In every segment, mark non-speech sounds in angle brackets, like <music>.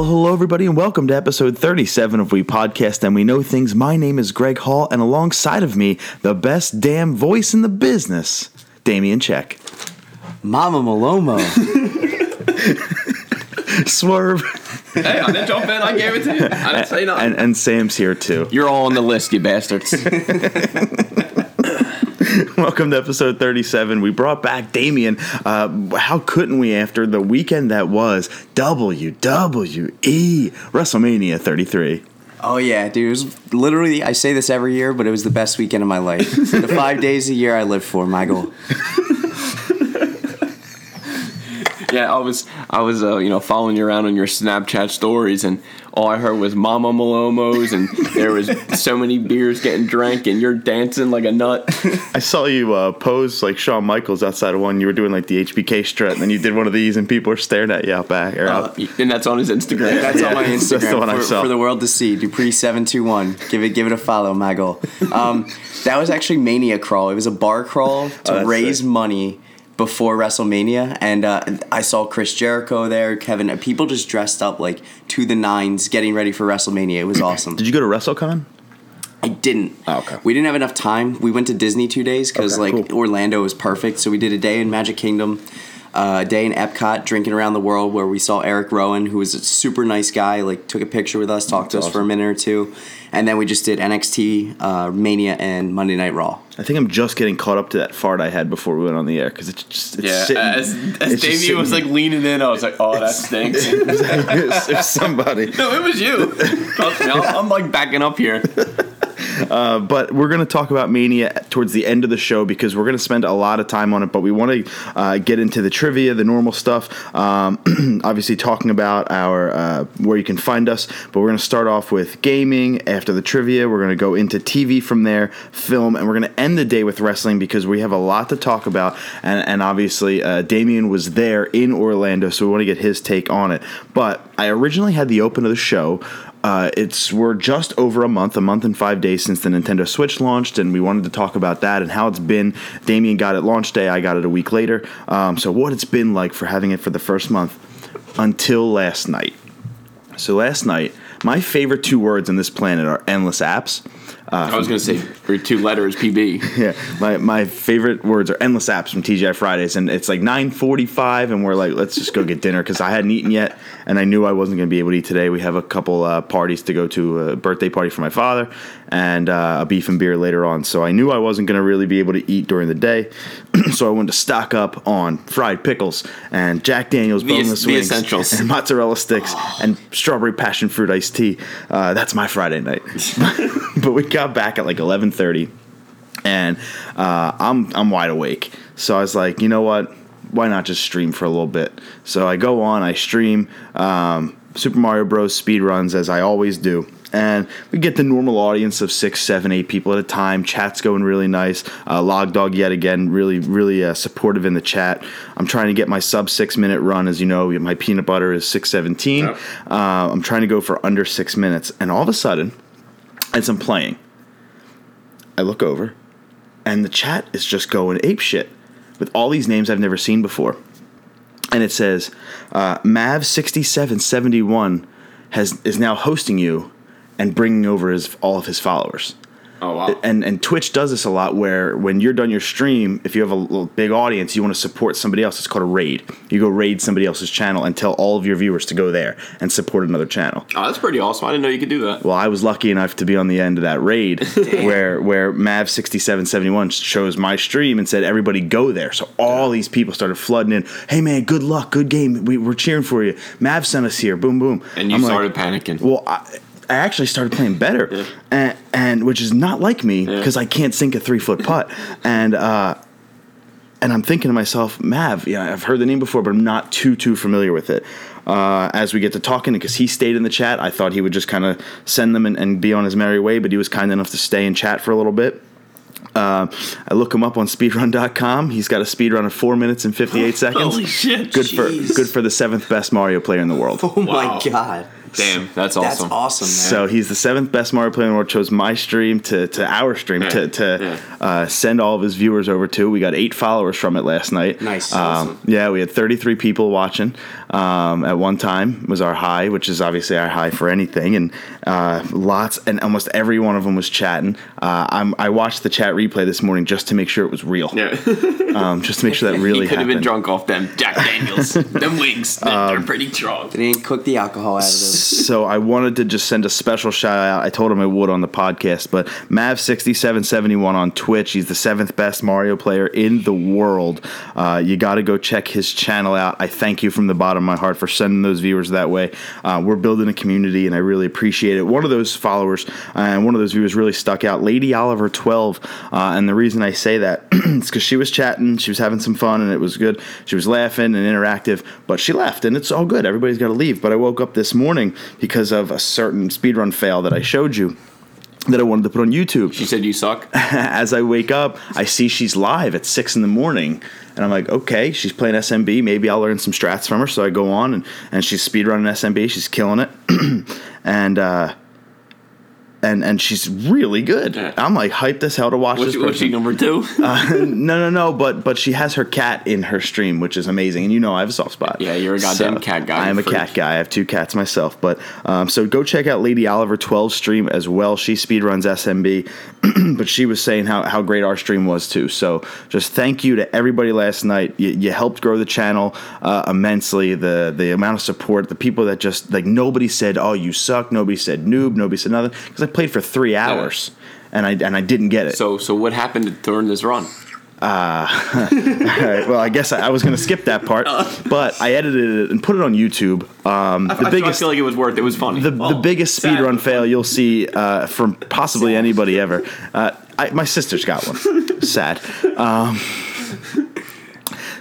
Well, hello, everybody, and welcome to episode 37 of We Podcast and We Know Things. My name is Greg Hall, and alongside of me, the best damn voice in the business, Damian Check. Mama Malomo. <laughs> Swerve. Hey, I didn't jump in. I gave it to you. I didn't say nothing. And, and Sam's here too. You're all on the list, you bastards. <laughs> <laughs> Welcome to episode 37. We brought back Damian. Uh, how couldn't we after the weekend that was WWE WrestleMania 33? oh yeah, dude. It was literally I say this every year, but it was the best weekend of my life. <laughs> the five days a year I live for, my goal. <laughs> yeah, I was, I was, uh, you know, following you around on your Snapchat stories, and all I heard was Mama Malomos, and there was so many beers getting drank, and you're dancing like a nut. <laughs> I saw you uh, pose like Shawn Michaels outside of one. You were doing like the HBK strut, and then you did one of these, and people were staring at you out back. Or out. and that's on his Instagram. That's on my Instagram <laughs> that's the one I for, saw. for the world to see. Dupree seven two one. Give it give it a follow, my goal. Um, that was actually Mania Crawl. It was a bar crawl to Oh, raise sick. money before WrestleMania, and uh, I saw Chris Jericho there, Kevin. People just dressed up like to the nines, getting ready for WrestleMania. It was <clears throat> awesome. Did you go to WrestleCon? I didn't. Oh, okay. We didn't have enough time. We went to Disney two days because Okay, like cool. Orlando was perfect. So we did a day in Magic Kingdom, uh, a day in Epcot, drinking around the world, where we saw Eric Rowan, who was a super nice guy. Like took a picture with us, talked to us for a minute or two, and then we just did NXT, uh, Mania, and Monday Night Raw. I think I'm just getting caught up to that fart I had before we went on the air because it's just it's Yeah, sitting, as, as Damien was like leaning in, I was like, "Oh, that stinks." it was, it was somebody. <laughs> no, it was you. Trust me, I'm, I'm like backing up here. <laughs> but we're going to talk about Mania towards the end of the show because we're going to spend a lot of time on it. But we want to uh, get into the trivia, the normal stuff. Um, <clears throat> obviously, talking about our uh, where you can find us. But we're going to start off with gaming. After the trivia, we're going to go into TV from there, film, and we're going to end the day with wrestling because we have a lot to talk about. And, and obviously, uh, Damien was there in Orlando, so we want to get his take on it. But I originally had the open of the show. Uh, it's we're just over a month, a month and five days since the Nintendo Switch launched, and we wanted to talk about that and how it's been. Damien got it launch day, I got it a week later. Um, so what it's been like for having it for the first month until last night. So last night, my favorite two words on this planet are endless apps. I was gonna say for two letters, PB. <laughs> Yeah, my, my favorite words are endless apps from TGI Fridays, and it's like nine forty five, and we're like, let's just go get dinner because I hadn't eaten yet, and I knew I wasn't going to be able to eat today. We have a couple uh, parties to go to, a birthday party for my father, and uh, a beef and beer later on. So I knew I wasn't going to really be able to eat during the day, <clears throat> so I wanted to stock up on fried pickles and Jack Daniel's The es- boneless wings essentials. and mozzarella sticks <gasps> and strawberry passion fruit iced tea. Uh, that's my Friday night. <laughs> but we got back at like eleven thirty, and uh, I'm I'm wide awake. So I was like, you know what? Why not just stream for a little bit? So I go on, I stream um, Super Mario Bros. speed runs as I always do. And we get the normal audience of six, seven, eight people at a time. Chat's going really nice. Uh, Log Dog yet again, really, really uh, supportive in the chat. I'm trying to get my sub six minute run. As you know, my peanut butter is six seventeen. Yep. Uh, I'm trying to go for under six minutes, and all of a sudden, as I'm playing, I look over, and the chat is just going ape shit with all these names I've never seen before. And it says, uh, Mav6771 has is now hosting you and bringing over his all of his followers. Oh wow. And and Twitch does this a lot where when you're done your stream, if you have a big audience, you want to support somebody else. It's called a raid. You go raid somebody else's channel and tell all of your viewers to go there and support another channel. Oh, that's pretty awesome. I didn't know you could do that. Well, I was lucky enough to be on the end of that raid <laughs> where where Mav sixty seven seventy one chose my stream and said everybody go there. So all these people started flooding in. Hey man, good luck, good game. We, we're cheering for you. Mav sent us here. Boom boom. And you I'm like, started panicking. well, I, I actually started playing better, Yeah. and, and which is not like me because I can't sink a three foot putt, and uh, and I'm thinking to myself, Mav, yeah, I've heard the name before, but I'm not too too familiar with it. Uh, as we get to talking, because he stayed in the chat, I thought he would just kind of send them and, and be on his merry way, but he was kind enough to stay and chat for a little bit. Uh, I look him up on speedrun.com. He's got a speedrun of four minutes and 58 <laughs> seconds. Holy shit. Good for good for the seventh best Mario player in the world. <laughs> Oh Wow. my god. Damn, that's awesome. That's awesome. awesome, man. So he's the seventh best Mario player in the world. Chose my stream to, to our stream to, to Yeah. uh, send all of his viewers over to. We got eight followers from it last night. Nice. Um, Awesome. Yeah, we had 33 people watching. Um, at one time was our high, which is obviously our high for anything, and uh, lots and almost every one of them was chatting. Uh, I'm, I watched the chat replay this morning just to make sure it was real, Yeah. <laughs> um, just to make sure that <laughs> really he could have been drunk off them Jack Daniels. <laughs> them wings. They're, Um, they're pretty strong. They didn't cook the alcohol out of them. So I wanted to just send a special shout out. I told him I would on the podcast, but Mav6771 on Twitch. He's the seventh best Mario player in the world. Uh, you got to go check his channel out. I thank you from the bottom of my heart for sending those viewers that way. Uh, we're building a community, and I really appreciate it. One of those followers uh, and one of those viewers really stuck out, Lady Oliver 12. Uh, and the reason I say that <clears throat> is because she was chatting, she was having some fun, and it was good. She was laughing and interactive, but she left, and it's all good. Everybody's got to leave. But I woke up this morning because of a certain speedrun fail that I showed you that I wanted to put on YouTube. She said you suck. <laughs> As I wake up, I see she's live at six in the morning. And I'm like, okay, she's playing SMB. Maybe I'll learn some strats from her. So I go on and, and she's speedrunning SMB. She's killing it. <clears throat> and, uh, and, and she's really good. Yeah. I'm like hyped as hell to watch Was this was she number two? <laughs> no, no, no. But but she has her cat in her stream, which is amazing. And you know I have a soft spot. Yeah, you're a goddamn cat guy, I am a freak. cat guy. I have two cats myself. But um, so go check out Lady Oliver 12 stream as well. She speedruns SMB, <clears throat> but she was saying how, how great our stream was too. So just thank you to everybody last night. You, you helped grow the channel uh, immensely. The the amount of support, the people that just like nobody said, "Oh, you suck." Nobody said noob. Nobody said nothing because played for three hours. And I and I didn't get it. so so what happened during this run? All right, <laughs> well, I guess I, I was going to skip that part, but I edited it and put it on YouTube. Um, the I, I biggest, feel like it was worth. It It was funny. the, the Oh, biggest sad, speedrun fail you'll see uh, from possibly anybody ever. Uh, I, my sister's got one. <laughs> Sad. Um,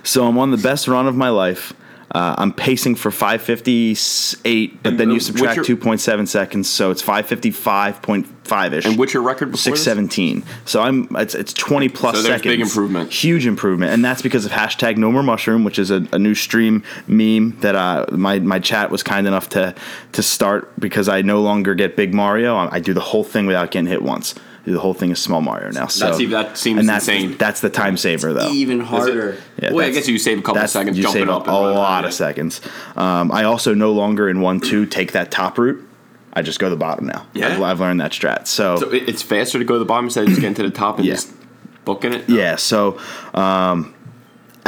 so I'm on the best run of my life. Uh, I'm pacing for 558, but And, then uh, you subtract your- 2.7 seconds, so it's 555.5 ish. And what's your record before this? 617. So I'm it's it's 20 plus So seconds. big improvement. Huge improvement, and that's because of hashtag No More Mushroom, which is a, a new stream meme that uh, my my chat was kind enough to to start because I no longer get Big Mario. I, I do the whole thing without getting hit once. The whole thing is Small Mario now. So That's that seems and that's, insane. That's the time saver though. Even harder. Yeah, well, I guess you save a couple seconds You jumping save up. a lot of seconds. Um, I also no longer in one two take that top route. I just go the bottom now. Yeah? I've, I've learned that strat. So it- it's faster to go to the bottom instead of just getting to the top and Yeah. just booking it. Yeah, so um,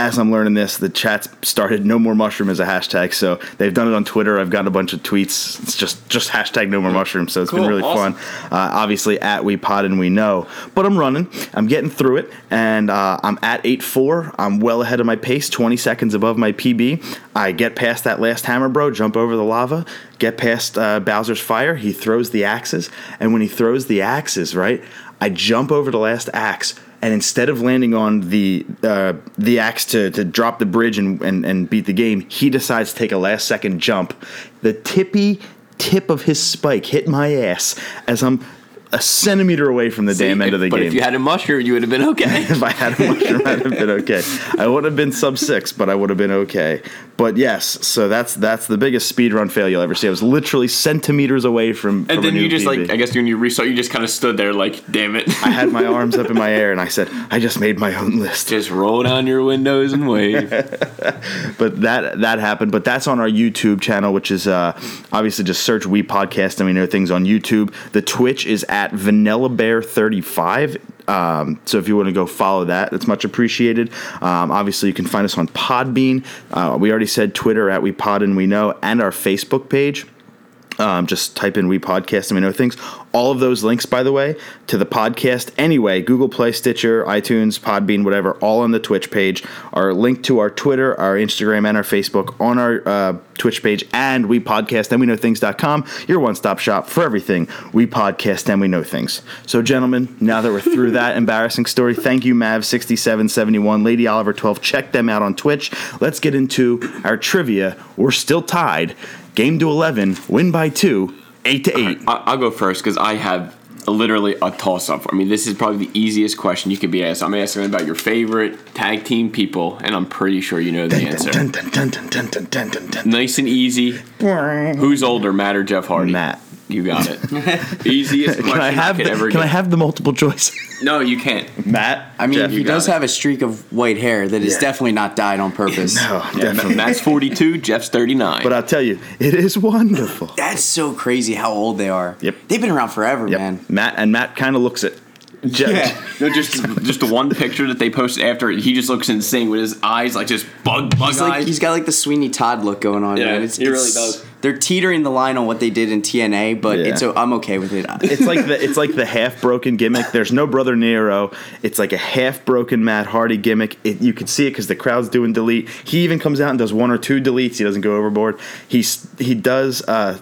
as I'm learning this, the chat's started no more mushroom as a hashtag. So they've done it on Twitter. I've gotten a bunch of tweets. It's just just hashtag no more mushroom. So it's been really awesome. fun. Uh, obviously at we pod and we know, but I'm running. I'm getting through it, and uh, I'm at eight four. I'm well ahead of my pace, 20 seconds above my PB. I get past that last hammer, bro. Jump over the lava. Get past uh, Bowser's fire. He throws the axes, and when he throws the axes, right, I jump over the last axe and instead of landing on the uh, the axe to, to drop the bridge and, and, and beat the game, he decides to take a last second jump. The tippy tip of his spike hit my ass as I'm a centimeter away from the See, damn end if- of the but game. if you had a mushroom, you would have been okay. <laughs> if I had a mushroom, I'd have been okay. I would have been sub six, but I would have been okay. But yes, so that's that's the biggest speed run fail you'll ever see. I was literally centimeters away from. from and a then you just like, I guess when you restart, you just kind of stood there like, damn it. I had my <laughs> arms up in my air and I said, I just made my own list. just roll down your windows and wave. <laughs> but that that happened. But that's on our YouTube channel, which is uh, obviously just search We Podcast and we know things on YouTube. The Twitch is at Vanilla Bear thirty five. Um, so if you want to go follow that, that's much appreciated. Um, obviously, you can find us on Podbean. Uh, we already said Twitter at We Pod and We Know, and our Facebook page. Um, just type in We Podcast and we know things. All of those links, by the way, to the podcast anyway, Google Play, Stitcher, iTunes, Podbean, whatever, all on the Twitch page are linked to our Twitter, our Instagram, and our Facebook on our uh, Twitch page and We Podcast and We Know Things.com, your one stop shop for everything We Podcast and We Know Things. So, gentlemen, now that we're through that embarrassing story, thank you, Mav6771, Lady Oliver 12. Check them out on Twitch. Let's get into our trivia. We're still tied game to 11, win by two, 8 to 8. Right, I'll go first because I have literally a toss up. I mean, this is probably the easiest question you could be asked. I'm asking about your favorite tag team people, and I'm pretty sure you know the answer. Nice and easy. Who's older, Matt or Jeff Hardy? Matt. You got it. <laughs> Easiest Can question I have could the, ever Can I have the multiple choice? No, you can't. Matt. I mean, Jeff, he you got does it. have a streak of white hair that is Yeah. definitely not dyed on purpose. no, Yeah, definitely. Matt's 42, Jeff's 39. But I'll tell you, it is wonderful. That's so crazy how old they are. Yep. They've been around forever, Yep. man. Matt and Matt kind of looks it. Jeff, Yeah. <laughs> no, just just the one picture that they posted after he just looks insane with his eyes like just bug bug He's like eyes. he's got like the Sweeney Todd look going on. Yeah, man. he really does. They're teetering the line on what they did in TNA, but Yeah. it's o- I'm okay with it. <laughs> It's like the it's like the half broken gimmick. There's no brother Nero. It's like a half broken Matt Hardy gimmick. It, you can see it because the crowd's doing delete. He even comes out and does one or two deletes. He doesn't go overboard. He's he does uh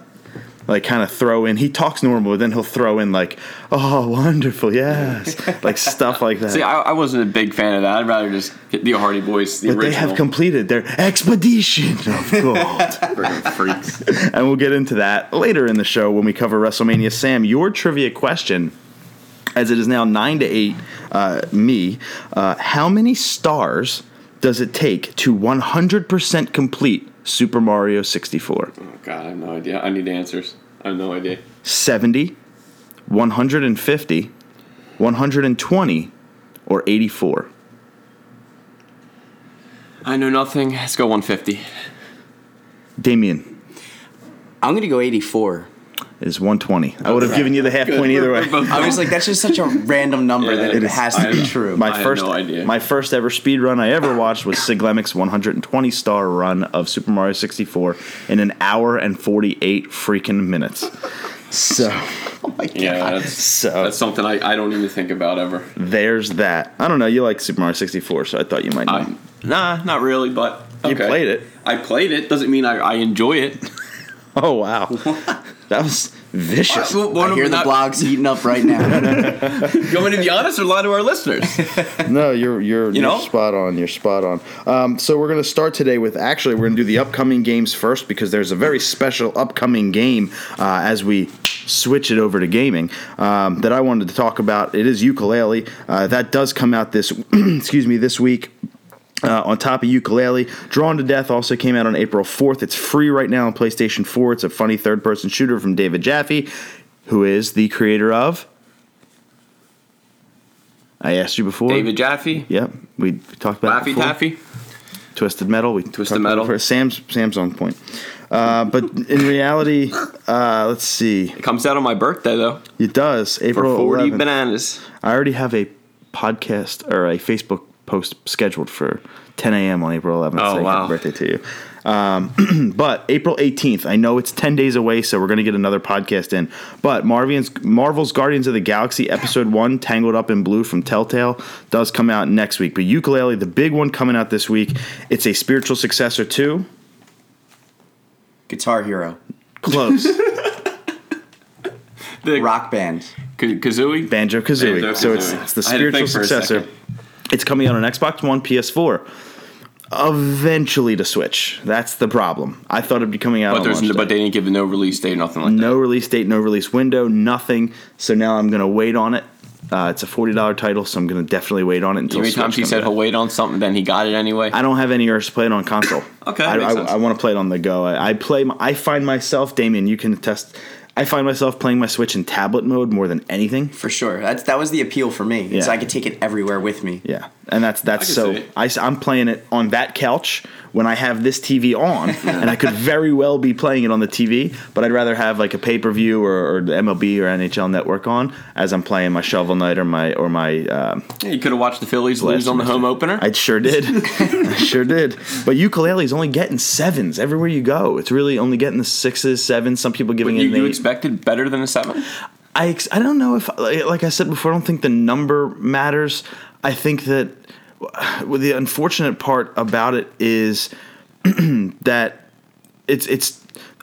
like kind of throw in. He talks normal, but then he'll throw in like, "Oh, wonderful, yes," <laughs> like stuff like that. See, I, I wasn't a big fan of that. I'd rather just get the Hardy Boys, the but they have completed their expedition of <laughs> gold. <laughs> Freaks. and we'll get into that later in the show when we cover WrestleMania. Sam, your trivia question, as it is now nine to eight, uh, me, uh, how many stars does it take to 100% complete Super Mario 64? Oh God, I have no idea. I need answers. I have no idea. 70, 150, 120, or 84? I know nothing. Let's go 150. Damien I'm gonna go 84. Is 120. I would have given you the half point either way. I was like, that's just such a random number Yeah, that it it is. has to I be know. true. My I had first, no idea. my first ever speed run I ever watched was Siglemic's 120 star run of Super Mario 64 in an hour and 48 freaking minutes. So, <laughs> oh my god. Yeah, that's, so that's something I, I don't even think about ever. there's that. I don't know. You like Super Mario 64, so I thought you might know. I, nah, not really, but You okay. played it. I played it. Doesn't mean I, I enjoy it. <laughs> oh wow, <laughs> that was vicious. I hear the blog's eating up right now. <laughs> You want me to be honest or lie to our listeners? <laughs> No, you're you're, you are know? spot on. You're spot on. Um, so we're going to start today with actually we're going to do the upcoming games first because there's a very special upcoming game uh, as we switch it over to gaming um, that I wanted to talk about. It is Yooka-Laylee uh, that does come out this <clears throat> excuse me this week. Uh, on top of Yooka-Laylee, Drawn to Death also came out on April 4th. It's free right now on PlayStation 4. It's a funny third person shooter from David Jaffe, who is the creator of. I asked you before. David Jaffe, Yep, we, talked about it Laffy. Taffy. Twisted Metal. We Twisted talked about it Metal. before. Sam's Sam's on point. Uh, but in reality, uh, let's see. It comes out on my birthday though. It does For April 40 11th. bananas. I already have a podcast or a Facebook post scheduled for 10 a.m. on April 11th. Oh, saying wow. Happy birthday to you. Um, <clears throat> but April 18th, I know it's 10 days away, so we're going to get another podcast in. But Marvel's, Marvel's Guardians of the Galaxy Episode <laughs> 1, Tangled Up in Blue from Telltale, does come out next week. But Yooka-Laylee, the big one coming out this week, it's a spiritual successor to. Guitar Hero. Close. <laughs> The Rock band. K- Kazooie. Banjo Kazooie. So it's, it's the I had to spiritual think for a successor. It's coming out on Xbox One, PS4. Eventually to Switch. That's the problem. I thought it'd be coming out But on there's launch but they didn't give a no release date, nothing like no release date, no release window, nothing. So now I'm gonna wait on it. Uh, it's a forty dollar title, so I'm gonna definitely wait on it until. Every time she said out. he'll wait on something, then he got it anyway. I don't have any urge to play it on console. Okay, I, makes I. I want to play it on the go. I, I play. my- I find myself, Damien. You can attest. I find myself playing my Switch in tablet mode more than anything. For sure. That's that was the appeal for me. Yeah. So I could take it everywhere with me. Yeah, and that's that's so. I, am playing it on that couch when I have this TV on, <laughs> and I could very well be playing it on the TV, but I'd rather have like a pay per view or, or the MLB or NHL Network on as I'm playing my Shovel Knight or my or my. Um, Yeah, you could have watched the Phillies lose on the home opener. I sure did, <laughs> I sure did. But Yooka-Laylee's only getting sevens everywhere you go. It's really only getting the sixes, sevens. Some people giving you, it an you expected better than a seven. I ex- I don't know if like I said before. I don't think the number matters. I think that the unfortunate part about it is <clears throat> that it's it's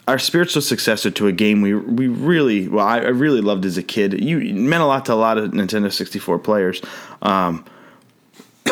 our spiritual successor to a game we we really well I, I really loved as a kid. You it meant a lot to a lot of Nintendo 64 players. Um,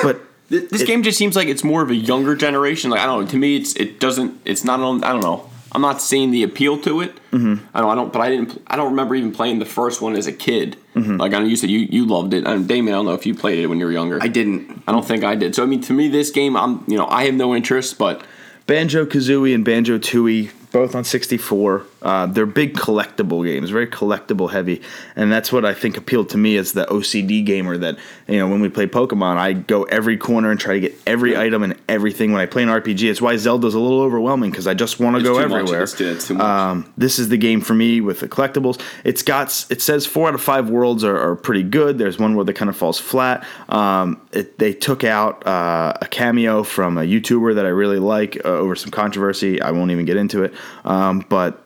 but <coughs> This It- game just seems like it's more of a younger generation. Like I don't know. To me, it's it doesn't. It's not on. I don't know. I'm not seeing the appeal to it. Mm-hmm. I don't. I don't. But I didn't. I don't remember even playing the first one as a kid. Mm-hmm. Like I know you said you you loved it. And Damien, I don't know if you played it when you were younger. I didn't. I don't think I did. So I mean, to me, this game, I'm you know I have no interest. But Banjo Kazooie and Banjo Tooie, both on 64. Uh, they're big collectible games, very collectible heavy, and that's what I think appealed to me as the OCD gamer. That you know, when we play Pokemon, I go every corner and try to get every item and everything. When I play an RPG, it's why Zelda's a little overwhelming because I just want to go everywhere. It's too- it's too. Um, this is the game for me with the collectibles. It's got it says four out of five worlds are, are pretty good. There's one world that kind of falls flat. Um, it, they took out uh, a cameo from a YouTuber that I really like uh, over some controversy. I won't even get into it, um, but.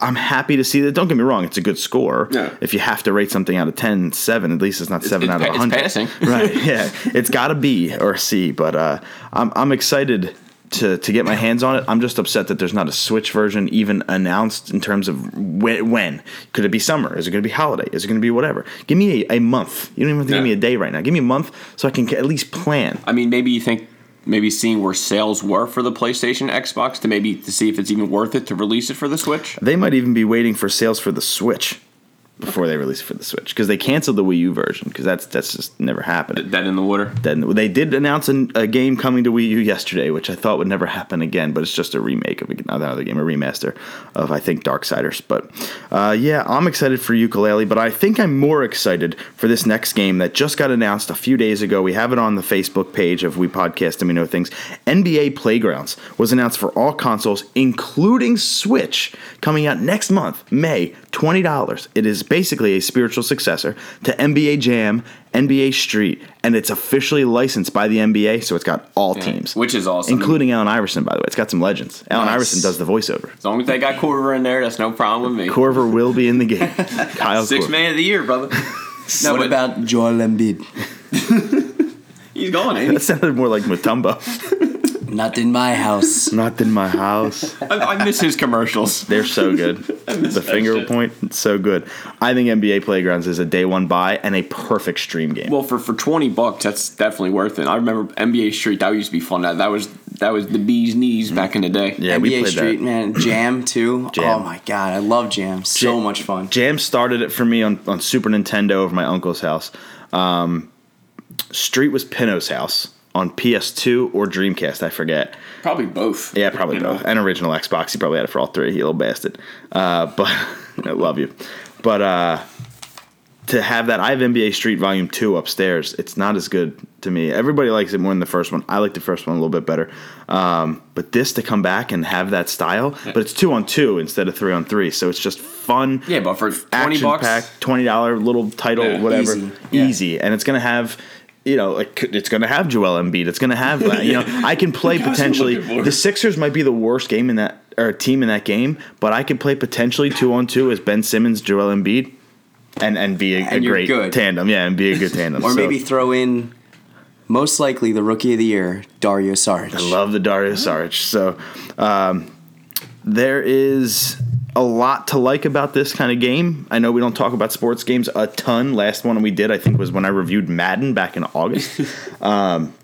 I'm happy to see that. Don't get me wrong; it's a good score. Yeah. If you have to rate something out of 10, 7, at least it's not seven it's out of pa- it's 100. passing. <laughs> right? <laughs> Yeah, it's got a B or a C. But uh, I'm I'm excited to to get my hands on it. I'm just upset that there's not a Switch version even announced in terms of when. when. Could it be summer? Is it going to be holiday? Is it going to be whatever? Give me a, a month. You don't even have to give me a day right now. Give me a month so I can at least plan. I mean, maybe you think maybe seeing where sales were for the PlayStation, Xbox, to maybe to see if it's even worth it to release it for the Switch. They might even be waiting for sales for the Switch before they release it for the Switch because they canceled the Wii U version because that's that's just never happened. Dead in the water. Then they did announce an, a game coming to Wii U yesterday, which I thought would never happen again. But it's just a remake of another game, a remaster of I think Darksiders. But uh, yeah, I'm excited for Yooka-Laylee, but I think I'm more excited for this next game that just got announced a few days ago. We have it on the Facebook page of We Podcast and We Know Things. NBA Playgrounds was announced for all consoles, including Switch, coming out next month, May. Twenty dollars. It is basically a spiritual successor to NBA Jam, NBA Street, and it's officially licensed by the NBA, so it's got all teams, which is awesome. including Allen Iverson. By the way, it's got some legends. Allen Nice. Iverson does the voiceover. As long as they got Korver in there, that's no problem with me. Korver will be in the game. <laughs> Kyle Six Korver. man of the year, brother. <laughs> No, what but- about Joel Embiid? <laughs> He's gone, ain't That sounded more like Mutombo. Not in my house. <laughs> Not in my house. I, I miss his commercials. They're so good. <laughs> the finger shit. point, it's so good. I think NBA Playgrounds is a day one buy and a perfect stream game. Well, for, for twenty bucks, that's definitely worth it. I remember NBA Street. That used to be fun. That that was that was the bee's knees back in the day. yeah, we NBA played Street, that. man. <clears throat> Jam too. Jam. Oh my god, I love Jam. So Jam- much fun. Jam started it for me on, on Super Nintendo over my uncle's house. Um, Street was Pino's house on PS2 or Dreamcast, I forget. Probably both. Yeah, probably You know? both. And original Xbox, he probably had it for all three. You little bastard. Uh, <laughs> but I love you. But uh, to have that, I have NBA Street Volume Two upstairs. It's not as good to me. Everybody likes it more than the first one. I like the first one a little bit better. Um, but this to come back and have that style, but it's two on two instead of three on three, so it's just fun. Yeah, but for twenty bucks, pack, twenty dollar little title, Yeah. whatever, Easy. easy, and it's gonna have. You know, like it's going to have Joel Embiid. It's going to have that. You know, <laughs> I can play potentially. looking for it. The Sixers might be the worst game in that or team in that game, but I could play potentially two on two as Ben Simmons, Joel Embiid, and and be a, a And you're great good. tandem. Yeah, and be a good tandem. <laughs> Or So, maybe throw in, most likely the rookie of the year, Dario Saric. I love the Dario Saric. So um, there is a lot to like about this kind of game. I know we don't talk about sports games a ton. Last one we did, I think, was when I reviewed Madden back in August. <laughs> um,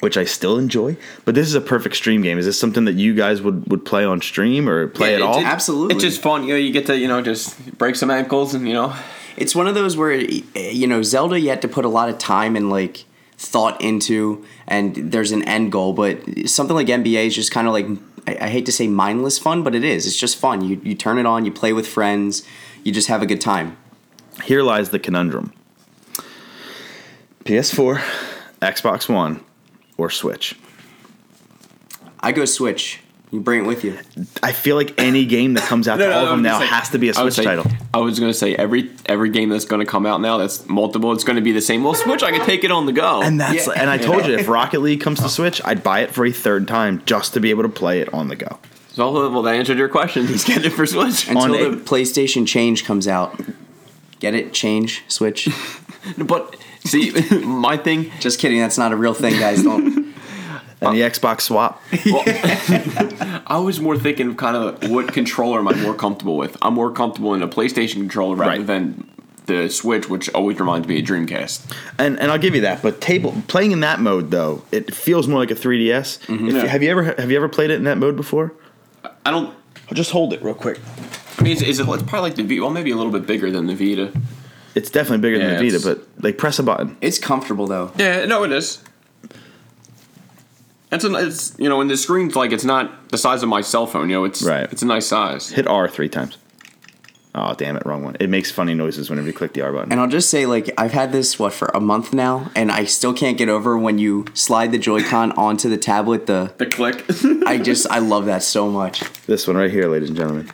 which I still enjoy, but this is a perfect stream game. Is this something that you guys would, would play on stream or play Yeah, at it- all? it- Absolutely. It's just fun. You know, you get to you know just break some ankles and you know. It's one of those where you know Zelda you had to put a lot of time and like thought into, and there's an end goal. But something like NBA is just kind of like I, I hate to say mindless fun, but it is. It's just fun. You you turn it on, you play with friends, you just have a good time. Here lies the conundrum PS4, Xbox One, or Switch. I go Switch. You bring it with you. I feel like any game that comes out <laughs> to all of them now has to be a would Switch say- title. I was gonna say every every game that's gonna come out now that's multiple, it's gonna be the same. Well, Switch, I can take it on the go. And that's Yeah. and I told you if <laughs> Rocket League comes to Switch, I'd buy it for a third time just to be able to play it on the go. so well, that answered your question. He's getting it for Switch. Until On the a- PlayStation Change comes out. Get it? Change? Switch? <laughs> but see, my thing. Just kidding. That's not a real thing, guys. Don't. And the uh, Xbox swap. <laughs> I was more thinking of kind of what controller am I more comfortable with? I'm more comfortable in a PlayStation controller rather Right. than the Switch, which always reminds me of Dreamcast. And and I'll give you that, but table playing in that mode though, it feels more like a 3DS. If mm-hmm. you- Yeah. have you ever have you ever played it in that mode before? I don't. I'll just hold it real quick. I mean, is, is it? It's probably like the Vita. Well, maybe a little bit bigger than the Vita. It's definitely bigger Yeah, than the Vita, but like press a button. It's comfortable though. Yeah, no, it is. It's a, it's you know, and the screen's like it's not the size of my cell phone. You know, it's Right. It's a nice size. Hit R three times. Oh damn it, wrong one. It makes funny noises whenever you click the R button. And I'll just say, like, I've had this what for a month now, and I still can't get over when you slide the Joy-Con onto the tablet. The The click. I just I love that so much. This one right here, ladies and gentlemen.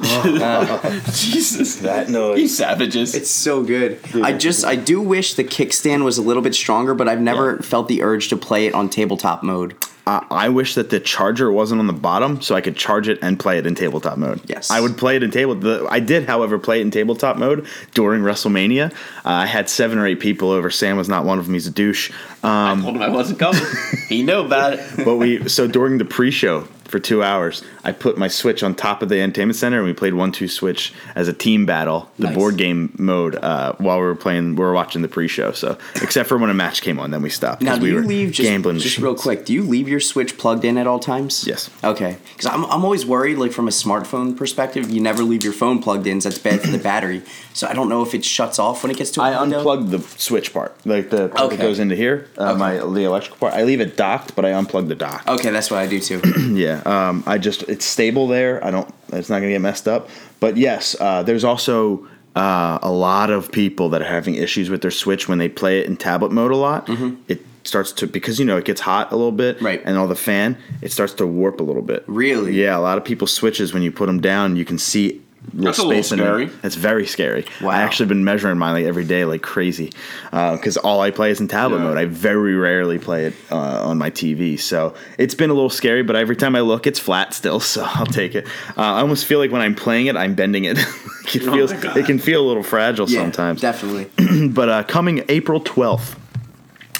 <laughs> Jesus, That you noise. savages. It's so good. I just I do wish the kickstand was a little bit stronger, but I've never felt the urge to play it on tabletop mode. I I wish that the charger wasn't on the bottom, so I could charge it and play it in tabletop mode. Yes. I would play it in table. The, I did, however, play it in tabletop mode during WrestleMania. Uh, I had seven or eight people over. Sam was not one of them. He's a douche. Um, I told him I wasn't coming. <laughs> he knew about it. but we so during the pre-show for two hours, I put my Switch on top of the entertainment center, and we played one two Switch as a team battle, the Nice. board game mode, uh, while we were playing. We were watching the pre-show. So except for when a match came on, then we stopped Now, do we you were leave just, gambling. just machines. real quick? Do you leave your Switch plugged in at all times? Yes. Okay, because I'm, I'm always worried, like from a smartphone perspective, you never leave your phone plugged in. So that's bad for the battery. So I don't know if it shuts off when it gets to. a I window. unplugged the switch part, like the part Okay. that goes into here. Uh, Okay. My the electrical part. I leave it docked, but I unplug the dock. Okay, that's what I do too. <clears throat> Yeah, um, I just it's stable there. I don't. It's not gonna get messed up. But yes, uh, there's also uh, a lot of people that are having issues with their Switch when they play it in tablet mode a lot. It starts to because you know it gets hot a little bit, Mm-hmm. Right. And all the fan, it starts to warp a little bit. Really? Yeah, a lot of people switches when you put them down, you can see. Little That's a little space in there. scary. It's very scary. Wow. I actually been measuring mine like every day, like crazy, because all I play is in tablet Yeah. mode. I very rarely play it uh, on my TV, so it's been a little scary. But every time I look, it's flat still, <laughs> so I'll take it. Uh, I almost feel like when I'm playing it, I'm bending it. <laughs> it feels, it can feel a little fragile Yeah, sometimes. definitely. <clears throat> But uh, coming April 12th,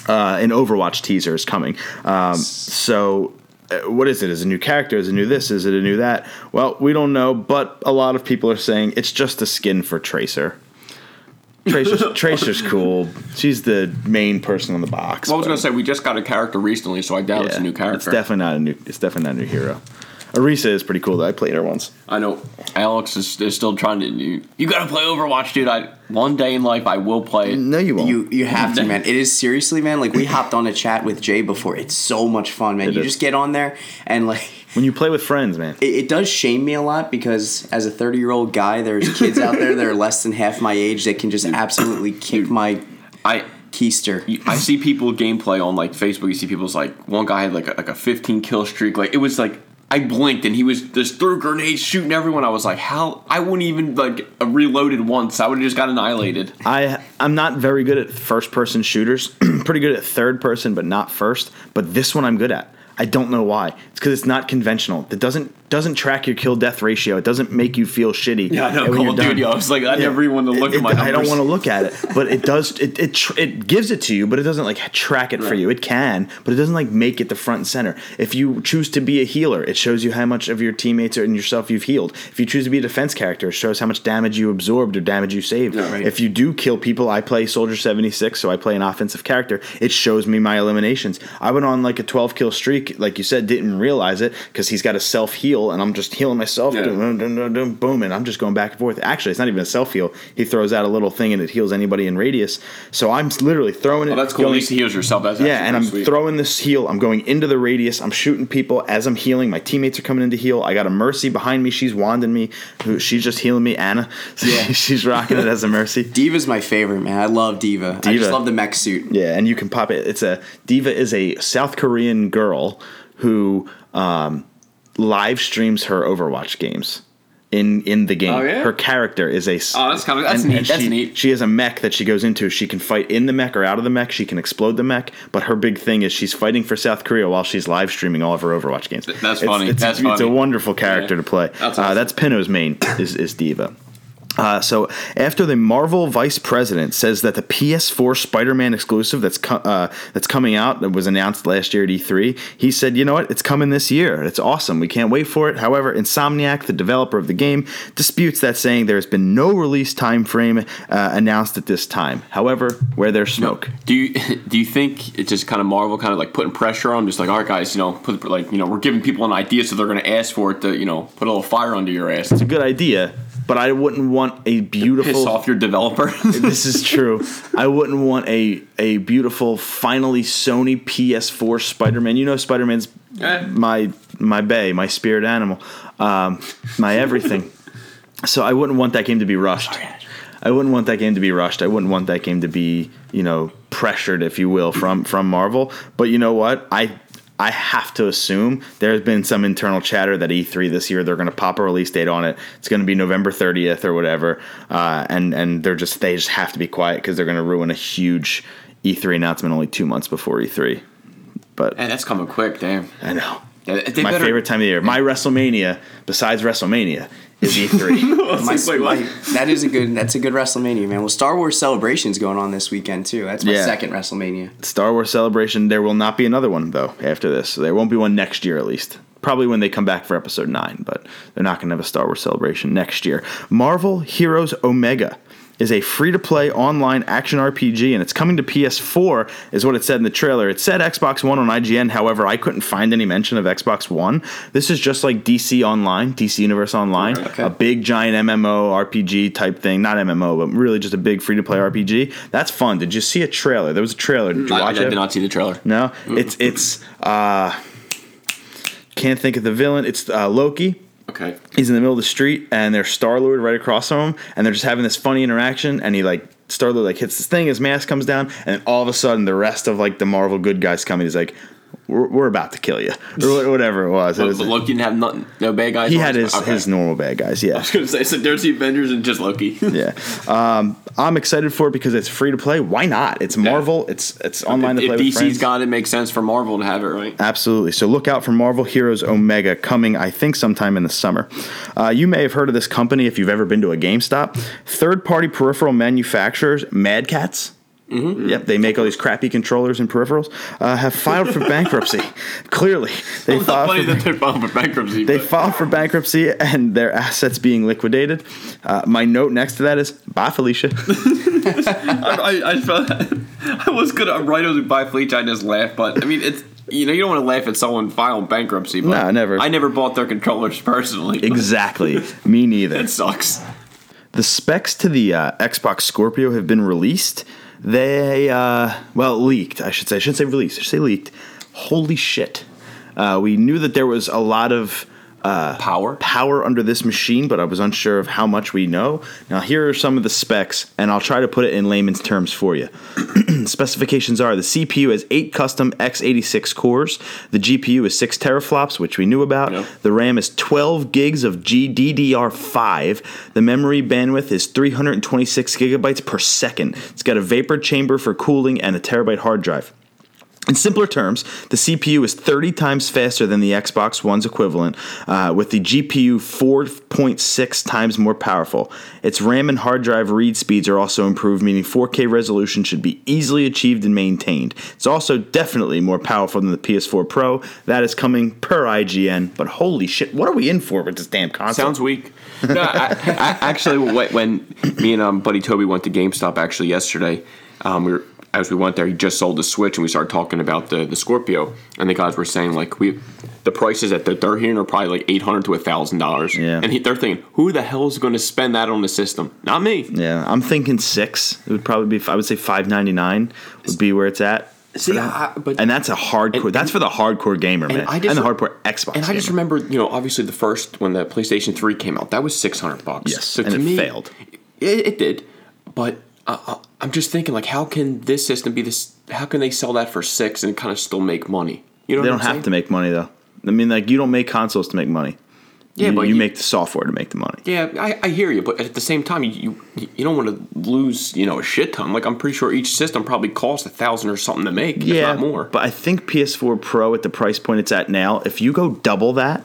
uh, an Overwatch teaser is coming. Um, so, uh, Uh, what is it? Is it a new character? Is it a new this? Is it a new that? Well, we don't know, but a lot of people are saying it's just a skin for Tracer. Tracer's, <laughs> Tracer's cool. She's the main person on the box. Well, I was gonna say we just got a character recently, so I doubt it's a new character. It's definitely not a new. It's definitely not a new hero. Orisa is pretty cool. though. I played her once. I know Alex is, is still trying to. You, you gotta play Overwatch, dude. I one day in life I will play it. No, you won't. You you have to, <laughs> man. It is seriously, man. Like we hopped on a chat with Jay before. It's so much fun, man. It you is. just get on there and like when you play with friends, man. it, it does shame me a lot because as a 30 year old guy, there's kids out there that are less than half my age that can just absolutely kick my I keister. I see people gameplay on like Facebook. You see people's like one guy had like a, like a 15 kill streak. Like it was like I blinked and he was just threw grenades shooting everyone. I was like, how? I wouldn't even like reloaded once. I would have just got annihilated. I I'm not very good at first person shooters. <clears throat> Pretty good at third person, but not first. But this one I'm good at. I don't know why. It's because it's not conventional. It doesn't doesn't track your kill death ratio. It doesn't make you feel shitty. Yeah, I know. Call of. Duty. I was like, I never even want to look It- at my. it- I don't want to look at it, but it does. It it, tr- it gives it to you, but it doesn't like track it for you. It can, but it doesn't like make it the front and center. If you choose to be a healer, it shows you how much of your teammates and yourself you've healed. If you choose to be a defense character, it shows how much damage you absorbed or damage you saved. Yeah, right. If you do kill people, I play Soldier seventy six, so I play an offensive character. It shows me my eliminations. I went on like a twelve kill streak, like you said, didn't realize it because he's got a self heal, and I'm just healing myself. Yeah. Boom, and I'm just going back and forth. Actually, it's not even a self heal. He throws out a little thing and it heals anybody in radius. So I'm literally throwing it. Oh, that's cool. At going- least he heals yourself. That's yeah, and I'm sweet. throwing this heal. I'm going into the radius. I'm shooting people as I'm healing. My teammates are coming in to heal. I got a mercy behind me. She's wanding me. She's just healing me. Anna. <laughs> Yeah. she's rocking it as a mercy. <laughs> D.Va's my favorite, man. I love D.Va. I just love the mech suit. Yeah, and you can pop it. It's a D.Va is a South Korean girl who um, live streams her Overwatch games in in the game. Oh, yeah? Her character is a. Oh, that's kinda- that's neat, that's she, neat. She has a mech that she goes into. She can fight in the mech or out of the mech. She can explode the mech. But her big thing is she's fighting for South Korea while she's live streaming all of her Overwatch games. that's It's- funny. It's, That's it's a wonderful character Yeah. to play. That's uh, that's Pinno's main is is D.Va. Uh, so after the Marvel vice president says that the PS4 Spider-Man exclusive that's co- uh, that's coming out that was announced last year at E3, he said, "You know what? It's coming this year. It's awesome. We can't wait for it." However, Insomniac, the developer of the game, disputes that, saying there has been no release time frame uh, announced at this time. However, where there's smoke, Do you <laughs> do you think it's just kind of Marvel kind of like putting pressure on, just like all right, guys, you know, put like you know, we're giving people an idea, so they're going to ask for it to you know put a little fire under your ass. it's a good idea. But I wouldn't want a beautiful. Piss off your developer. <laughs> this is true. I wouldn't want a a beautiful, finally Sony PS4 Spider Man. You know, Spider Man's my my bay, my spirit animal, um, my everything. <laughs> so I wouldn't want that game to be rushed. I wouldn't want that game to be rushed. I wouldn't want that game to be, you know, pressured, if you will, from from Marvel. But you know what? I I have to assume there's been some internal chatter that E3 this year they're going to pop a release date on it. It's going to be November 30th or whatever, uh, and and they're just they just have to be quiet because they're going to ruin a huge E3 announcement only two months before E3. But Man, that's coming quick, damn. I know Yeah, they my better- favorite time of the year. My WrestleMania, besides WrestleMania, is E E3. My, what? my- that is a good. That's a good WrestleMania, man. Well, Star Wars Celebration's going on this weekend too. That's my Yeah. second WrestleMania. Star Wars Celebration. There will not be another one though after this. There won't be one next year at least. Probably when they come back for Episode Nine, but they're not going to have a Star Wars Celebration next year. Marvel Heroes Omega is a free-to-play online action RPG, and it's coming to PS4, is what it said in the trailer. It said Xbox One on IGN. However, I couldn't find any mention of Xbox One. This is just like DC Online, DC Universe Online, Okay. a big giant MMO RPG type thing. Not MMO, but really just a big free-to-play RPG. That's fun. Did you see a trailer? There was a trailer. Did you I, I watch it? did not see the trailer. No, it's it's uh can't think of the villain. It's uh, Loki. Okay. He's in the middle of the street, and there's Star Lord right across from him, and they're just having this funny interaction. And he like Star Lord like hits this thing, his mask comes down, and then all of a sudden the rest of like the Marvel good guys come. and He's like, "We're, we're about to kill you," or whatever it was. It But, was but Loki didn't have nothing, no bad guys. he had his Okay. his normal bad guys. Yeah, I was gonna say, so there's the Avengers and just Loki. <laughs> yeah. Um, I'm excited for it because it's free to play. Why not? It's Marvel. It's it's online to if play with DC's friends. got it, makes sense for Marvel to have it, right? Absolutely. So look out for Marvel Heroes Omega coming, I think, sometime in the summer. Uh, you may have heard of this company if you've ever been to a GameStop. Third party peripheral manufacturers, Mad Catz. Mm-hmm. Yep, they make all these crappy controllers and peripherals. Uh, have filed for bankruptcy. <laughs> Clearly, they filed funny for, that they're filing for bankruptcy. they but- filed for bankruptcy and their assets being liquidated. Uh, my note next to that is bye, Felicia. <laughs> I, I, I, felt, <laughs> I was gonna write we buy Fleech, I just laughed, but I mean it's you know you don't want to laugh at someone filing bankruptcy. But No, never. I never bought their controllers personally. exactly. Me neither. It sucks. The specs to the uh, Xbox Scorpio have been released. They, uh, well, leaked, I should say. I shouldn't say released, I should say leaked. Holy shit. Uh, we knew that there was a lot of Uh, power. power under this machine, but I was unsure of how much we know. Now, here are some of the specs, and I'll try to put it in layman's terms for you. <clears throat> Specifications are the CPU has 8 custom x86 cores, the GPU is 6 teraflops, which we knew about, Yep. the RAM is 12 gigs of GDDR5, the memory bandwidth is 326 gigabytes per second. It's got a vapor chamber for cooling and a terabyte hard drive. In simpler terms, the CPU is 30 times faster than the Xbox One's equivalent, uh, with the GPU 4.6 times more powerful. Its RAM and hard drive read speeds are also improved, meaning 4K resolution should be easily achieved and maintained. It's also definitely more powerful than the PS4 Pro. That is coming per IGN, but holy shit, what are we in for with this damn console? Sounds weak. <laughs> No, I, I, actually, when, me and um, buddy Toby went to GameStop actually yesterday, um, we were as we went there, he just sold the Switch, and we started talking about the the Scorpio, and the guys were saying like we, the prices that they're- they're hearing are probably like eight hundred to thousand dollars. Yeah. and he, they're thinking, who the hell is going to spend that on the system? Not me. Yeah, I'm thinking six. It would probably be. I would say five ninety nine would be where it's at. See, I, but And that's a hardcore. And- that's for the hardcore gamer, man, I just and the hardcore Xbox. And I just gamer. remember, you know, obviously the first when the PlayStation Three came out, that was six hundred bucks. Yes, so and it failed. It, it did, but uh, uh, I'm just thinking, like, how can this system be this? How can they sell that for six and kind of still make money? You know, They don't I'm have saying? to make money though. I mean, like you don't make consoles to make money. Yeah, you, but you, you- make the software to make the money. Yeah, I, I hear you, but at the same time, you you, don't want to lose, you know, a shit ton. Like I'm pretty sure each system probably costs a thousand or something to make, if yeah, not more. But I think PS4 Pro at the price point it's at now, if you go double that,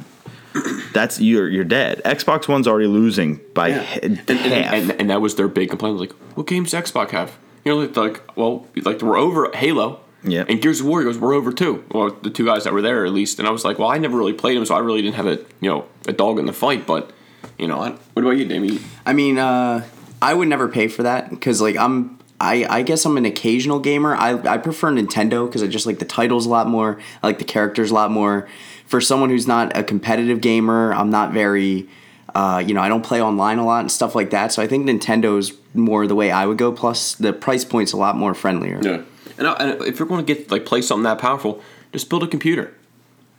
that's you're you're dead. Xbox One's already losing by Yeah. h- and, and, and, and that was their big complaint. Like, what games does Xbox have? You know, like, like well, like we're over Halo. Yeah. And Gears of War goes, we're over too. Well, the two guys that were there at least. And I was like, well, I never really played them, so I really didn't have a you know a dog in the fight. But you know, I, what about you, Damien? I mean, uh, I would never pay for that because, like, I'm. I, I guess I'm an occasional gamer. I, I prefer Nintendo because I just like the titles a lot more. I like the characters a lot more. For someone who's not a competitive gamer, I'm not very. Uh, you know, I don't play online a lot and stuff like that. So I think Nintendo's more the way I would go. Plus, the price point's a lot more friendlier. Yeah. And, I, and if you're going to get like play something that powerful, just build a computer.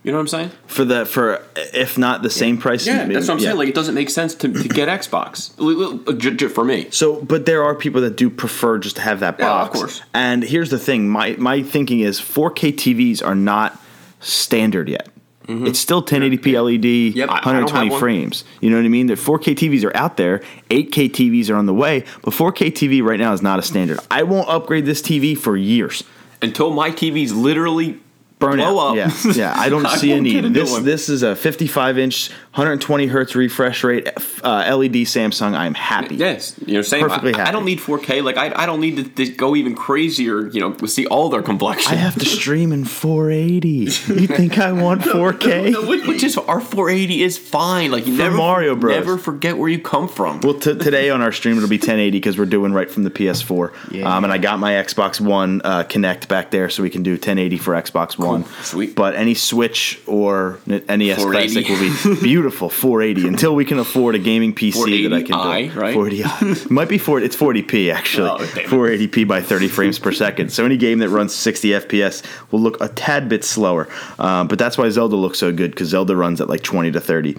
You know what I'm saying? for the for if not the same price. Yeah, that's what I'm yeah. saying. Like, it doesn't make sense to, to get Xbox L- l- j- j- for me. So, but there are people that do prefer just to have that Yeah, of box. course. And here's the thing: my my thinking is 4K TVs are not standard yet. Mm-hmm. It's still 1080p LED, Yep. I- I don't have 120 frames. You know what I mean? The 4K TVs are out there. 8K TVs are on the way, but 4K TV right now is not a standard. I won't upgrade this TV for years. Until my TV's literally burn blow out. up. Yeah, yeah. I don't <laughs> I see a need. This one. this is a 55 inch, 120 hertz refresh rate uh, LED Samsung. I'm happy. Yes, you're saying Perfectly I, I don't need 4K. Like I, I don't need to, to go even crazier. You know, see all their complexion. I have to stream in 480. You think I want <laughs> 4K? No, which which is our 480 is fine. Like you For never Mario Bros. Never forget where you come from. Well, t- today on our stream it'll be 1080 because we're doing right from the PS4. Yeah. Um, and I got my Xbox One uh, Kinect back there, so we can do 1080 for Xbox One. Sweet. But any Switch or NES Classic will be beautiful <laughs> 480 until we can afford a gaming PC that I can 480i, do. right? 480i. It might be 40. It's 40p actually. Oh, 480p by 30 frames per second. So any game that runs 60 FPS will look a tad bit slower. Um, but that's why Zelda looks so good because Zelda runs at like 20 to 30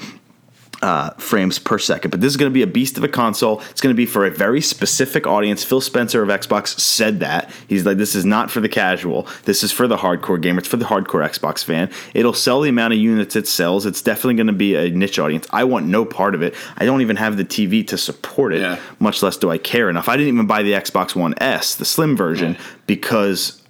uh, frames per second. But this is going to be a beast of a console. It's going to be for a very specific audience. Phil Spencer of Xbox said that. He's like, this is not for the casual. This is for the hardcore gamer. It's for the hardcore Xbox fan. It'll sell the amount of units it sells. It's definitely going to be a niche audience. I want no part of it. I don't even have the TV to support it, Yeah. much less do I care enough. I didn't even buy the Xbox One S, the slim version, because.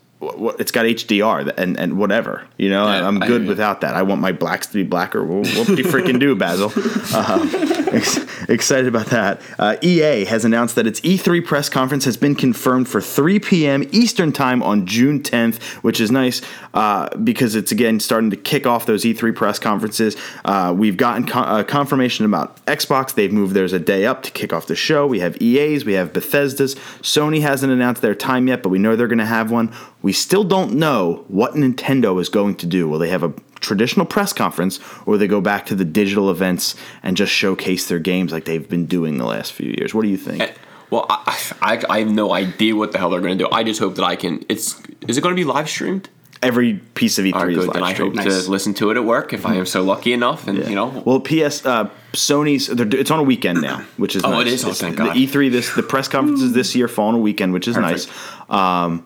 It's got HDR and, and whatever, you know. Yeah, I'm good without that. I want my blacks to be blacker. What do you freaking do, Basil. <laughs> Ex- excited about that. Uh, EA has announced that its E3 press conference has been confirmed for 3 p.m. Eastern Time on June 10th, which is nice uh, because it's again starting to kick off those E3 press conferences. Uh, we've gotten co- uh, confirmation about Xbox. They've moved theirs a day up to kick off the show. We have EA's, we have Bethesda's. Sony hasn't announced their time yet, but we know they're going to have one. We still don't know what Nintendo is going to do. Will they have a traditional press conference or they go back to the digital events and just showcase their games like they've been doing the last few years. What do you think? Well, I, I, I have no idea what the hell they're going to do. I just hope that I can. It's is it going to be live streamed? Every piece of E3 All right, is good. live Then I hope streamed. Nice. to listen to it at work if I am so lucky enough, and Yeah. you know. well, PS uh, Sony's it's on a weekend now, <clears throat> which is Oh, nice. it is? Oh, It's- thank the God. E3 this the press conferences this year fall on a weekend, which is Perfect. nice. Um,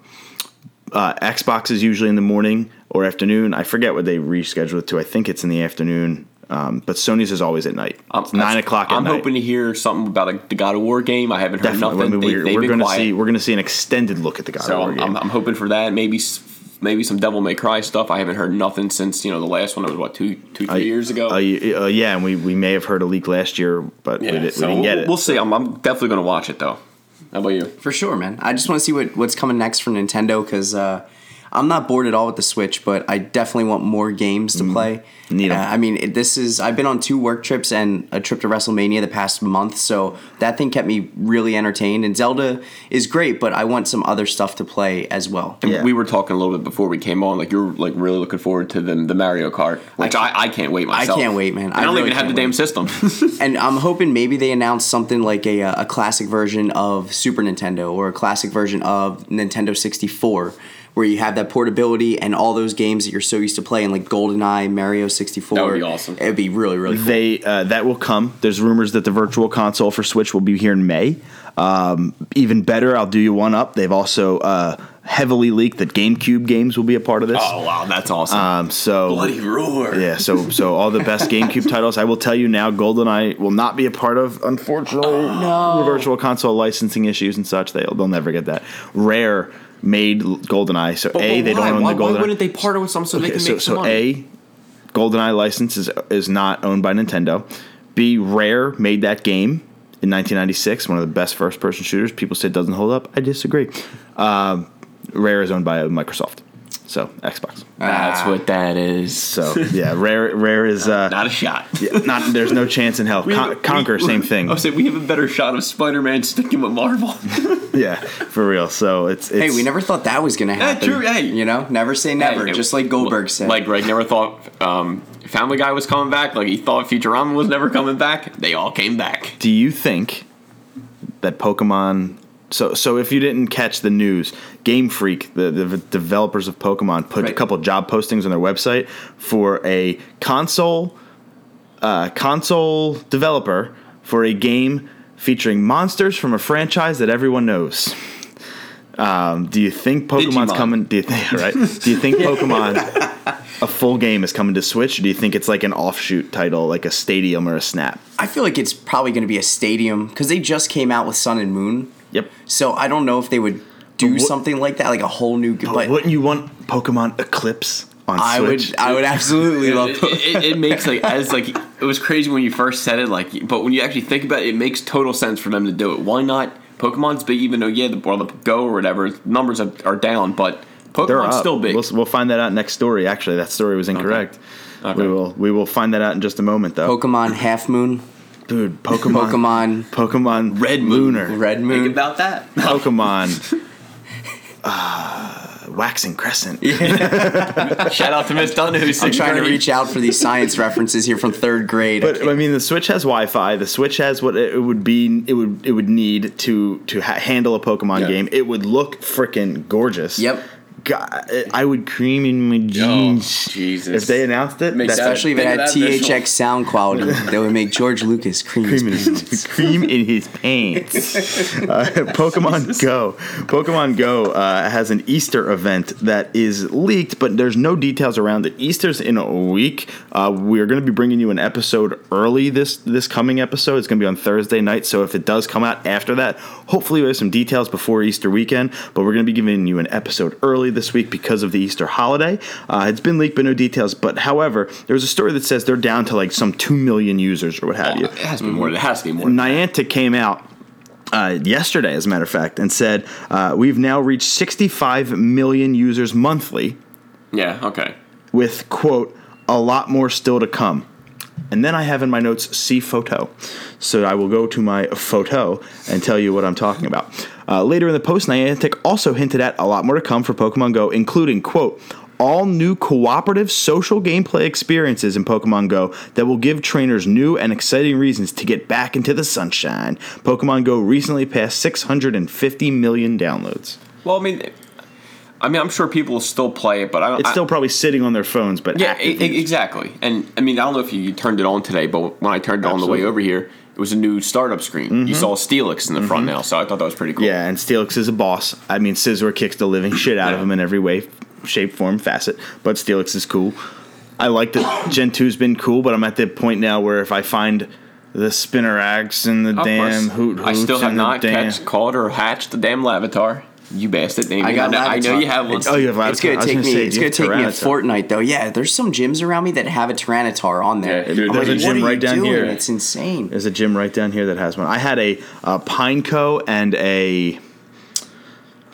uh, Xbox is usually in the morning or afternoon. I forget what they reschedule it to. I think it's in the afternoon. Um, but Sony's is always at night. Um, It's nine o'clock at I'm night. hoping to hear something about a, the God of War game. I haven't heard Definitely. nothing. I mean, They, we're they've we're going to see we're going to see an extended look at the God So of War I'm, game. I'm, I'm hoping for that. Maybe maybe some Devil May Cry stuff. I haven't heard nothing since you know the last one. That was what two two three years ago. Uh, uh, yeah, and we, we may have heard a leak last year, but we, did, so we didn't get we'll, it. we'll see. I'm, I'm definitely going to watch it though. How about you? For sure, man. I just want to see what, what's coming next from Nintendo because uh, I'm not bored at all with the Switch, but I definitely want more games to play. Need 'em. Uh, I mean, it, this is I've been on two work trips and a trip to WrestleMania the past month, so that thing kept me really entertained. And Zelda is great, but I want some other stuff to play as well. And Yeah. We were talking a little bit before we came on. Like you're like really looking forward to the the Mario Kart, which I, I, can't wait myself. I can't wait, man. I I don't really even have the can't damn system. <laughs> And I'm hoping maybe they announce something like a, uh, a classic version of Super Nintendo or a classic version of Nintendo 64, where you have that portability and all those games that you're so used to playing, like GoldenEye, Mario 64. That would be awesome. It'd be really, really cool. they uh, that will come. There's rumors that the virtual console for Switch will be here in May. Um, even better, I'll do you one up. They've also uh, heavily leaked that GameCube games will be a part of this. oh wow, that's awesome. Um, so Bloody roar. yeah, so so all the best GameCube titles. I will tell you now, GoldenEye will not be a part of, unfortunately, Oh, <gasps> no. virtual console licensing issues and such. They'll they'll never get that. Rare made GoldenEye, so But- a but they don't own why, the why GoldenEye. wouldn't they partner with some so they Okay, can so make some so money? a GoldenEye license is is not owned by Nintendo. B Rare made that game in 1996, one of the best first person shooters. People say it doesn't hold up. I disagree. Um, Rare is owned by Microsoft, so Xbox. That's Ah. what that is. So yeah, Rare Rare is uh, <laughs> Not a shot. yeah, not. There's no chance in hell. Con- Conker, same thing. I was saying we have a better shot of Spider-Man sticking with Marvel. <laughs> Yeah, for real. So it's, it's Hey, we never thought that was going to happen. true, hey. You know, never say never, Hey, just like Goldberg said. Like Greg never thought um, Family Guy was coming back. Like he thought Futurama was never coming back. They all came back. Do you think that Pokemon? So, so if you didn't catch the news, Game Freak, the, the developers of Pokemon, put a couple job postings on their website for a console, uh, console developer for a game featuring monsters from a franchise that everyone knows. Um, do you think Pokemon's Digimon. coming? Do you think <laughs> right? Do you think <laughs> Pokemon a full game is coming to Switch, or do you think it's like an offshoot title, like a Stadium or a Snap? I feel like it's probably going to be a stadium because they just came out with Sun and Moon. Yep. So I don't know if they would do what- something like that, like a whole new. But, But wouldn't you want Pokemon Eclipse on I Switch? would, I would absolutely love. it, it, it makes like as like it was crazy when you first said it. Like, but when you actually think about it, it makes total sense for them to do it. Why not? Pokemon's big, even though yeah, the or the Go or whatever numbers are, are down, but Pokemon's still big. We'll, we'll find that out next story. Actually, that story was incorrect. Okay. We will we will find that out in just a moment, though. Pokemon Half Moon, Dude, Pokemon, Pokemon Pokemon Red Moon. Lunar, Red Think Moon. about that. Pokemon, <laughs> uh, Waxing Crescent. <laughs> Shout out to Miss Dunn who's I'm sixth trying to reach out for these science <laughs> references here from third grade. But I mean, the Switch has Wi-Fi. The Switch has what it would be. It would it would need to to ha- handle a Pokemon Yeah. game. It would look freaking gorgeous. Yep. God, I would cream in my jeans Oh, Jesus. if they announced it. Make that- Especially if it had of that visual. THX sound quality <laughs> that would make George Lucas cream his in pants. his, cream in his pants. <laughs> <laughs> Uh, Pokemon Go. Pokemon Go uh, has an Easter event that is leaked, but there's no details around it. Easter's in a week. Uh, we're going to be bringing you an episode early this this coming episode. It's going to be on Thursday night. So if it does come out after that, hopefully we have some details before Easter weekend. But we're going to be giving you an episode early this week because of the Easter holiday. Uh, it's been leaked, but no details. But however, there's a story that says they're down to like some two million users or what have you. It has to be more. It has to be more. Niantic came out uh, yesterday, as a matter of fact, and said uh, we've now reached 65 million users monthly, Yeah. Okay. with quote a lot more still to come. And then I have in my notes see photo, so I will go to my photo and tell you what I'm talking about. Uh, later in the post, Niantic also hinted at a lot more to come for Pokemon Go, including quote all new cooperative social gameplay experiences in Pokemon Go that will give trainers new and exciting reasons to get back into the sunshine. Pokemon Go recently passed 650 million downloads. Well, I mean, I mean, I'm sure people will still play it, but I don't. It's I- still probably sitting on their phones, but Yeah, e- exactly. And I mean, I don't know if you turned it on today, but when I turned it on the way over here, it was a new startup screen. You mm-hmm. saw Steelix in the front mm-hmm. now, so I thought that was pretty cool. Yeah, and Steelix is a boss. I mean, Scizor kicks the living shit out of him in every way, shape, form, facet. But Steelix is cool. I like that <coughs> Gen 2's been cool, but I'm at the point now where if I find the Spinaraks and the Of damn course. hoot I still have not damn- catch, caught, or hatched the damn Larvitar. You bastard! Didn't I got know, I know you have one. It's- Oh, you have Larvitar. It's gonna take me. say, it's gonna take me a Tyranitar. fortnight though. Yeah, there's some gyms around me that have a Tyranitar on there. Yeah, dude, I'm there's like, a gym right down doing? here. It's insane. There's a gym right down here that has one. I had a, uh Pineco and a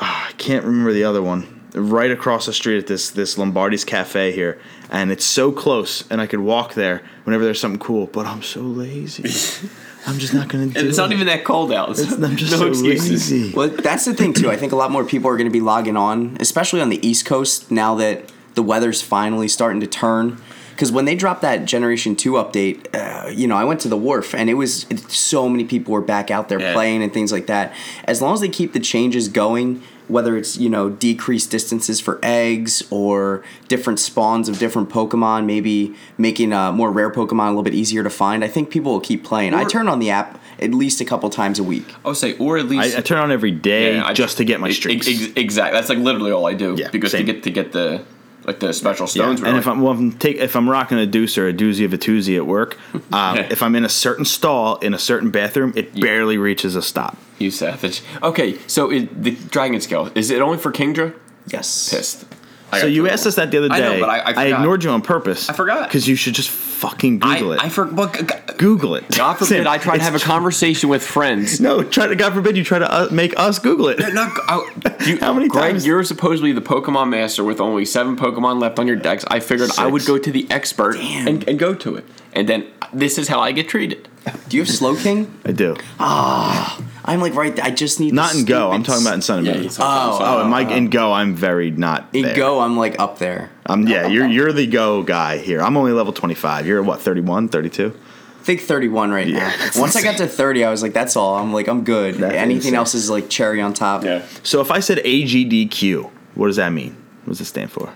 ah, I can't remember the other one. Right across the street at this this Lombardi's Cafe here, and it's so close, and I could walk there whenever there's something cool. But I'm so lazy. <laughs> I'm just not gonna do And it's it. not even that cold out. It's, <laughs> I'm just no so excuses. lazy. Well, that's the thing too. I think a lot more people are going to be logging on, especially on the East Coast now that the weather's finally starting to turn. Because when they dropped that Generation Two update, uh, you know, I went to the wharf and it was it, so many people were back out there Yeah. playing and things like that. As long as they keep the changes going, whether it's you know decreased distances for eggs or different spawns of different Pokemon, maybe making uh, more rare Pokemon a little bit easier to find, I think people will keep playing. I turn on the app at least a couple times a week. I would say, or at least I, I turn on every day Yeah, I- just to get my ex- streaks. ex- exactly. That's like literally all I do. Yeah, because same. to get to get the like the special Yeah, stones. and really. if I'm well, if I'm, take, if I'm rocking a deuce or a doozy of a twosie at work, <laughs> um, if I'm in a certain stall in a certain bathroom, it barely reaches a stop. you savage. Okay, so it, the dragon scale is it only for Kingdra? Yes. Pissed. I So you asked us that the other I day. know, but I- I forgot. ignored you on purpose. I forgot. because you should just fucking. Google I, it. I for, but, g- g- Google it. God forbid Sam, I try to have a it's- conversation with friends. No, try to. God forbid you try to uh, make us Google it. Not, I, <laughs> you, How many Greg, times- you're supposedly the Pokemon master with only seven Pokemon left on your decks. I figured I would go to the expert and, and go to it. And then this is how I get treated. Do you have Slowking? <laughs> I do. Ah, I'm like right. I just need the Not in Go. I'm talking about in Sun and Yeah, Moon. he's talking Oh, about in my in Go, I'm very not. in there. Go. I'm like up there. Um, yeah, you're you're the Go guy here. I'm only level 25. You're what 31, 32? I think 31 right Yeah, now. that's Once I got to 30, I was like, that's all. I'm like, I'm good. That's Anything insane. else is like cherry on top. Yeah. So if I said AGDQ, what does that mean? What does it stand for?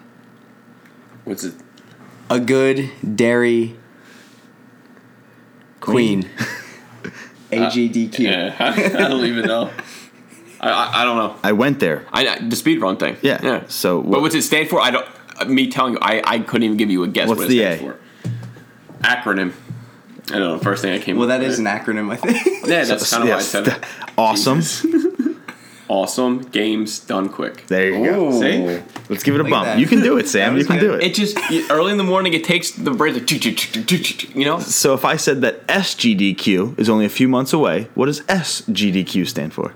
What's it? A good dairy queen. AGDQ. <laughs> Yeah. <laughs> I don't even know. I, I, I don't know. I went there. I, I the speed run thing. Yeah. Yeah. So but what- what's it stand for? I don't. Me telling you, I, I couldn't even give you a guess. What's what it the stands A? for. Acronym. I don't know. First thing I came. Well, up that with. is an acronym, I think. <laughs> Yeah, that's kind of why I Yes, said it. awesome. <laughs> Awesome games done quick. There you go. Ooh. See? Let's give it a Like bump. that. You can do it, <laughs> Sam. You can good. do it. It just early in the morning. It takes the brain like you know. So if I said that SGDQ is only a few months away, what does SGDQ stand for?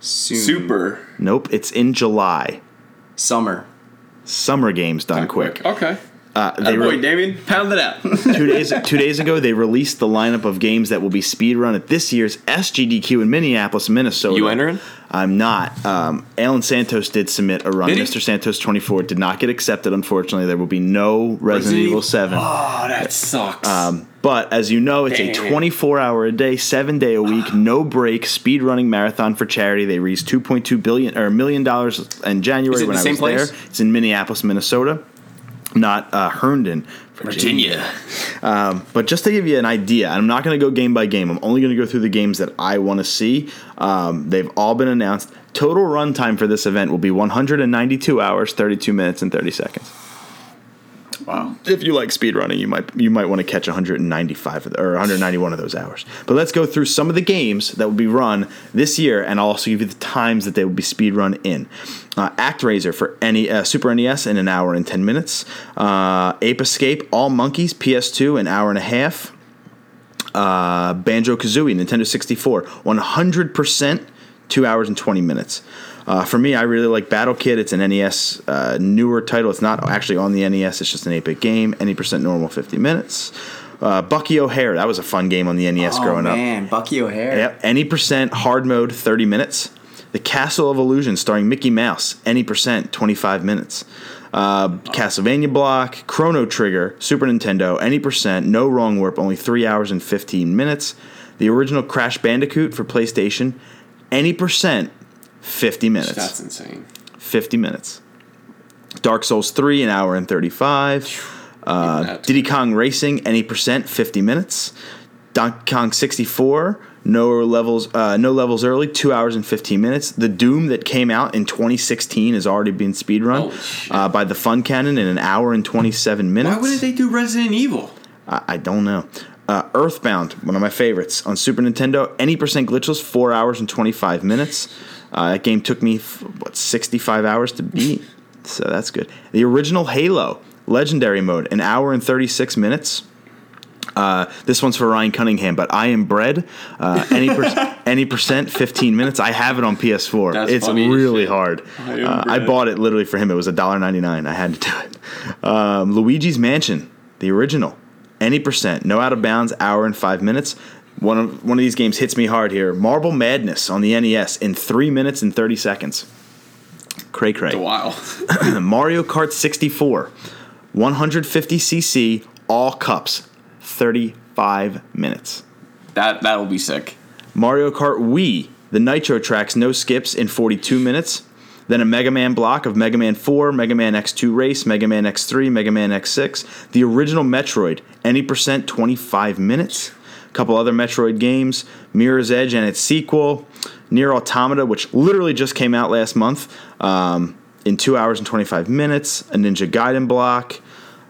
Soon. Super Nope, it's in July. Summer. Summer games done quick. Okay. Uh, they boy, re- Damien, pound it out. <laughs> two days two days ago they released the lineup of games that will be speedrun at this year's SGDQ in Minneapolis, Minnesota. You entering? I'm not. Um, Alan Santos did submit a run. Mr. Santos 24 did not get accepted. Unfortunately, there will be no Resident, Resident Evil Evil? 7. Oh, that sucks. Um, but as you know, it's Damn. a 24 hour a day, seven day a week, no break speed running marathon for charity. They raised 2.2 billion or a million dollars in January when I was place? there. It's in Minneapolis, Minnesota, not uh, Herndon, Virginia. Virginia. But just to give you an idea, I'm not going to go game by game. I'm only going to go through the games that I want to see. Um, they've all been announced. Total runtime for this event will be 192 hours, 32 minutes, and 30 seconds. Wow. If you like speedrunning, you might you might want to catch 195 of the, or 191 of those hours. But let's go through some of the games that will be run this year, and I'll also give you the times that they will be speedrun in. Uh, ActRaiser for any uh, Super NES in an hour and 10 minutes. Uh, Ape Escape All Monkeys PS2 an hour and a half. Uh, Banjo Kazooie Nintendo 64 100% two hours and 20 minutes. Uh, for me, I really like Battle Kid. It's an NES uh, newer title. It's not actually on the NES. It's just an 8-bit game. Any percent normal, 50 minutes. Uh, Bucky O'Hare. That was a fun game on the NES Oh, growing up. man. Bucky O'Hare. Yep. Any percent hard mode, 30 minutes. The Castle of Illusion starring Mickey Mouse. Any percent, 25 minutes. Uh, Castlevania Block, Chrono Trigger, Super Nintendo. Any percent, no wrong warp, only 3 hours and 15 minutes. The original Crash Bandicoot for PlayStation. Any percent, 50 minutes. That's insane. 50 minutes. Dark Souls 3, an hour and 35. Uh, Diddy Kong Racing, any percent, 50 minutes. Donkey Kong 64, no levels, uh, no levels early, two hours and 15 minutes. The Doom that came out in 2016 has already been speedrun shit. uh, by the Fun Cannon in an hour and 27 minutes. Why wouldn't they do Resident Evil? I, I don't know. Uh, Earthbound, one of my favorites on Super Nintendo. Any percent glitchless, four hours and twenty five minutes. Uh, that game took me what sixty five hours to beat, <laughs> so that's good. The original Halo Legendary mode, an hour and thirty six minutes. Uh, this one's for Ryan Cunningham, but I am bread. Uh, any per- <laughs> any percent, fifteen minutes. I have it on PS4. That's it's really hard. I Uh, I bought it literally for him. It was $1.99. I had to do it. Um, Luigi's Mansion, the original. Any percent, no out of bounds, hour and five minutes. One of one of these games hits me hard here. Marble Madness on the NES in three minutes and thirty seconds. Cray cray. Wow. <laughs> Mario Kart 64, 150cc, all cups, 35 minutes. that that'll be sick. Mario Kart Wii, the Nitro tracks, no skips in 42 minutes. Then a Mega Man block of Mega Man 4, Mega Man X2 Race, Mega Man X3, Mega Man X6. The original Metroid, any percent, 25 minutes. A couple other Metroid games, Mirror's Edge and its sequel, Nier Automata, which literally just came out last month, um, in 2 hours and 25 minutes. A Ninja Gaiden block,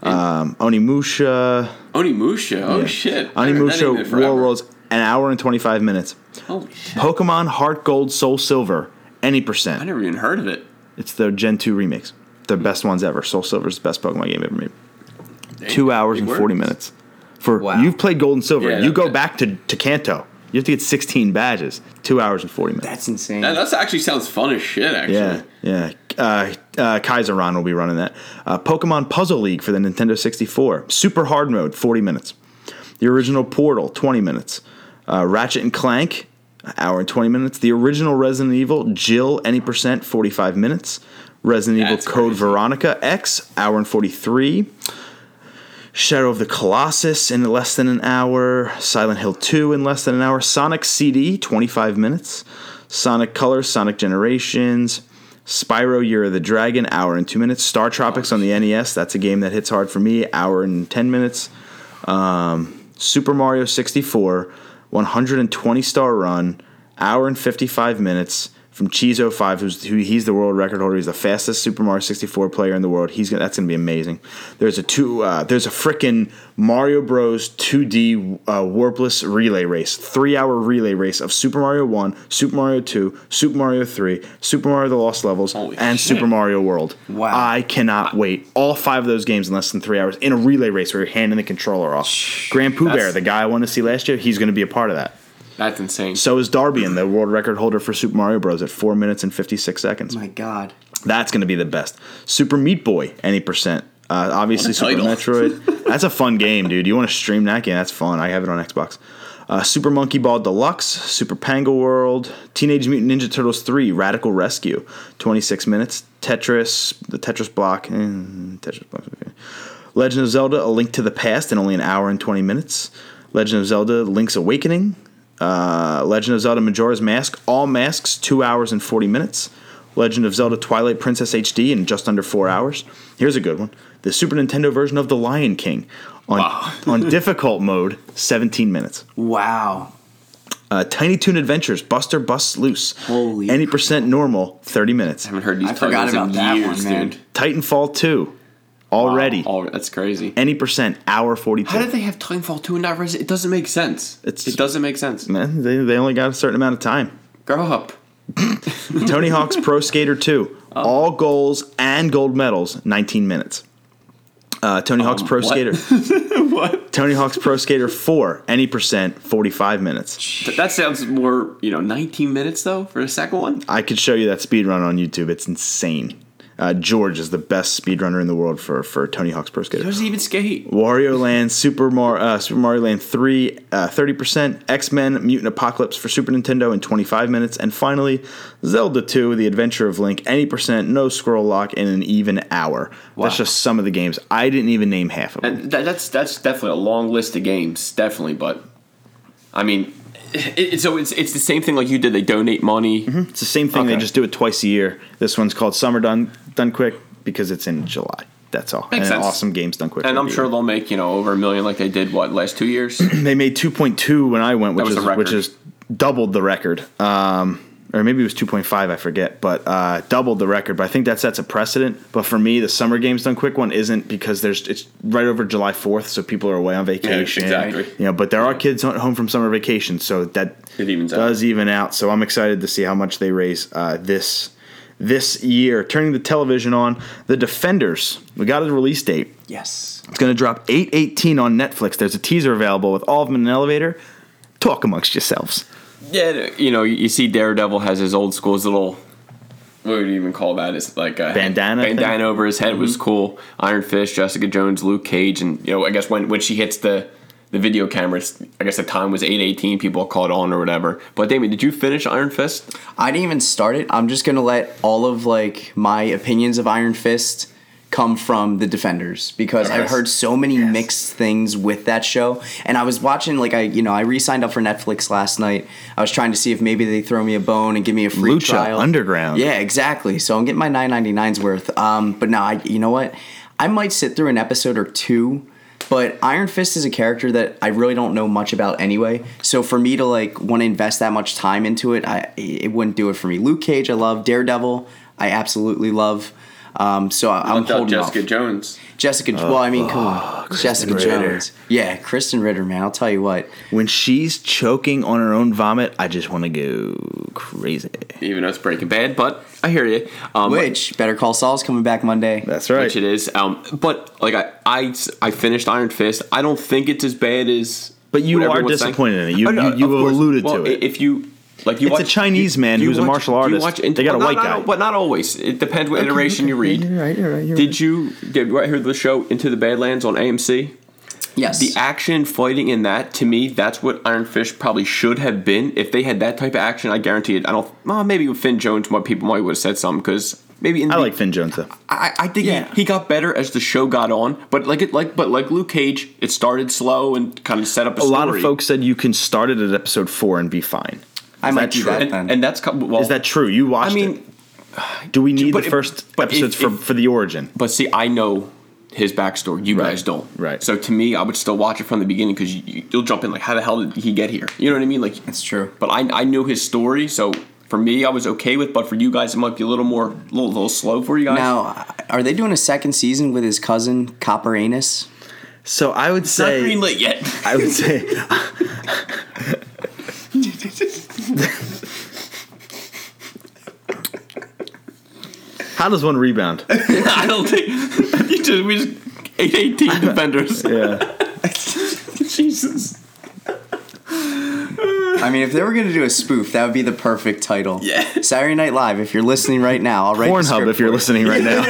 um, Onimusha. Onimusha. Oh yeah. shit. Onimusha. Warlords, an hour and 25 minutes. Holy shit. Pokemon Heart Gold Soul Silver, any percent. I never even heard of it. It's the Gen 2 remakes. The best ones ever. Soul Silver is the best Pokemon game ever made. Two hours and 40 words. minutes. For Wow. You've played Gold and Silver. Yeah, you go that- back to, to Kanto. You have to get 16 badges. Two hours and 40 minutes. That's insane. That that's actually sounds fun as shit. Actually. yeah, yeah. Uh, uh, Kaiseron will be running that. Uh, Pokemon Puzzle League for the Nintendo 64. Super Hard Mode, 40 minutes. The original Portal, 20 minutes. Uh, Ratchet and Clank, hour and 20 minutes. The original Resident Evil, Jill, any percent, 45 minutes. Resident That's Evil Code crazy. Veronica X, hour and 43. Shadow of the Colossus in less than an hour. Silent Hill 2 in less than an hour. Sonic CD, 25 minutes. Sonic Colors, Sonic Generations. Spyro Year of the Dragon, hour and two minutes. Star Tropics on the NES, that's a game that hits hard for me, hour and 10 minutes. Um, Super Mario 64, 120 star run, hour and 55 minutes from Cheese05, who's who, he's the world record holder. He's the fastest Super Mario 64 player in the world. He's gonna, that's gonna be amazing. There's a two uh, there's a freaking Mario Bros 2D uh, warpless relay race, three hour relay race of Super Mario 1, Super Mario 2, Super Mario 3, Super Mario The Lost Levels, Holy and shit. Super Mario World. Wow. I cannot wait. All five of those games in less than three hours in a relay race where you're handing the controller off. Grand Pooh Bear, the guy I wanted to see last year, he's going to be a part of that. That's insane. So is Darbian, the world record holder for Super Mario Bros. at four minutes and 56 seconds. My God. That's going to be the best. Super Meat Boy, any percent. Uh, obviously, Super title. Metroid. <laughs> That's a fun game, dude. You want to stream that game? That's fun. I have it on Xbox. Uh, Super Monkey Ball Deluxe, Super Pango World, Teenage Mutant Ninja Turtles 3, Radical Rescue, 26 minutes. Tetris, the Tetris block. eh, Tetris block, okay. Legend of Zelda, A Link to the Past in only an hour and 20 minutes. Legend of Zelda, Link's Awakening. Uh, Legend of Zelda Majora's Mask, all masks, 2 hours and 40 minutes. Legend of Zelda Twilight Princess HD in just under 4 hours. Here's a good one. The Super Nintendo version of The Lion King on, Wow. on <laughs> difficult mode, 17 minutes. Wow. Uh, Tiny Toon Adventures, Buster Busts Loose. Holy Any percent normal, 30 minutes. I haven't heard these I forgot titles in about that years, one, man. dude. Titanfall 2, already. Oh, that's crazy. Any percent, hour 42. How did they have Titanfall 2 and not Resident? It doesn't make sense. It's- it doesn't make sense. Man, they, they only got a certain amount of time. Grow up. <laughs> Tony Hawk's Pro Skater 2, Oh. all goals and gold medals, 19 minutes. Uh, Tony Hawk's Pro Um, what? Skater. <laughs> what? Tony Hawk's Pro Skater 4, any percent, 45 minutes. Th- That sounds more, you know, 19 minutes though for the second one. I could show you that speed run on YouTube. It's insane. Uh, George is the best speedrunner in the world for, for Tony Hawk's Pro Skater. doesn't even skate. Wario Land, Super Mario, uh, Super Mario Land 3, uh, 30%, X Men, Mutant Apocalypse for Super Nintendo in 25 minutes, and finally, Zelda 2, The Adventure of Link, any percent, no scroll lock in an even hour. That's just some of the games. I didn't even name half of them. And that, that's that's definitely a long list of games, definitely. But I mean, it, so it's it's the same thing like you did. They donate money. It's the same thing. They just do it twice a year. This one's called Summer Done Done Quick because it's in July. That's all. Makes and sense. awesome games done quick. And I'm sure they'll make you know over a million like they did what last two years. <clears throat> they made 2.2 when I went, which is which is doubled the record. Um, or maybe it was 2.5, I forget, but uh, doubled the record. But I think that sets a precedent. But for me, the summer games done quick one isn't because there's it's right over July 4th, so people are away on vacation. exactly. You know, but there are kids home from summer vacation, so that It evens out. does even out. So I'm excited to see how much they raise uh, this this year. Turning the television on, The Defenders. We got a release date. Yes. It's going to drop 818 on Netflix. There's a teaser available with all of them in an elevator. Talk amongst yourselves. Yeah, you know, you see Daredevil has his old school his little. What would you even call that? It's like a Bandana thing? Bandana over his head was mm-hmm. cool. Iron Fist, Jessica Jones, Luke Cage, and you know, I guess when when she hits the the video cameras, I guess the time was eight eighteen. People caught on or whatever. But Damien, did you finish Iron Fist? I didn't even start it. I'm just gonna let all of like my opinions of Iron Fist come from the defenders because I've heard so many mixed things with that show. And I was watching like I you know I re-signed up for Netflix last night. I was trying to see if maybe they throw me a bone and give me a free Lucha trial. Underground. Yeah, exactly. So I'm getting my 9.99's worth. Um, but now I you know what? I might sit through an episode or two. But Iron Fist is a character that I really don't know much about anyway. So for me to like want to invest that much time into it, I it wouldn't do it for me. Luke Cage, I love. Daredevil, I absolutely love. Um, so I- I'm holding Jessica off. Jessica Jones. Jessica, well, I mean, come on, Jessica Ritter. Jones. Yeah, Krysten Ritter, man. I'll tell you what. When she's choking on her own vomit, I just want to go crazy. Even though it's Breaking Bad, but I hear you. Um, Which Better Call Saul's coming back Monday. That's right. which it is. Um, but like I, I, I finished Iron Fist. I don't think it's as bad as. But you are everyone's saying. disappointed in it. You- Oh, no, you- you alluded Well, to it. If you like, you It's a Chinese you- man you who's a watch- martial you artist. watch- They got a white not, guy. Not, but not always. It depends what iteration you read. You're right. You're right. You're Did you did you ever hear the show Into the Badlands on AMC? Yes. The action fighting in that, to me, that's what Iron Fist probably should have been. If they had that type of action, I guarantee it. I don't. Well, maybe with Finn Jones, more people might would have said something because maybe in I the, like Finn Jones though. I, I think Yeah. he, he got better as the show got on, but like it, like but like Luke Cage, it started slow and kind of set up a, A lot of folks said you can start it at episode four and be fine. I might that do true? that and, then. and that's co- well, Is that true? You watched I mean, it. Do we need the first if- episodes for, if- for the origin? But see, I know his backstory. You Right, guys don't. right. So to me, I would still watch it from the beginning because you, you'll jump in like, how the hell did he get here? You know what I mean? Like, That's true. But I, I knew his story, so for me, I was okay with. But for you guys, it might be a little more, a little, little slow for you guys. Now, are they doing a second season with his cousin Copper Anus? So I would it's not say greenlit yet. I would <laughs> say How does one rebound? <laughs> <laughs> I don't think you just we just eight eighteen <laughs> defenders. Yeah. Jesus. I mean, if they were going to do a spoof, that would be the perfect title. Yeah. Saturday Night Live. If you're listening right now, I'll write the Pornhub script if you're for listening right now.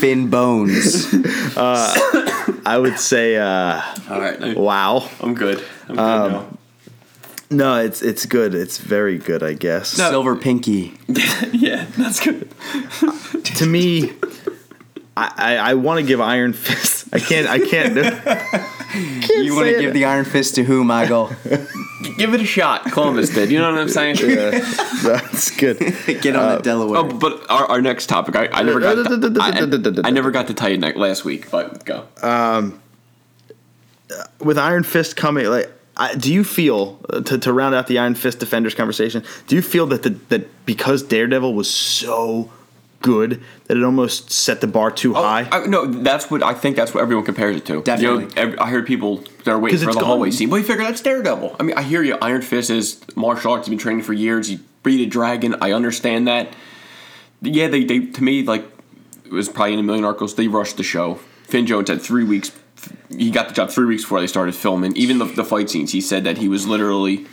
Finn Bones. <coughs> I would say uh All right, wow. I'm good. I'm good Um, now. No, it's it's good. It's very good, I guess. Silver Pinky. <laughs> Yeah, that's good. <laughs> To me, I, I, I want to give Iron Fist. I can't I can't do <laughs> can't You want to give the Iron Fist to who, Michael? Give it a shot. Columbus did. You know what I'm saying? Yeah, that's good. Get on the Delaware. Oh, but our, our next topic, I, I never got. To, I, I never got to tell you last week, but go. Um, with Iron Fist coming, like, I, do you feel uh, to, to round out the Iron Fist defenders conversation? Do you feel that the that because Daredevil was so good that it almost set the bar too high? I, no, that's what I think. That's what everyone compares it to. Definitely. You know, ev- I heard people that are waiting 'Cause for the gone. hallway scene. Well, you figure that's Daredevil. I mean, I hear you. Iron Fist is martial arts. He's been training for years. He beat a dragon. I understand that. Yeah, they, they to me like it was probably in a million articles. They rushed the show. Finn Jones had three weeks. He got the job three weeks before they started filming. Even the, the fight scenes, he said that he was literally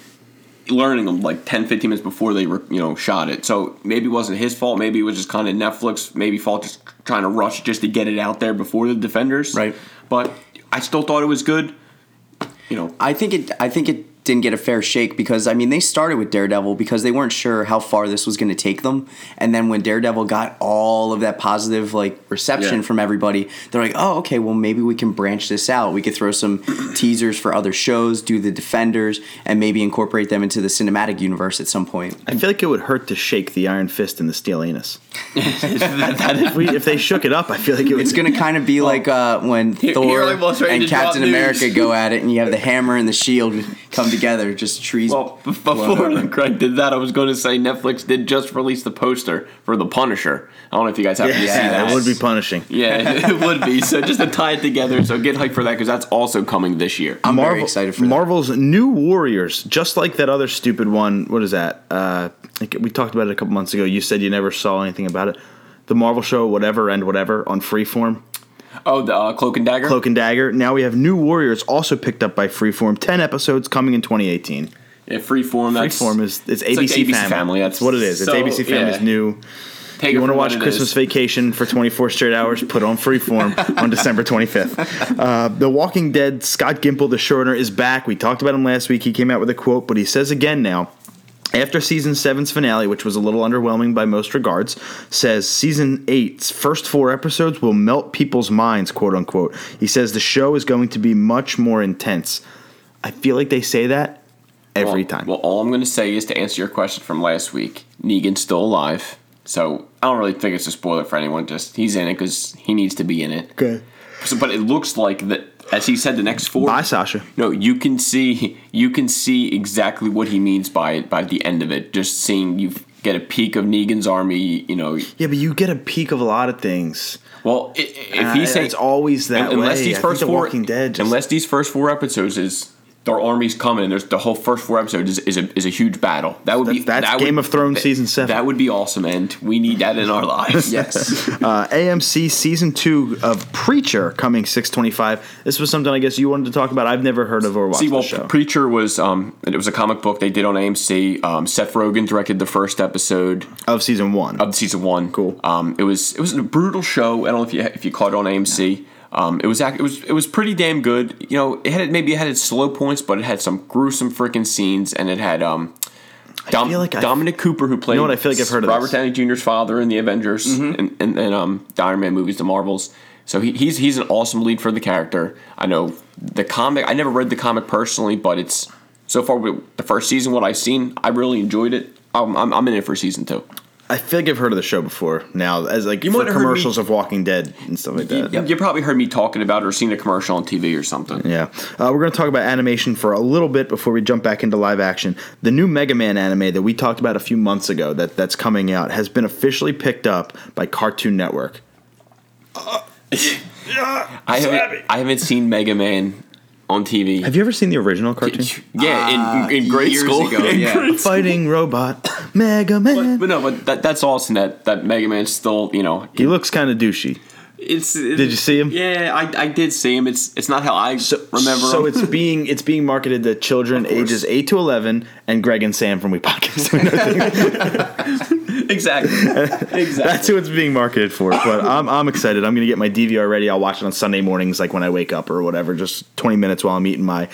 learning them like 10 15 minutes before they were you know shot it so maybe it wasn't his fault maybe it was just kind of netflix maybe fault just trying to rush just to get it out there before the defenders Right. but i still thought it was good you know I think it. I think it didn't get a fair shake because I mean they started with Daredevil because they weren't sure how far this was going to take them, and then when Daredevil got all of that positive like reception Yeah. from everybody, they're like, oh okay, well maybe we can branch this out. We could throw some <clears throat> teasers for other shows, do the Defenders, and maybe incorporate them into the cinematic universe at some point. I feel like it would hurt to shake the Iron Fist and the steel anus. <laughs> that, that is If, we, if they shook it up, I feel like it would. It's gonna kind of be like uh, when <laughs> here Thor I and to drop Captain news. America go at it, and you have the <laughs> hammer and the shield come together, just trees. well b- <laughs> before over. Craig did that i was going to say netflix did just release the poster for the punisher i don't know if you guys happen to see yeah, that it would be punishing. yeah <laughs> it <laughs> would be so just to tie it together so get hyped for that because that's also coming this year I'm very excited for that. Marvel's New Warriors, just like that other stupid one. What is that? Uh, we talked about it a couple months ago. You said you never saw anything about it. The Marvel show, whatever and whatever, on Freeform, oh the uh, cloak and dagger Cloak and Dagger. Now we have New Warriors, also picked up by Freeform. Ten episodes coming in 2018. yeah freeform that's Freeform is it's ABC, like ABC Family. Family, That's what it is. It's so- ABC Family's yeah. new. Take You want to watch Christmas is. Vacation for 24 straight hours? <laughs> Put on Freeform on December 25th. Uh, the Walking Dead, Scott Gimple, the showrunner, is back. We talked about him last week. He came out with a quote, but he says again now. After season seven's finale, which was a little underwhelming by most regards, says season eight's first four episodes will melt people's minds, quote unquote. He says the show is going to be much more intense. I feel like they say that every well, time. Well, all I'm going to say is to answer your question from last week. Negan's still alive, so I don't really think it's a spoiler for anyone. Just he's in it because he needs to be in it. okay. So, but it looks like that, as he said, the next four. Bye, Sasha. No, you can see you can see exactly what he means by it by the end of it. Just seeing you get a peek of Negan's army. You know, Yeah, but you get a peek of a lot of things. well, if Uh, he's saying it's always that unless way. these first The four, Walking Dead just- unless these first four episodes is their army's coming, and there's the whole first four episodes is, is a is a huge battle. That would be That's- that's that Game would, of Thrones season seven. That would be awesome, and we need that in our lives. <laughs> yes. Uh, AMC season two of Preacher coming six twenty five. This was something I guess you wanted to talk about. I've never heard of or watched See, well, show. Preacher was um, it was a comic book they did on AMC. Um, Seth Rogen directed the first episode of season one. of season one. Cool. Um, it was it was a brutal show. I don't know if you if you caught it on AMC. Um, it was it was it was pretty damn good. You know, it had maybe it had its slow points, but it had some gruesome freaking scenes, and it had um, Dom- like I- Dominic Cooper who played. you know what? I feel like I've heard of Robert. Downey Jr.'s father in the Avengers and, and, and um, the Iron Man movies, the Marvels. So he, he's he's an awesome lead for the character. I know the comic. I never read the comic personally, but it's so far the first season. What I've seen, I really enjoyed it. I'm, I'm, I'm in it for season two. I feel like I've heard of the show before now, as like You for commercials of Walking Dead and stuff like that. You, you probably heard me talking about it or seen a commercial on TV or something. Yeah, uh, we're going to talk about animation for a little bit before we jump back into live action. The new Mega Man anime that we talked about a few months ago that that's coming out has been officially picked up by Cartoon Network. I haven't I haven't seen Mega Man on TV. Have you ever seen the original cartoon? Yeah, in, in ah, grade years school. ago, <laughs> In yeah. grade Fighting robot <coughs> Mega Man. But no, but that, that's awesome that that Mega Man's still you know he looks kind of douchey. it's. Did you see him? Yeah, I, I did see him. It's it's not how I remember. So him. it's <laughs> being it's being marketed to children ages eight to eleven, and Greg and Sam from We Podcast. <laughs> exactly <laughs> exactly. That's who it's being marketed for. But I'm, I'm excited. I'm going to get my DVR ready. I'll watch it on Sunday mornings, like when I wake up or whatever, just 20 minutes while I'm eating my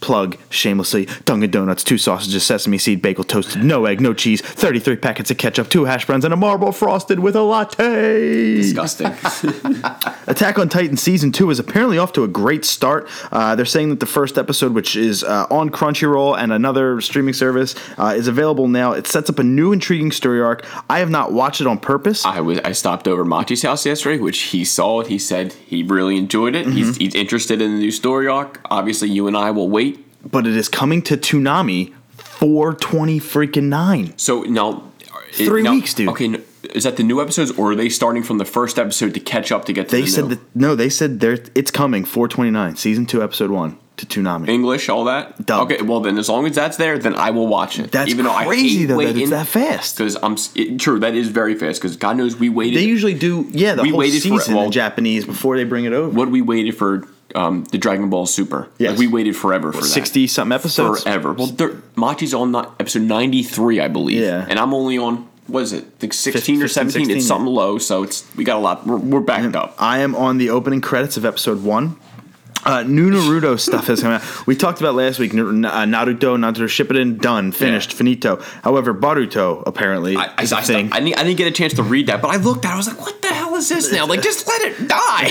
plug shamelessly Dunkin' Donuts, two sausages, sesame seed, bagel toasted, no egg, no cheese, 33 packets of ketchup, two hash browns, and a marble frosted with a latte. disgusting. <laughs> Attack on Titan season two is apparently off to a great start. Uh, they're saying that the first episode, which is uh, on Crunchyroll and another streaming service, uh, is available now. It sets up a new intriguing story arc. I have not watched it on purpose. I was I stopped over Machi's house yesterday, which he saw it. He said he really enjoyed it. He's, Mm-hmm. he's interested in the new story arc. Obviously, you and I will wait. But it is coming to Toonami 420 freaking 9. So now, Three now- weeks, dude. Okay, is that the new episodes, or are they starting from the first episode to catch up to get to They the said new? that no, they said they're it's coming 429 season 2 episode 1 to Toonami. English, all that. Dubbed. Okay, well then, as long as that's there, then I will watch it. That's Even though I crazy hate though that it's that fast. Because I'm it, true, that is very fast. Because God knows we waited. They usually do yeah, the We whole waited for- season well- in Japanese before they bring it over. what we waited for um, the Dragon Ball Super. Yes. Like, we waited forever for that. 60 something episodes. forever. Well, Machi's on not, episode ninety three, I believe. Yeah. and I'm only on what is it, like sixteen or seventeen? 16, it's yeah. something low, so it's we got a lot. We're, we're backed up. I am on the opening credits of episode one. Uh, new Naruto stuff has come out. We talked about last week. Uh, Naruto, Naruto Shippuden, done, finished, Yeah. finito. However, Boruto apparently I, I, I, thing. I, didn't, I didn't get a chance to read that, but I looked at. it, I was like, "What the hell is this now? Like, just let it die."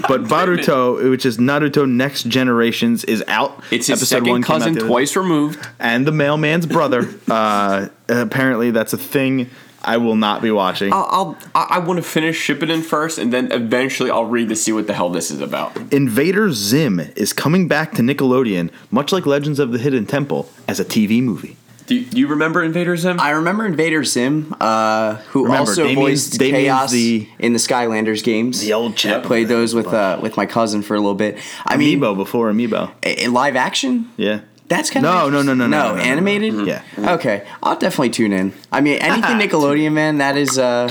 <laughs> but Boruto, which is Naruto Next Generations, is out. it's his Episode second one cousin, twice removed. and the mailman's brother. <laughs> uh, apparently, that's a thing. I will not be watching. I'll, I'll I, I want to finish Shippuden first, and then eventually I'll read to see what the hell this is about. Invader Zim is coming back to Nickelodeon, much like Legends of the Hidden Temple, as a TV movie. Do you, remember Invader Zim? I remember Invader Zim, uh, who Remember, also voiced Kaos the- in the Skylanders games. The old chap. I played those with uh, with my cousin for a little bit. I mean, Amiibo before Amiibo. live action. Yeah. That's kind No, of no, no, no, no, no, no, no, animated. Mm-hmm. Yeah. Mm-hmm. Okay, I'll definitely tune in. I mean, anything <laughs> Nickelodeon, man. That is. uh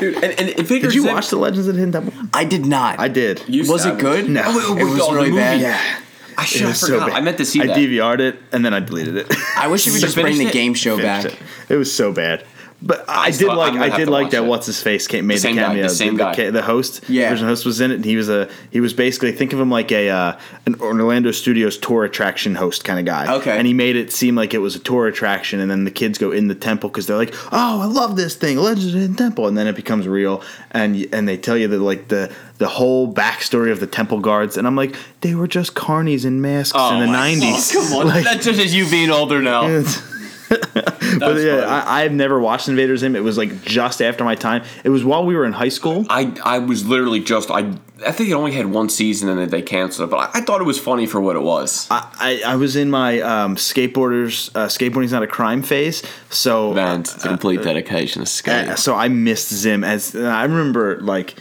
Dude, and, and Did you Zim, watch the Legends of Hidden Temple? I did not. I did. You was it good? No. Oh, it, it was really bad. Yeah. I should have forgot. bad. I meant to see I that. DVR'd it and then I deleted it. I wish you would You just bring the it? game show back. It. It was so bad. But I, did still- like I did like that. it. What's his face came made the, same guy, cameo. the same guy. ca- the host. Yeah. the original host was in it. And he was a he was basically think of him like a uh, an Orlando Studios tour attraction host kind of guy. Okay. and he made it seem like it was a tour attraction, and then the kids go in the temple because they're like, "Oh, I love this thing, Legends of the Temple," and then it becomes real, and and they tell you that like the the whole backstory of the temple guards, and I'm like, they were just carnies in masks in the my- '90s. Oh, come on. <laughs> Like- That's just as you being older now. <laughs> <laughs> But yeah, funny. I, I've never watched Invader Zim. It was like just after my time. It was while we were in high school. I I was literally just I I think it only had one season and then they canceled it, but I, I thought it was funny for what it was. I, I, I was in my um, skateboarders uh, skateboarding's not a crime phase. So Man, it's a complete dedication to skate. uh, so I missed Zim as uh, I remember like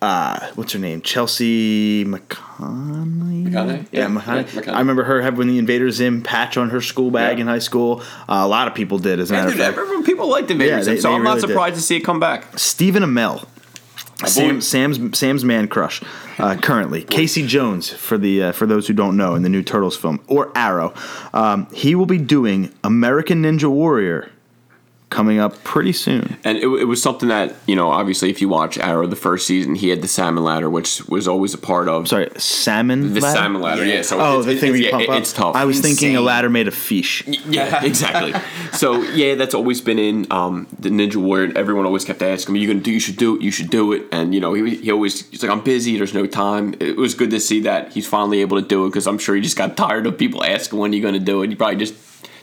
uh, what's her name Chelsea McConaughey. McConaughey? Yeah, Yeah, McConaughey. McConaughey. I remember her having the Invader Zim patch on her school bag Yeah. in high school. Uh, a lot of people did, as a matter of fact. everyone- people liked Invader Yeah, Zim, they- so they I'm not really did. surprised to see it come back. Stephen Amell. Sam. Sam's Sam's man crush uh, currently Casey Jones for the uh, for those who don't know in the new Turtles film or Arrow, um, he will be doing American Ninja Warrior coming up pretty soon. And it, it was something that you know, obviously, if you watch Arrow the first season, he had the salmon ladder, which was always a part of. Sorry, salmon. the ladder? salmon ladder, yeah. so Oh, it's, the it's, thing you yeah, pump it- up. it's tough. I was thinking a ladder made of fish. Yeah, <laughs> exactly. so yeah, that's always been in um, the Ninja Warrior. Everyone always kept asking me, "You gonna do? You should do it. You should do it." And you know, he, he always he's like, "I'm busy. There's no time." It was good to see that he's finally able to do it because I'm sure he just got tired of people asking when you're gonna do it. He probably just.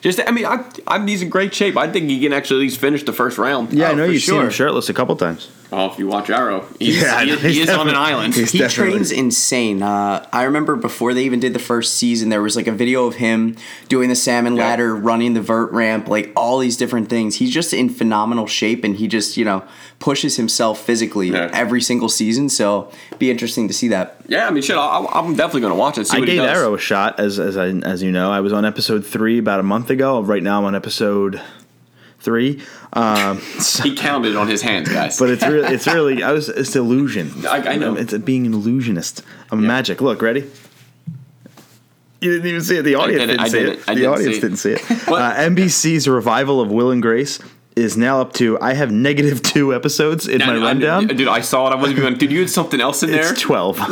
Just, I mean, I, I'm, he's in great shape. I think he can actually at least finish the first round. Yeah, I Oh, know you've seen him shirtless a couple times. Oh, if you watch Arrow, he's, Yeah, he, know. he is on an island. He definitely- trains insane. Uh, I remember before they even did the first season, there was like a video of him doing the salmon Yeah. ladder, running the vert ramp, like all these different things. He's just in phenomenal shape, and he just you know pushes himself physically Yeah. every single season. So be interesting to see that. Yeah, I mean, shit, I, I'm definitely going to watch it. See I what he gave does. Arrow a shot, as as I, as you know. I was on episode three about a month ago. Right now, I'm on episode three. Um, <laughs> He counted on his hands, guys. but it's really, it's really, I was, it's illusion. <laughs> I- I know. It's being an illusionist. I'm magic. Look, ready? You didn't even see it. The audience didn't- didn't, I see didn't. it. I the didn't audience see it. didn't see it. <laughs> Uh, NBC's revival of Will and Grace is now up to. I have negative <laughs> two episodes in my I- rundown. dude, I saw it. I wasn't even. Dude, you had something else in there. It's 12. <laughs>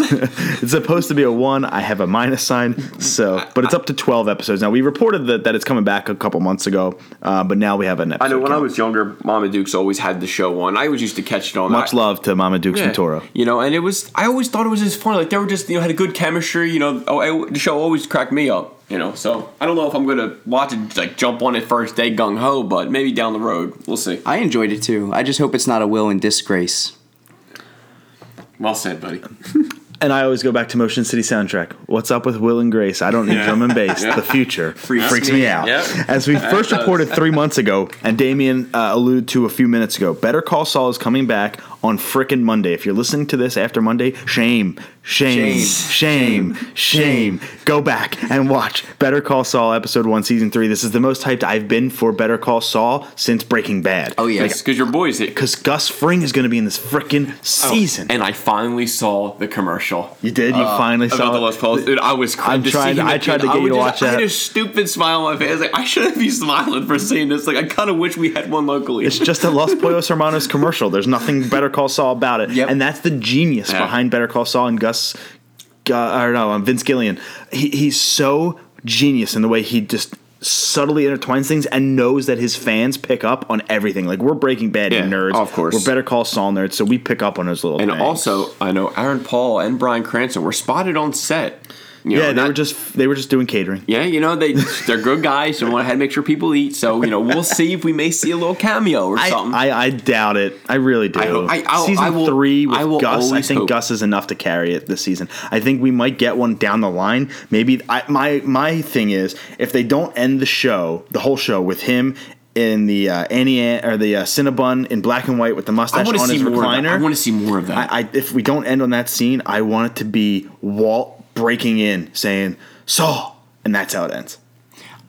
it's supposed to be a 1. I have a minus sign. So, but it's up to 12 episodes. Now, we reported that, that it's coming back a couple months ago, uh, but now we have an episode. I know when I was younger, Mama Dukes always had the show on. I always used to catch it on. Much I- love to Mama Dukes Yeah. and Toro. You know, and it was. I always thought it was just funny. Like they were just, you know, had a good chemistry. You know, oh, I- the show always cracked me up. You know, so I don't know if I'm gonna watch it, like jump on it first day gung ho, but maybe down the road we'll see. I enjoyed it too. I just hope it's not a will and disgrace. Well said, buddy. <laughs> And I always go back to Motion City soundtrack. What's up with Will and Grace? I don't need drum and bass. <laughs> Yeah. The future freaks, Freaks me me out. Yep. As we first does. reported three months ago, and Damien uh, alluded to a few minutes ago, Better Call Saul is coming back on frickin' Monday. If you're listening to this after Monday, shame, shame, shame, shame, Shame. Go back and watch Better Call Saul episode one, season three. This is the most hyped I've been for Better Call Saul since Breaking Bad. Oh, yeah. Because your boys hit. Because Gus Fring is going to be in this frickin' oh, season. And I finally saw the commercial. you did? You uh, finally About saw the it? Los Pollos. Dude, I was I'm trying- I tried to get you to was watch just- I had that. a stupid smile on my face. Like I shouldn't be smiling for seeing this. Like I kind of wish we had one locally. It's just a Los Pollos Hermanos commercial. There's nothing Better Call Saul about it, Yep. and that's the genius Yeah. behind Better Call Saul and Gus. Don't know, um, Vince Gilligan. He, he's so genius in the way he just subtly intertwines things and knows that his fans pick up on everything. Like we're Breaking Bad Yeah, nerds, of course. We're Better Call Saul nerds, so we pick up on those little. and things. also, I know Aaron Paul and Bryan Cranston were spotted on set. You know, yeah, they that- were just they were just doing catering. Yeah, you know they they're good guys, so want to make sure people eat. So you know we'll see if we may see a little cameo or I, something. I, I doubt it. I really do. I I- I'll- season I will- three with I will Gus, I think hope. Gus is enough to carry it this season. I think we might get one down the line. Maybe I, my my thing is if they don't end the show, the whole show with him in the uh, Annie Ann, or the uh, Cinnabon in black and white with the mustache on his more. Of that. recliner. I want to see more of that. I, I, if we don't end on that scene, I want it to be Walt breaking in saying Saul, and that's how it ends.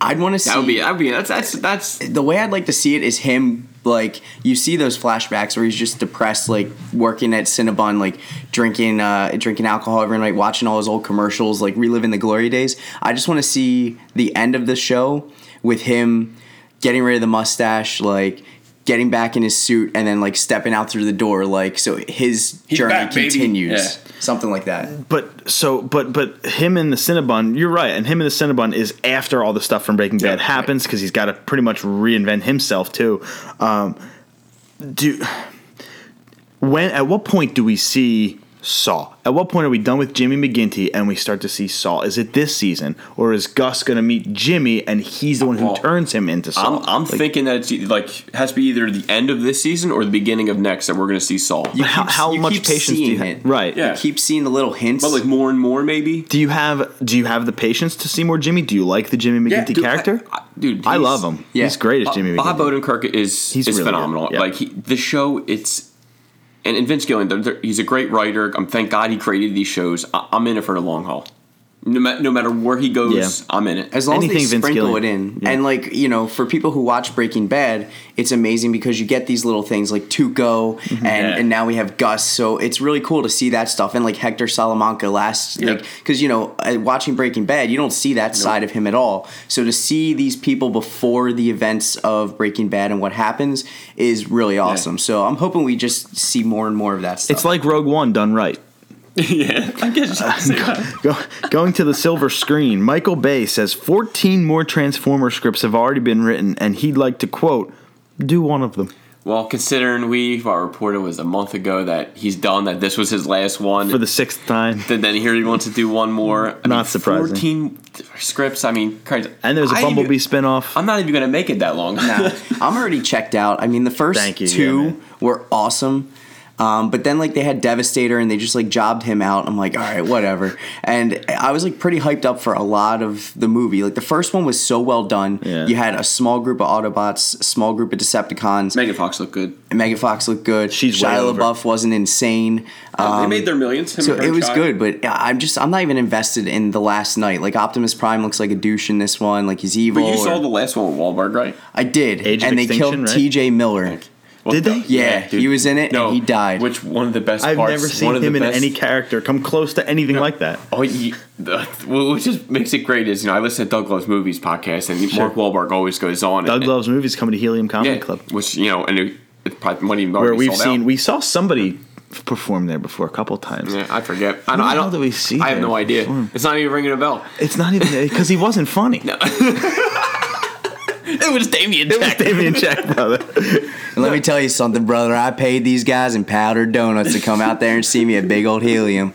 I'd want to see that would be that would be that's that's that's the way I'd like to see it is him like you see those flashbacks where he's just depressed, like working at Cinnabon, like drinking uh, drinking alcohol every night, watching all his old commercials, like reliving the glory days. I just want to see the end of the show with him getting rid of the mustache, like getting back in his suit, and then like stepping out through the door, like so his He's journey back, continues, Yeah. something like that. But so, but but him in the Cinnabon, you're right, and him in the Cinnabon is after all the stuff from Breaking Bad Yeah. happens because he's got to pretty much reinvent himself too. Um, do when at what point do we see Saul? At what point are we done with Jimmy McGinty and we start to see Saul? Is it this season, or is Gus going to meet Jimmy and he's the one who Well, turns him into Saul? I'm, I'm Like, thinking that it's like has to be either the end of this season or the beginning of next that we're going to see Saul. You how, keep- how you much keep patience do you have? it. Right. Yeah. You keep seeing the little hints. but like more and more maybe. Do you have Do you have the patience to see more Jimmy? Do you like the Jimmy McGinty dude, character? I, I- dude, I love him. yeah. He's great as Jimmy McGinty. Bob McGinty. Odenkirk is He's is really phenomenal. good, yeah. Like he, the show, it's and, and Vince Gilligan, they're- they're- he's a great writer. Um, thank God he created these shows. I, I'm in it for the long haul. No, ma- no matter where he goes, Yeah. I'm in it. As long Anything as they Vince sprinkle Gilligan. it in, Yeah. and like you know, for people who watch Breaking Bad, it's amazing because you get these little things like Tuco, Mm-hmm. and Yeah. and now we have Gus. So it's really cool to see that stuff, and like Hector Salamanca last, Yeah. like because you know, uh, watching Breaking Bad, you don't see that side of him at all. So to see these people before the events of Breaking Bad and what happens is really awesome. So I'm hoping we just see more and more of that stuff. It's like Rogue One done right. <laughs> yeah, I guess you should say that. Go, going to the silver screen, Michael Bay says 14 more Transformer scripts have already been written, and he'd like to quote, "Do one of them Well, considering we our reported was a month ago that he's done, that this was his last one. for the sixth time." then, then here he wants to do one more. I Not surprising. Fourteen scripts. I mean, crazy. And there's a I Bumblebee even- spinoff. I'm not even gonna make it that long. Nah, <laughs> I'm already checked out. I mean, the first Thank you, two man. were awesome. Um, but then like they had Devastator and they just like jobbed him out. I'm like, all right, whatever. And I was like pretty hyped up for a lot of the movie. Like the first one was so well done. Yeah. You had a small group of Autobots, a small group of Decepticons. Megan Fox looked good. Megan Fox looked good. She's way Shia over. LaBeouf wasn't insane. Um, they made their millions. him so it was child. good, but I'm just I'm not even invested in the last night. Like Optimus Prime looks like a douche in this one, like he's evil. But you saw the last one with Wahlberg, right? I did, Age of and they Extinction, killed right? T.J. Miller. What Did the- they? Yeah, he was in it and he died. Which one of the best I've parts? never seen one of the him in best- any character come close to anything like that. Oh, he, the, well, which just makes it great is you know I listen to Doug Loves Movies podcast and Mark Wahlberg always goes on. Doug and, Loves Movies coming to Helium Comedy yeah, Club, which you know and it, it probably might even where we've sold seen out. we saw somebody perform there before a couple times. Yeah, I forget. I don't. the I hell don't. did we see I have there no idea. perform? It's not even ringing a bell. It's not even because he wasn't funny. <laughs> It was Damien It was Damien Check, brother. And let me tell you something, brother. I paid these guys in powdered donuts to come out there and see me at Big Old Helium.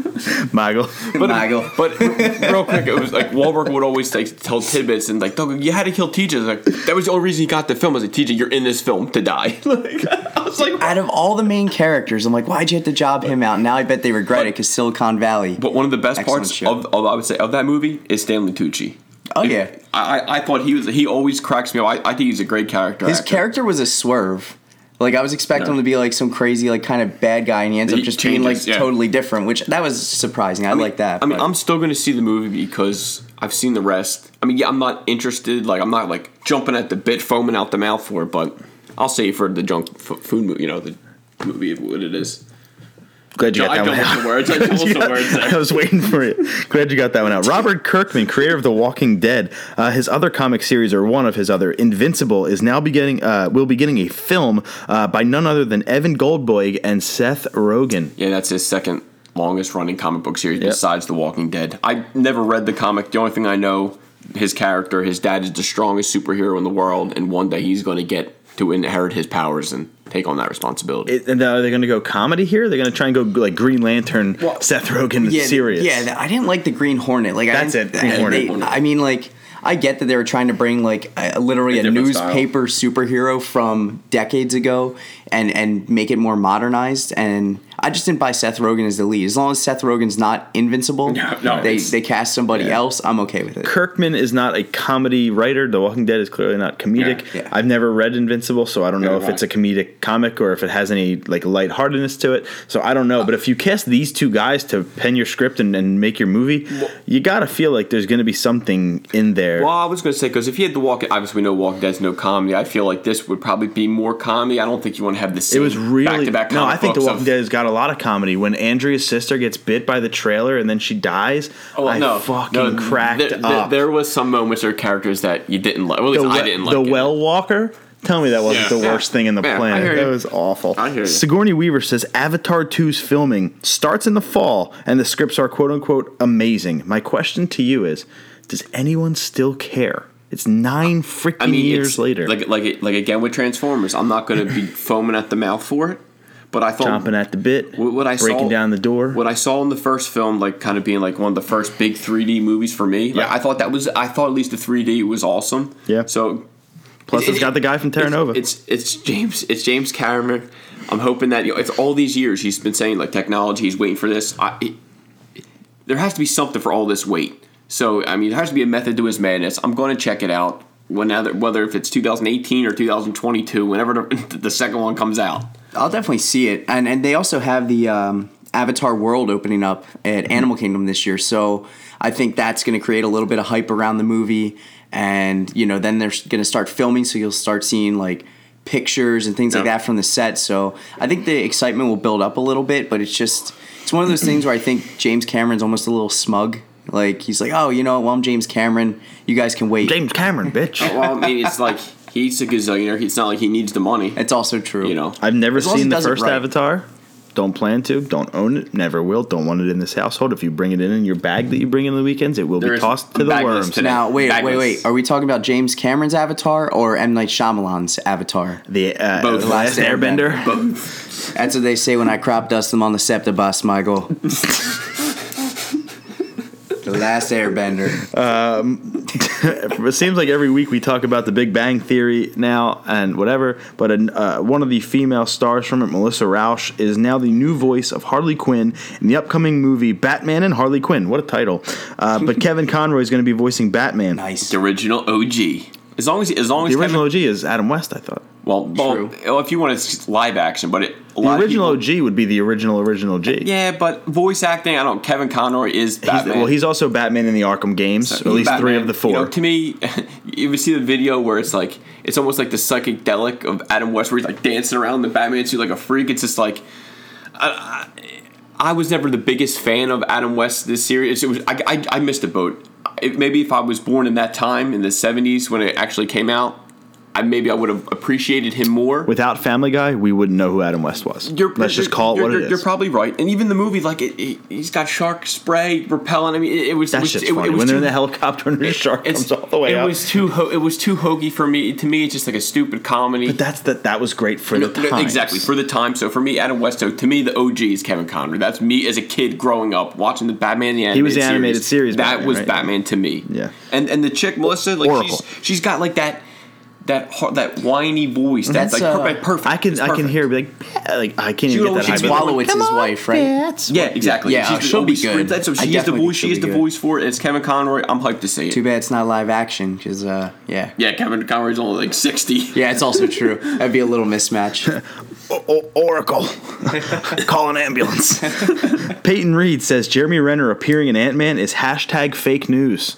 Michael. But, Michael. but real quick, it was like Wahlberg would always like tell tidbits and like, Doug, you had to kill TJ. Like that was the only reason he got the film. Was like, TJ, you're in this film to die. <laughs> like, I was like, Out of all the main characters, I'm like, why'd you have to job him out? Now I bet they regret it because Silicon Valley. But one of the best Excellent parts show. of, of I would say of that movie is Stanley Tucci. Oh yeah, I, I- I thought he was he always cracks me up. I, I think he's a great character. his actor. character was a swerve. Like I was expecting him to be like some crazy, like kind of bad guy, and he ends He up just being like yeah. totally different. Which that was surprising. I, like that. I mean, but- I'm still going to see the movie because I've seen the rest. I mean, yeah, I'm not interested. Like, I'm not like jumping at the bit, foaming out the mouth for it. But I'll say for the junk f- food movie, you know, the movie of what it is. Glad you No, got I that one out. words. I <laughs> words I was waiting for it. Glad you got that one out. <laughs> Robert Kirkman, creator of The Walking Dead, uh, his other comic series, or one of his other, Invincible, is now beginning. Uh, will be getting a film uh, by none other than Evan Goldberg and Seth Rogen. Yeah, that's his second longest running comic book series Yep. besides The Walking Dead. I never read the comic. The only thing I know, his character, his dad is the strongest superhero in the world, and one day he's going to get to inherit his powers and take on that responsibility. It, and are they going to go comedy here? They're going to try and go like Green Lantern, Seth Rogen, yeah, serious. Yeah, I didn't like the Green Hornet. Like That's I it, Green they- Hornet. I mean, like I get that they were trying to bring like a, literally A a, different style. newspaper superhero from decades ago and and make it more modernized. And I just didn't buy Seth Rogen as the lead. As long as Seth Rogen's not invincible, <laughs> No, no, they they cast somebody yeah. else. I'm okay with it. Kirkman is not a comedy writer. The Walking Dead is clearly not comedic. Yeah. Yeah. I've never read Invincible, so I don't know Neither if it's a comedic comic or if it has any like lightheartedness to it. So I don't know. But if you cast these two guys to pen your script and, and make your movie, you got to feel like there's going to be something in there. Well, I was going to say because if you had the walk, obviously we know Walking Dead's no comedy. I feel like this would probably be more comedy. I don't think you want to have the it same was really back-to-back. no. I think The books Walking of- Dead has got a lot of comedy. When Andrea's sister gets bit by the trailer and then she dies, Oh, I no, fucking no, cracked there, there- up. there was some moments or characters that you didn't like. Well, at the, I didn't like. the it. well walker. Tell me that wasn't Yeah. the Yeah. worst thing in the Yeah, I planet. That was awful. I hear you. Sigourney Weaver says Avatar 2's filming starts in the fall and the scripts are quote unquote amazing. My question to you is Does anyone still care? It's nine freaking I mean, years later. like like like again with Transformers, I'm not going to be <laughs> foaming at the mouth for it. But I thought chomping at the bit, what, I breaking saw, down the door. What I saw in the first film, like kind of being like one of the first big 3D movies for me. Like, Yeah. I thought that was. I thought at least the 3D was awesome. Yeah. So Plus, it- it's got the guy from Terra it's- It's it's James it's James Cameron. I'm hoping that you know, it's all these years he's been saying like technology. He's waiting for this. I, it, there has to be something for all this wait. So I mean, there has to be a method to his madness. I'm going to check it out. Whenever, whether if it's 2018 or 2022, whenever the, <laughs> the second one comes out. I'll definitely see it, and and they also have the um, Avatar World opening up at Animal Kingdom this year. So I think that's going to create a little bit of hype around the movie. And, you know, then they're going to start filming. So you'll start seeing like pictures and things like that from the set. So I think the excitement will build up a little bit. But it's just, it's one of those things where I think James Cameron's almost a little smug. Like he's like, oh, you know, well, I'm James Cameron. You guys can wait. James Cameron, bitch. Well, I mean, it's like he's a gazillionaire. It's not like he needs the money. It's also true. You know. I've never As long as seen it the does it first right. Avatar. Don't plan to. Don't own it. Never will. Don't want it in this household. If you bring it in in your bag that you bring in the weekends, it will There be is tossed to the bagless worms. today. Now, wait, wait, Bagless. wait. Are we talking about James Cameron's Avatar or M. Night Shyamalan's Avatar? The uh, Both. the last Last Airbender. That's what they say when I crop dust them on the SEPTA bus, Michael. <laughs> the last Airbender. <laughs> it seems like every week we talk about the Big Bang Theory now and whatever. But uh, one of the female stars from it, Melissa Rauch, is now the new voice of Harley Quinn in the upcoming movie Batman and Harley Quinn. What a title! Uh, but <laughs> Kevin Conroy is going to be voicing Batman. Nice. The original OG. As long as as long as The original Kevin, OG is Adam West, I thought. well, well, True. well, if you want to live action, but it, a The original people- OG would be the original original G. Yeah, but voice acting, I don't. Kevin Conroy is He's, well, he's also Batman in the Arkham games, He's at least three of the four. You know, to me, <laughs> you ever see the video where it's like it's almost like the psychedelic of Adam West, where he's like dancing around the Batman suit like a freak. It's just like. I, I, I was never the biggest fan of Adam West this series. It was I, I, I missed a boat. It, maybe if I was born in that time in the '70s when it actually came out, I maybe I would have appreciated him more. Without Family Guy, we wouldn't know who Adam West was. You're, Let's just you're- call it what it is. You're probably right, and even the movie, like it, it, he's got shark spray repellent. I mean, it, it was. That it was, shit's it, funny. when they're in the helicopter and the shark comes all the way it was too ho- it was too hokey for me. To me, it's just like a stupid comedy. but that's that. That was great for No, the no, time. exactly for the time. So for me, Adam West. So to me, the OG is Kevin Conner. That's me as a kid growing up watching the Batman the animated He was the animated series That Batman, was right? Batman to me. Yeah. And and the chick Melissa, like Oracle. she's she's got like that that har- that whiny voice. That's, That's, like uh, per- perfect. I can It's I can hear her be like like I can't She even get that always high. be but- like, Wolowitz, his wife, right? Yeah, exactly. Yeah, she's the she'll be voice good. For, that's, so she is the voice. She she'll is the good. voice for it. It's Kevin Conroy. I'm hyped to see it. Too bad it's not live action, because, uh, yeah. Yeah, Kevin Conroy's only like 60. Yeah, it's also true. That'd be a little mismatch. <laughs> O- O- Oracle, <laughs> call an ambulance. <laughs> Peyton Reed says Jeremy Renner appearing in Ant Man is hashtag fake news.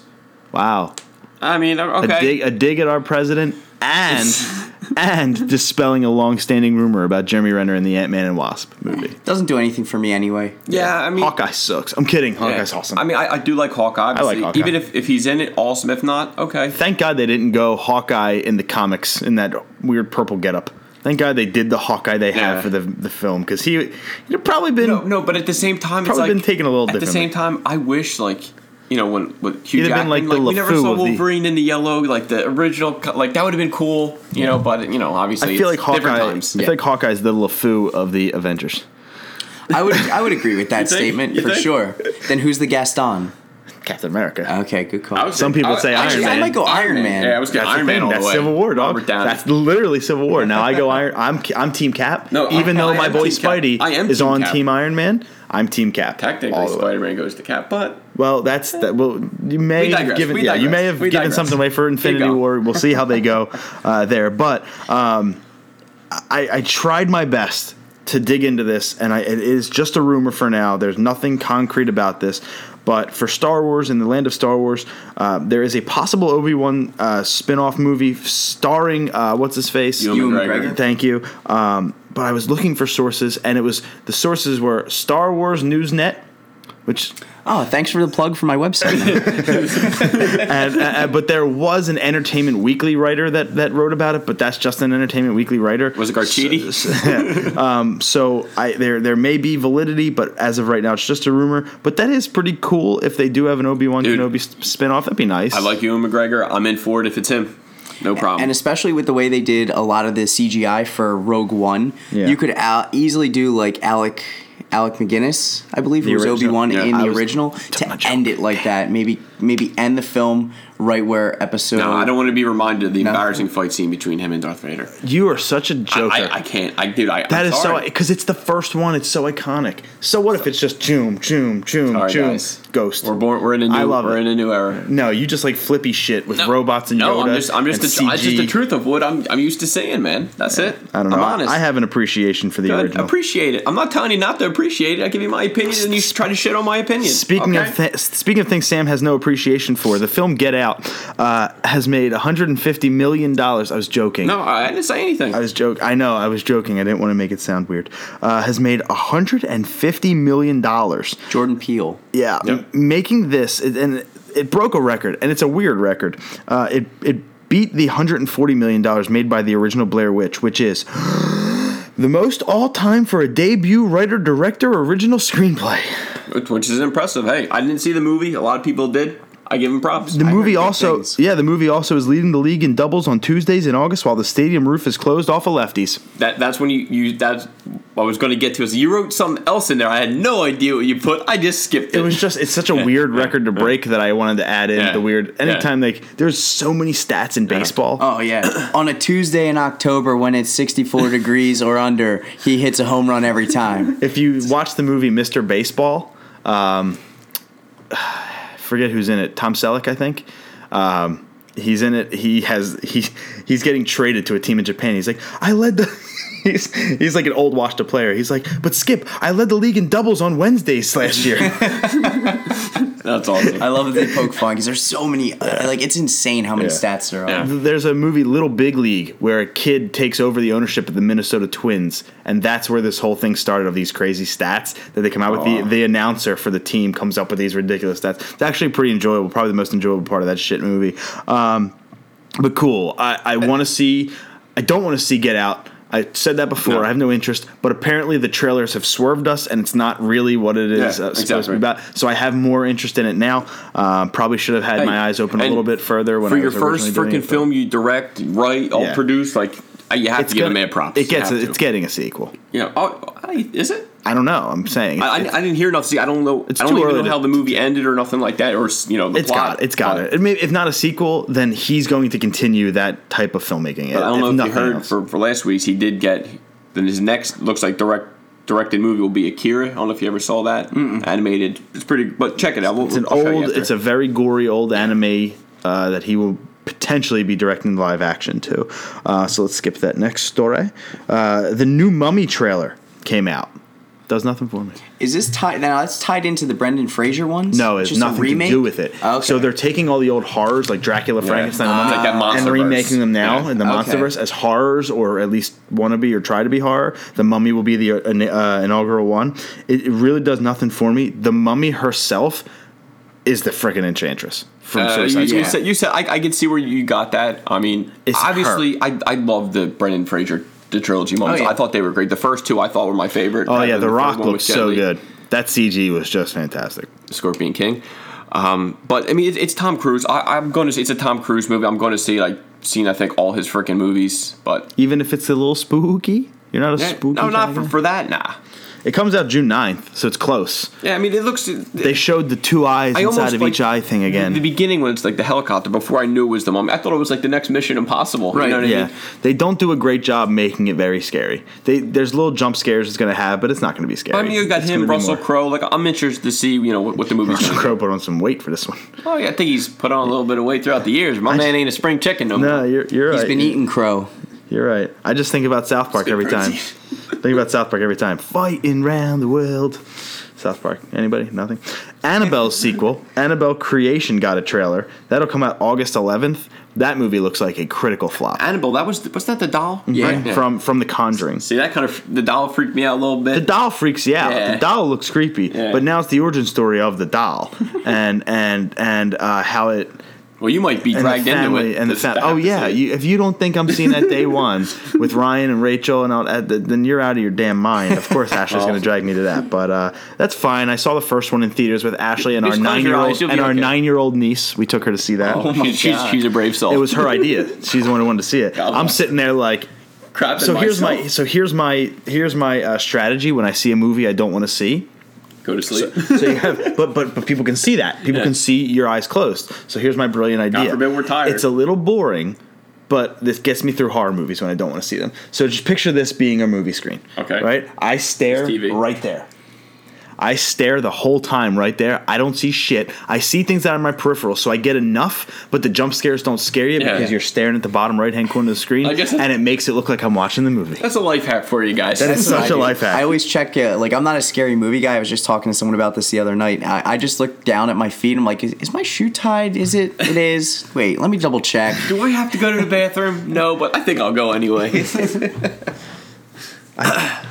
Wow, I mean, okay. a dig a dig at our president and <laughs> and dispelling a long-standing rumor about Jeremy Renner in the Ant Man and Wasp movie. Doesn't do anything for me anyway. yeah, I mean, Hawkeye sucks. I'm kidding. yeah. Hawkeye's awesome. I mean, I, I do like Hawkeye. like. Hawkeye. Even if, if he's in it, awesome. If not, okay. Thank God they didn't go Hawkeye in the comics in that weird purple getup. Thank God they did the Hawkeye they Yeah. have for the the film because he he'd have probably been No, no, but at the same time, it's Probably like been taken a little At the differently. same time, I wish like. You know when with Hugh He'd have been Jackman, like the we never saw of the- Wolverine in the yellow, like the original, like that would have been cool, you know. But you know, obviously, I feel like it's different Hawkeye. times. I feel like Hawkeye's the LeFou of the Avengers. I would I would agree with that You statement You for think? sure. Then who's the Gaston? Captain America. Okay, good call. I would Some say- people I- say actually, Iron I Man. might go Iron Man. Yeah, I was going That's Iron Man thing. all That's the way. Civil War, dog. That's literally Civil War. Now I go Iron. I'm I'm Team Cap. No, I- even though I my am boy Spidey I am is Team on Cap. Team Iron Man, I'm Team Cap. Technically, all the way. Spider-Man goes to Cap, but Well, that's that. Well, you may We have given We yeah, you may have We given digress. something away for Infinity. War. We'll see how they go <laughs> uh, there. But um, I, I tried my best to dig into this, and I, it is just a rumor for now. There's nothing concrete about this. But for Star Wars in the land of Star Wars, uh, there is a possible Obi Wan uh, spin off movie starring uh, what's his face? Ewan Ewan McGregor. McGregor. Thank you. Um, but I was looking for sources, and it was the sources were Star Wars Newsnet, which Oh, thanks for the plug for my website. <laughs> <laughs> and, uh, but there was an Entertainment Weekly writer that, that wrote about it, but that's just an Entertainment Weekly writer. Was it Garcetti? So, <laughs> um, so I there there may be validity, but as of right now, it's just a rumor. But that is pretty cool if they do have an Obi Wan Kenobi s- spinoff. That'd be nice. I like Ewan McGregor. I'm in for it if it's him. No problem. and especially with the way they did a lot of the CGI for Rogue One, Yeah. you could al- easily do like Alec Alec McGinnis, I believe, The who was. Obi Wan Yeah. in I the original, to my joke. end it like that. Maybe maybe end the film right where episode. No, I don't want to be reminded of the embarrassing fight scene between him and Darth Vader. You are such a joker. I, I can't. I dude. I, That I'm is so because it's the first one. It's so iconic. So what if it's just Joom, Joom, Joom, Sorry, Joom, guys. Ghost? We're born. We're in a new. I love we're it. in a new era. no, you just like flippy shit with robots and no, Yoda. I'm just. I'm just. and The, it's just the truth of what I'm. I'm used to saying, man. That's it. I don't know. I'm honest. I have an appreciation for the Good. original. Appreciate it. I'm not telling you not to appreciate it. I give you my opinion, and you try to shit on my opinion. Speaking okay? of th- speaking of things Sam has no appreciation for, the film Get Out uh, has made 150 million dollars. I was joking. no, I didn't say anything. I was joke. I know. I was joking. I didn't want to make it sound weird. Uh, has made 150 million dollars. Jordan Peele. Yeah, Yep. m- making this it, and it broke a record, and it's a weird record. Uh, it it beat the 140 million dollars made by the original Blair Witch, which is <gasps> the most all time for a debut writer director original screenplay. which is impressive. Hey, I didn't see the movie. A lot of people did. I give him props. The I movie also, things. yeah, the movie also is leading the league in doubles on Tuesdays in August, while the stadium roof is closed off of lefties. That that's when you you that's what I was going to get to is you wrote something else in there. I had no idea what you put. I just skipped it. It was just it's such a weird record to break that I wanted to add in Yeah. the weird. Anytime like there's so many stats in baseball. Oh yeah. <clears throat> On a Tuesday in October when it's 64 degrees or under, he hits a home run every time. If you watch the movie Mr. Baseball, um, forget who's in it. Tom Selleck, I think. Um, he's in it. He has he he's getting traded to a team in Japan. He's like, I led the. <laughs> He's, he's like an old washed up player. He's like, but Skip, I led the league in doubles on Wednesdays last year. <laughs> <laughs> that's awesome. I love that they poke fun because there's so many. uh, like it's insane how many Yeah. stats there are. Yeah. There's a movie Little Big League where a kid takes over the ownership of the Minnesota Twins, and that's where this whole thing started of these crazy stats that they come out with. The, the announcer for the team comes up with these ridiculous stats. It's actually pretty enjoyable, probably the most enjoyable part of that shit movie. Um, but cool. I, I want to see. I don't want to see Get Out. I said that before. No. I have no interest, but apparently the trailers have swerved us, and it's not really what it is Yeah, uh, supposed to be about. So I have more interest in it now. Um, probably should have had Hey, my eyes open a little bit further when for I your first freaking film you direct, write, all Yeah. produce, like uh, you have It's to give gonna- him mad props. It gets it's getting a sequel. You know, oh, is it? I don't know. I'm saying I, I, I didn't hear enough. See, I don't know. It's I don't too even early know to- how the movie ended or nothing like that, or you know, the it's plot. got it's got it. if not a sequel, then he's going to continue that type of filmmaking. But I don't know if you heard else. for, for last week's, he did get. Then his next looks like direct directed movie will be Akira. I don't know if you ever saw that animated. It's pretty, but check it out. We'll, It's an I'll old. It's a very gory old anime uh, that he will potentially be directing live action to. Uh, so let's skip that next story. Uh, the new Mummy trailer came out. Does nothing for me. Is this tied? Now that's tied into the Brendan Fraser ones. No, it's Just nothing to do with it. Okay. So they're taking all the old horrors like Dracula, Frankenstein, the Ah. Mummy, Like that and remaking them now Yeah. in the Okay. MonsterVerse as horrors, or at least wannabe or try to be horror. The Mummy will be the uh, uh, inaugural one. It, it really does nothing for me. The Mummy herself is the freaking Enchantress from Uh, you, Suicide you Squad. said you said I, I can see where you got that. I mean, It's obviously, I I love the Brendan Fraser the trilogy moments. Oh, yeah. I thought they were great. The first two I thought were my favorite. Oh yeah, And The Rock looks so good. That CG was just fantastic. Scorpion King. Um, but I mean, it's, it's Tom Cruise. I, I'm going to see it's a Tom Cruise movie. I'm going to see like seen I think all his freaking movies. But Even if it's a little spooky, you're not a yeah, spooky. no, not for, for that. Nah. It comes out June 9th, so it's close. Yeah, I mean, it looks. They showed the two eyes I inside almost of like each eye thing again. The beginning when it's like the helicopter. Before I knew it was the mummy, I thought it was like the next Mission Impossible. Right, You know what I Yeah, mean? they don't do a great job making it very scary. They there's little jump scares it's gonna have, but it's not gonna be scary. I mean, you got It's him, Russell Crowe. Like, I'm interested to see, you know, what, what the movie's Russell going to Crowe put on some weight for this one. Oh, yeah, I think he's put on a little bit of weight throughout the years. My man ain't a spring chicken no more. No, you're you're He's right. been eating crow. You're right. I just think about South Park Good every time. Think about South Park every time. Fighting round the world. South Park. Anybody? Nothing. Annabelle's sequel, Annabelle Creation, got a trailer. That'll come out August 11th. That movie looks like a critical flop. Annabelle, that was was that the doll? Yeah. Right? From from The Conjuring. See, that kind of the doll freaked me out a little bit. The doll freaks you out. Yeah. The doll looks creepy, Yeah. but now it's the origin story of the doll <laughs> and and and uh, how it well, you might be dragged into it. and the This- family. I have Oh yeah, you, if you don't think I'm seeing that day one <laughs> with Ryan and Rachel and all then you're out of your damn mind. Of course, Ashley's going to drag me to that, but uh, that's fine. I saw the first one in theaters with Ashley and our Just close nine year old and our okay. nine year old niece. We took her to see that. Oh, my she's, she's, God. she's a brave soul. It was her idea. She's the one who wanted to see it. I'm sitting there like, crap. so here's my so here's my here's my uh, strategy when I see a movie I don't want to see. Go to sleep. so you have, but but but people can see that. People Yeah. can see your eyes closed. So here's my brilliant idea. forbid we're tired. It's a little boring, but this gets me through horror movies when I don't want to see them. So just picture this being a movie screen. Okay. Right. I stare right there. I stare the whole time right there. I don't see shit. I see things out of my peripheral, so I get enough, but the jump scares don't scare you Yeah. because you're staring at the bottom right hand corner of the screen, I guess and it makes it look like I'm watching the movie. That's a life hack for you guys. That is such I a do. life hack. I always check. Uh, like I'm not a scary movie guy. I was just talking to someone about this the other night. I, I just look down at my feet. I'm like, is, is my shoe tied? Is it? It is. <laughs> Wait, let me double check. Do I have to go to the bathroom? No, but I think I'll go anyway. <laughs> <laughs> I,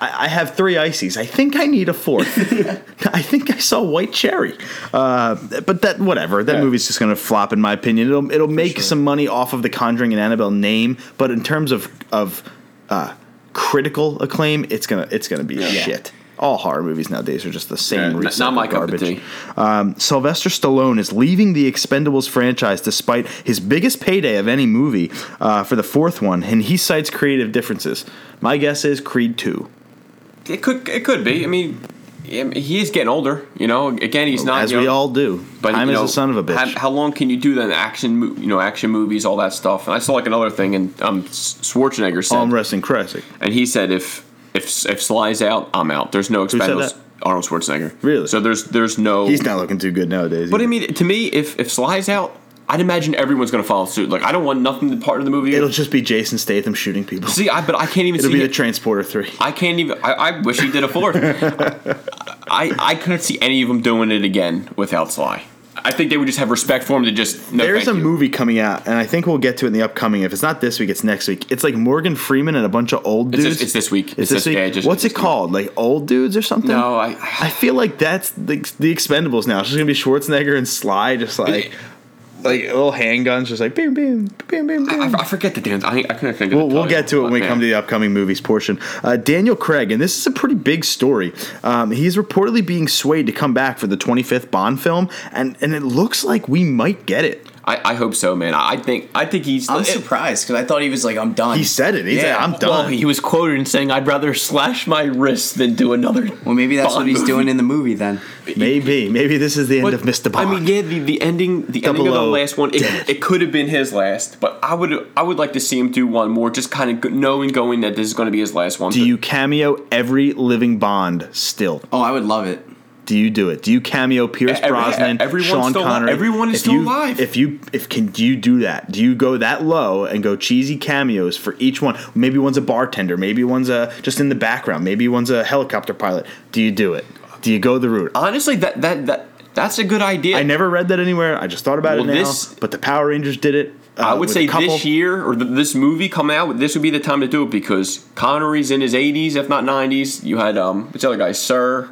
I have three ices. I think I need a fourth. <laughs> I think I saw white cherry. Uh, but that whatever. That Yeah. movie's just gonna flop in my opinion. It'll it'll make some money off of the Conjuring and Annabelle name, but in terms of of uh, critical acclaim, it's gonna it's gonna be shit. All horror movies nowadays are just the same. Yeah, not my cup of garbage. tea. Um, Sylvester Stallone is leaving the Expendables franchise despite his biggest payday of any movie uh, for the fourth one, and he cites creative differences. My guess is Creed Two. It could it could be. I mean, he is getting older. You know, again, he's not as we all do. But Time you is a son of a bitch. How, how long can you do that? Action, you know, action movies, all that stuff. And I saw like another thing, and um, Schwarzenegger said, Arm wrestling classic. and he said, if if if Sly's out, I'm out. There's no Expendables. Arnold Schwarzenegger. Really? So there's there's no. He's not looking too good nowadays. But I either. mean, to me, if if Sly's out, I'd imagine everyone's going to follow suit. Like I don't want nothing to part of the movie. it'll just be Jason Statham shooting people. See, I but I can't even It'll see be it. the Transporter Three. I can't even. I, I wish he did a fourth. <laughs> I I couldn't see any of them doing it again without Sly. I think they would just have respect for him to just. No, There's a you. movie coming out, and I think we'll get to it in the upcoming. If it's not this week, it's next week. It's like Morgan Freeman and a bunch of old It's dudes. this- it's this week. It's, It's this this- week. yeah, just- What's it called? Like old dudes or something? No, I. I feel like that's the, the Expendables now. It's just gonna be Schwarzenegger and Sly, just like like little handguns, just like bam, bam, bam, bam, bam. I, I forget the damn. I, I couldn't think of We'll, we'll get to it when we come to the upcoming movies portion. Uh, Daniel Craig, and this is a pretty big story. Um, he's reportedly being swayed to come back for the 25th Bond film, and, and it looks like we might get it. I, I hope so, man. I think I think he's. I'm it- surprised because I thought he was like, I'm done. He said it. He's Yeah. like, I'm done. Well, he was quoted in saying, "I'd rather slash my wrist than do another." Well, maybe that's what he's movie." doing in the movie then. maybe, maybe this is the end But, of Mr. Bond. I mean, yeah, the, the ending, the ending of the last one, it, it could have been his last, but I would, I would like to see him do one more, just kind of knowing, going that this is going to be his last one. Do you cameo every living Bond still? Oh, I would love it. Do you do it? Do you cameo Pierce Every- Brosnan, everyone's Sean still- Connery? everyone is If still you- alive. If you if can do you do that? Do you go that low and go cheesy cameos for each one? Maybe one's a bartender, maybe one's a just in the background, maybe one's a helicopter pilot. Do you do it? Do you go the route? Honestly, that that that that's a good idea. I never read that anywhere. I just thought about Well, it now. this- but the Power Rangers did it. uh, I would say this year or th this movie come out, this would be the time to do it because Connery's in his 80s, if not 90s. You had um, what's the other guy, Sir?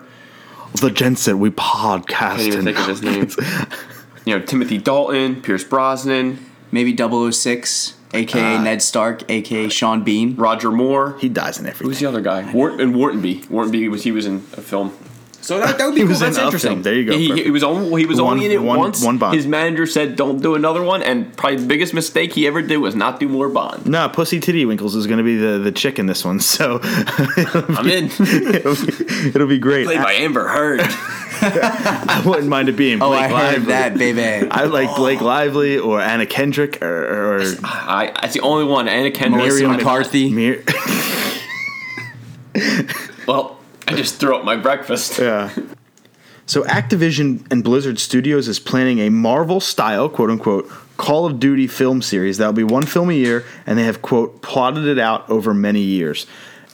The Jensen we I podcast. can't even think of his name. <laughs> you know, Timothy Dalton, Pierce Brosnan, Maybe 006, aka Ah. Ned Stark, aka Sean Bean. Roger Moore. he dies in everything. Who's the other guy? Wart- and Whartonby. Whartonby was he was in a film. So that, that would be He cool. was in That's a interesting. There you go. He, he, he was on. He was One- only in it one- once. one Bond. His manager said, "Don't do another one." And probably the biggest mistake he ever did was not do more Bond. No, Pussy Titty Winkles is going to be the, the chick in this one, so <laughs> I'm in. it'll, be, it'll be great. Played by Amber Heard. <laughs> <laughs> I wouldn't mind it being Oh, Blake I heard that, baby. I like Blake Lively or Anna Kendrick or, or I, that's the only one. Anna Kendrick. Melissa Miriam McCarthy. Mir- Well, I just threw up my breakfast. yeah. So Activision and Blizzard Studios is planning a Marvel style, quote unquote, Call of Duty film series that'll be one film a year, and they have quote plotted it out over many years.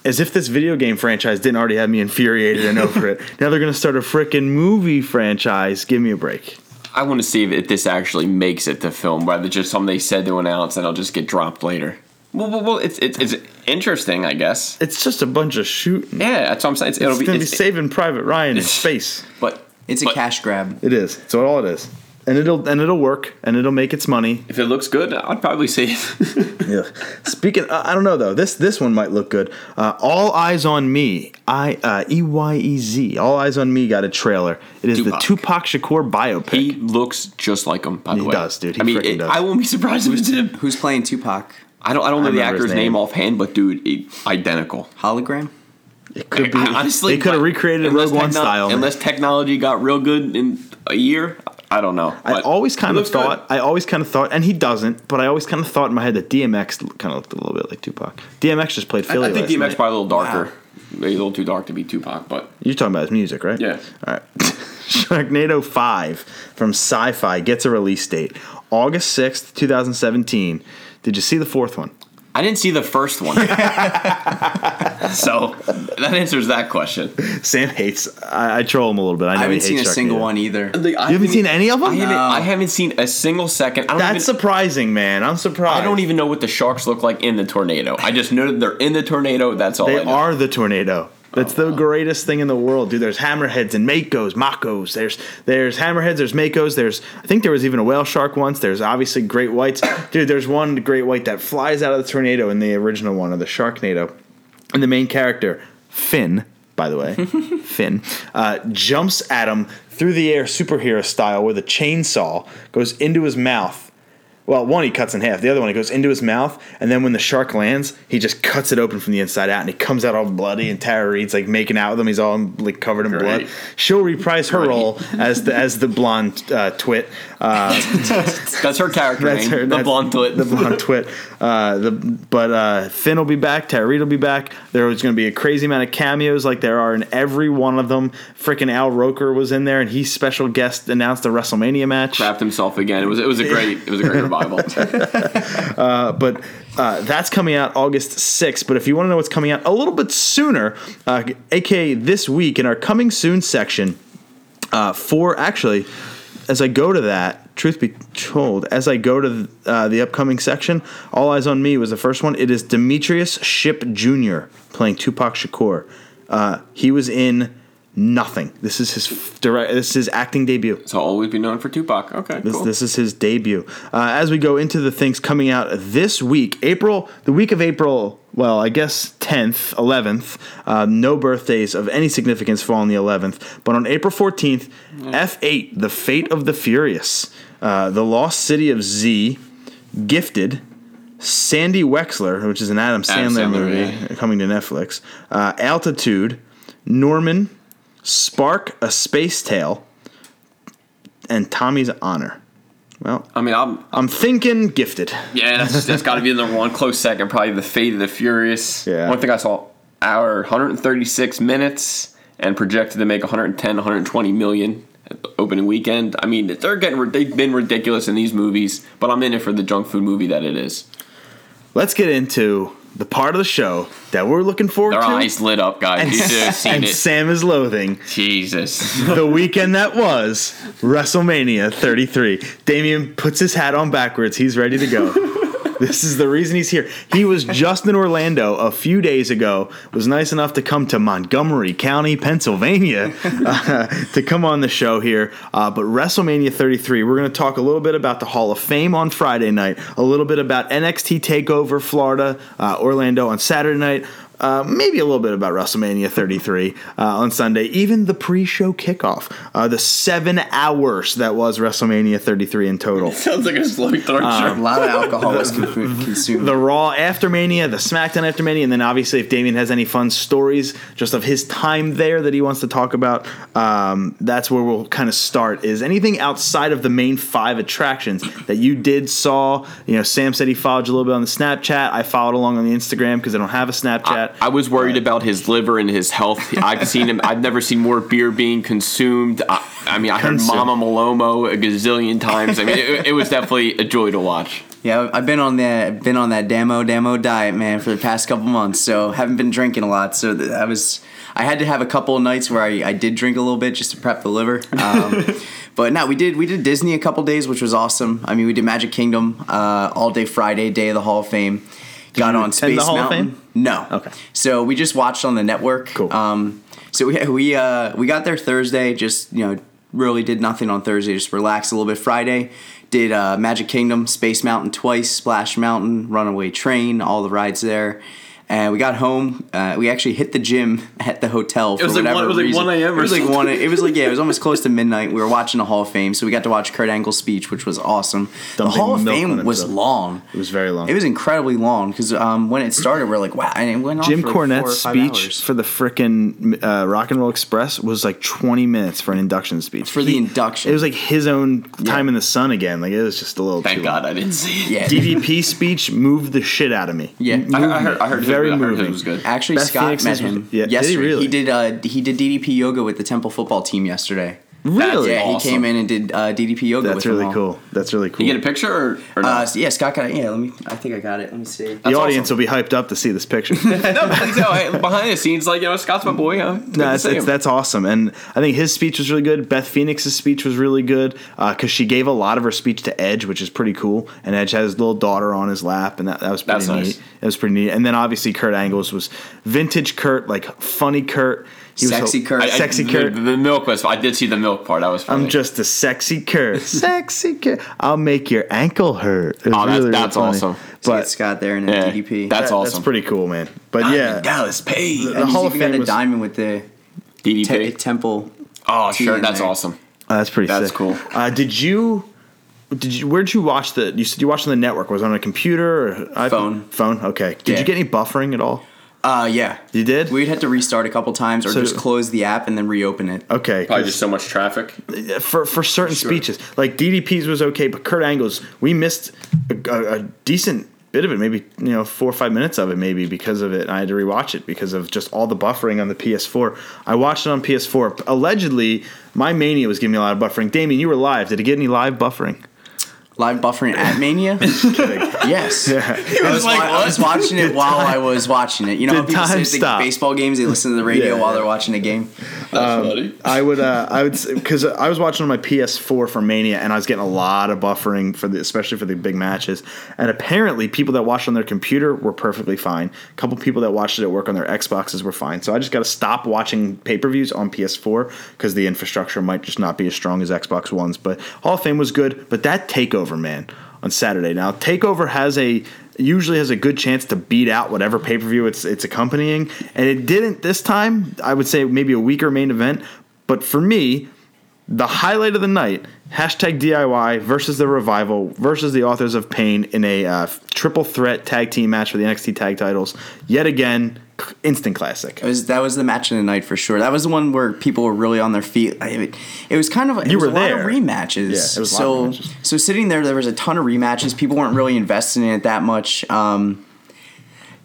As if this video game franchise didn't already have me infuriated and over it. <laughs> Now they're gonna start a frickin' movie franchise. Give me a break. I want to see if, if this actually makes it to film, rather than just something they said to announce and it'll just get dropped later. Well, well, well it's, it's it's interesting, I guess. It's just a bunch of shooting. Yeah, that's what I'm saying. It's, it'll It's be, gonna be it's- saving Private Ryan in space. but It's a but cash grab. It is. It's all it is. And it'll and it'll work and it'll make its money. If it looks good, I'd probably see it. <laughs> Yeah. Speaking, uh, I don't know though. This this one might look good. Uh, all eyes on me. I uh, E Y E Z. All eyes on me got a trailer. It is the Tupac. Tupac Shakur biopic. he looks just like him. By the He way, does, dude. He I mean, it- does. I won't be surprised if it's him. Who's playing Tupac? I don't. I don't know I the actor's name. name. offhand, but dude, he, identical. Hologram? It could be. Honestly, they could have recreated unless Rogue One style. Unless technology got real good in a year, I don't know. I always kind of looks good. thought. I always kind of thought, and he doesn't. But I always kind of thought in my head that DMX kind of looked a little bit like Tupac. DMX just played I, Philly. I think last DMX night. probably a little darker, maybe a little too dark to be Tupac, but You're talking about his music, right? Yeah. All right. <laughs> Sharknado 5 from Sci Fi gets a release date August 6th, 2017. Did you see the fourth one? I didn't see the first one. <laughs> so that answers that question. Sam hates. I, I troll him a little bit. I know I haven't he seen a hates single Sharknado. one either. you haven't seen any of them? I haven't, No. I haven't seen a single second. I don't That's even, surprising, man. I'm surprised. I don't even know what the sharks look like in the tornado. I just know that they're in the tornado. That's all They I know. are the tornado. That's the greatest thing in the world, dude. There's hammerheads and makos, makos. There's there's hammerheads. There's makos. There's I think there was even a whale shark once. There's obviously great whites, <coughs> dude. There's one great white that flies out of the tornado in the original one of the Sharknado, and the main character Finn, by the way, <laughs> Finn, uh, jumps at him through the air, superhero style, with a chainsaw, goes into his mouth. Well, one he cuts in half. The other one he goes into his mouth, and then when the shark lands, he just cuts it open from the inside out, and he comes out all bloody. And Tara Reid's like making out with him. He's all like covered in blood. She'll reprise her Great. role as the as the blonde uh, twit. Uh, <laughs> That's her character that's name. her. the that's blonde twit. The blonde twit. Uh, the but uh, Finn will be back. Tara Reid will be back. There was going to be a crazy amount of cameos, like there are in every one of them. Freaking Al Roker was in there, and he special guest announced a WrestleMania match. Trapped himself again. It was it was a great it was a great <laughs> revival. <laughs> but uh, that's coming out August 6th. But if you want to know what's coming out a little bit sooner, uh, aka this week in our coming soon section, uh, for actually, as I go to that, truth be told, as I go to uh, the upcoming section, All Eyes on Me was the first one. It is Demetrius Shipp Jr. playing Tupac Shakur. Uh, he was in nothing. This is his direct. This is his acting debut. so always be known for Tupac. Okay, This, cool. this is his debut. Uh, as we go into the things coming out this week, April, the week of April, well, I guess 10th, 11th, uh, no birthdays of any significance fall on the 11th. But on April 14th, F8, The Fate of the Furious, uh, The Lost City of Z, Gifted, Sandy Wexler, which is an Adam Adam Sandler, Sandler, movie yeah. coming to Netflix, uh, Altitude, Norman, Spark, A Space Tale, and Tommy's Honor. Well, I mean, I'm I'm thinking gifted. yeah, that's that's got to be the number one. Close second, probably the Fate of the Furious. Yeah. One thing I saw, hour 136 minutes and projected to make 110, 120 million at the opening weekend. I mean, they're getting they've been ridiculous in these movies, but I'm in it for the junk food movie that it is. Let's get into the part of the show that we're looking forward Their to. eyes lit up, guys. You should have seen and it. Sam is loathing Jesus. the <laughs> weekend that was WrestleMania 33. Damien puts his hat on backwards. He's ready to go. <laughs> this is the reason he's here. He was just in Orlando a few days ago. Was nice enough to come to Montgomery County, Pennsylvania, <laughs> uh, to come on the show here. Uh, but WrestleMania 33, we're going to talk a little bit about the Hall of Fame on Friday night, a little bit about NXT Takeover Florida, uh, Orlando on Saturday night. Uh, maybe a little bit about WrestleMania 33 uh, on Sunday, even the pre-show kickoff, uh, the seven hours that was WrestleMania 33 in total. <laughs> Sounds like a slow torture. A lot of alcohol was con- consumed. the Raw after Mania, the SmackDown after Mania, and then obviously if Damien has any fun stories just of his time there that he wants to talk about, um, that's where we'll kind of start. Is anything outside of the main five attractions that you did saw? You know, Sam said he followed you a little bit on the Snapchat. I followed along on the Instagram because I don't have a Snapchat. I was worried about his liver and his health. I've seen him. I've never seen more beer being consumed. I, I mean, I heard Consumed. Mama Malomo a gazillion times. I mean, it, it was definitely a joy to watch. Yeah, I've been on that been on that damo damo diet, man, for the past couple months. So haven't been drinking a lot. So I was I had to have a couple of nights where I, I did drink a little bit just to prep the liver. Um, <laughs> but no, we did we did Disney a couple days, which was awesome. I mean, we did Magic Kingdom uh, all day Friday, day of the Hall of Fame. Got on attend the Space Hall of Mountain. Fame? No. Okay. So we just watched on the network. Cool. Um, so we <laughs> we uh, we got there Thursday. Just you know, really did nothing on Thursday. Just relaxed a little bit. Friday did uh, Magic Kingdom, Space Mountain twice, Splash Mountain, Runaway Train, all the rides there. And we got home. Uh, we actually hit the gym <laughs> at the hotel for was like whatever one- it was like reason. 1 a.m. It was like one. It was like yeah. It was almost close to <laughs> midnight. We were watching the Hall of Fame, so we got to watch Kurt Angle's speech, which was awesome. the Hall of Fame was himself. long. It was very long. It was incredibly long because um, when it started, we are like, wow, and it went on Jim for like four or Cornette's five speech hours. for the frickin' uh, Rock and Roll Express was like 20 minutes for an induction speech. For the induction. It was like his own time Yeah. in the sun again. Like it was just a little Thank too God I didn't see it. yeah. DDP speech moved the shit out of me. Yeah. I, I heard. I heard. Very it, I moving. it was good. Actually, Beth Scott Phoenix met is- him yeah, did he yesterday. really? did. Uh, he did DDP yoga with the Temple football team yesterday. Really? Yeah, awesome. he came in and did uh, DDP yoga. That's with them really all. cool. That's really cool. You get a picture or, or no? Uh, yeah, Scott got it. Yeah, let me. I think I got it. Let me see. the audience awesome. will be hyped up to see this picture. <laughs> no, but, no, hey, behind the scenes, like you know, Scott's my boy. Huh? No, to it's, it's, that's awesome, and I think his speech was really good. Beth Phoenix's speech was really good because she gave a lot of her speech to Edge, which is pretty cool. And Edge has his little daughter on his lap, and that, that was pretty That's neat. nice. It was pretty neat. And then obviously Kurt Angles was vintage Kurt, like funny Kurt. He was Sexy Kurt. I- I- sexy the, Kurt. The, the milk was. I did see the milk part. That was funny. I'm just a sexy Kurt, <laughs> sexy Kurt. I'll make your ankle hurt. Oh, that's- really, really that's funny. awesome. So But get Scott there and then Yeah, DDP. that's that- awesome. That's pretty cool, man. But yeah, Dallas Page. the and he's Hall of even got a was- diamond with the DDP. te- Temple. oh, T sure. That's there. awesome. Oh, that's pretty. That's sick. cool. Uh, did you? Did you? Where'd you watch the? You said you watched on the network. Was it on a computer or iPhone? Phone. Phone. Okay. Did Yeah. you get any buffering at all? Uh, yeah. You did? We'd have to restart a couple times or So- just close the app and then reopen it. Okay. Probably 'cause just so much traffic. for for certain speeches, like DDP's was okay, but Kurt Angle's, we missed a, a, a decent bit of it, maybe you know four or five minutes of it, maybe because of it. I had to rewatch it because of just all the buffering on the PS4. I watched it on PS4. Allegedly, my Mania was giving me a lot of buffering. Damien, you were live. Did it get any live buffering? Live buffering at Mania? <laughs> yes. I, was like, wa- I was watching it while I was watching it. You know how people time say stop? the baseball games, they listen to the radio Yeah, while yeah. they're watching a game? That's funny. I would, uh, I would, because I was watching on my PS4 for Mania, and I was getting a lot of buffering for the, especially for the big matches. And apparently, people that watched on their computer were perfectly fine. A couple people that watched it at work on their Xboxes were fine. So I just got to stop watching pay per views on PS4 because the infrastructure might just not be as strong as Xbox Ones. But Hall of Fame was good. But that Takeover, man, on Saturday. Now Takeover has a usually has a good chance to beat out whatever pay per view it's it's accompanying, and it didn't this time. I would say maybe a weaker main event, but for me, the highlight of the night hashtag DIY versus the revival versus the authors of pain in a uh, triple threat tag team match for the NXT tag titles. Yet again, instant classic. It was that was the match of the night for sure. That was the one where people were really on their feet. I mean, it was kind of it You was were a lot there. of rematches. Yeah, it was lot so rematches. so sitting there, there was a ton of rematches. People weren't really investing in it that much. Um,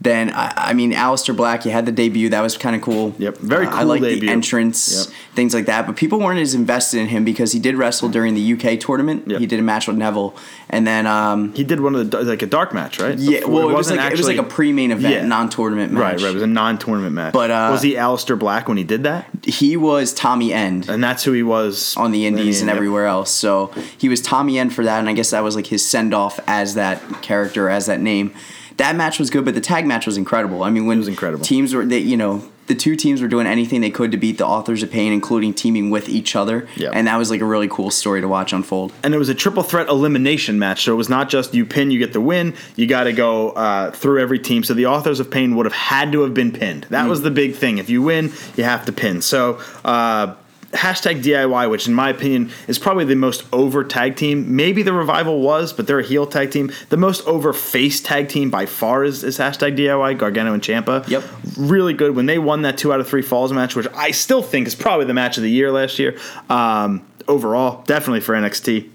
then I, I mean, Aleister Black, you had the debut. That was kind of cool. Yep, very Uh, I like the entrance, Yep. things like that. But people weren't as invested in him because he did wrestle during the UK tournament. Yep. He did a match with Neville, and then um, He did one of the like a dark match, right? yeah, Before- well, it, was wasn't like it was like a pre-main event, Yeah. non-tournament match. Right, right. It was a non-tournament match. But, uh, was he Aleister Black when he did that? He was Tommy End. And that's who he was on the indies and Yep. everywhere else. So he was Tommy End for that, and I guess that was like his send off as that character, as that name. That match was good, but the tag match was incredible. I mean, when was incredible. teams were, they, you know, the two teams were doing anything they could to beat the authors of pain, including teaming with each other. Yep. And that was like a really cool story to watch unfold. and it was a triple threat elimination match. So it was not just you pin, you get the win. You got to go uh, through every team. So the authors of pain would have had to have been pinned. That Mm. was the big thing. If you win, you have to pin. So. Uh, Hashtag DIY, which in my opinion is probably the most over tag team. Maybe the revival was, but they're a heel tag team. The most over face tag team by far is, is hashtag DIY, Gargano and Ciampa. Yep. Really good. When they won that two out of three falls match, which I still think is probably the match of the year last year. Um, overall, definitely for NXT.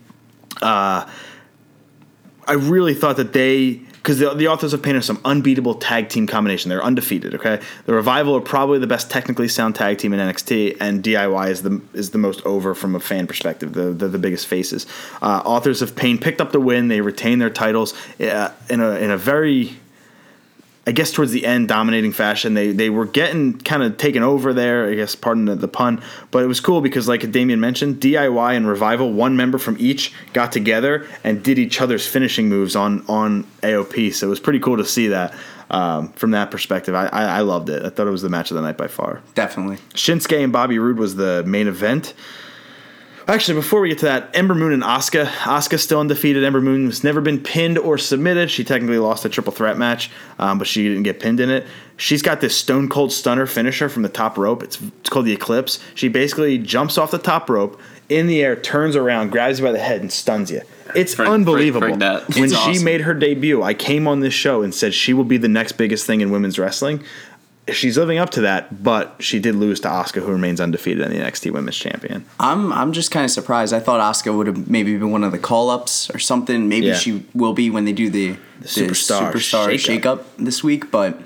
Uh, I really thought that they because the, the authors of pain are some unbeatable tag team combination. They're undefeated. Okay, the revival are probably the best technically sound tag team in NXT, and DIY is the is the most over from a fan perspective. The the, the biggest faces. Uh, authors of pain picked up the win. They retained their titles uh, in a in a very I guess towards the end, dominating fashion. They they were getting kind of taken over there. I guess pardon the, the pun, but it was cool because like Damien mentioned, DIY and Revival, one member from each got together and did each other's finishing moves on on AOP. So it was pretty cool to see that um, from that perspective. I, I I loved it. I thought it was the match of the night by far. Definitely. Shinsuke and Bobby Roode was the main event. Actually, before we get to that, Ember Moon and Asuka. Asuka still undefeated. Ember Moon has never been pinned or submitted. She technically lost a triple threat match, um, but she didn't get pinned in it. She's got this Stone Cold Stunner finisher from the top rope. It's, it's called the Eclipse. She basically jumps off the top rope in the air, turns around, grabs you by the head, and stuns you. It's freak- unbelievable. freak that. When she awesome. made her debut, I came on this show and said she will be the next biggest thing in women's wrestling. She's living up to that, but she did lose to Asuka, who remains undefeated and the NXT Women's Champion. I'm I'm just kind of surprised. I thought Asuka would have maybe been one of the call ups or something. Maybe Yeah. she will be when they do the, the Superstar superstar Shakeup. shake up this week. But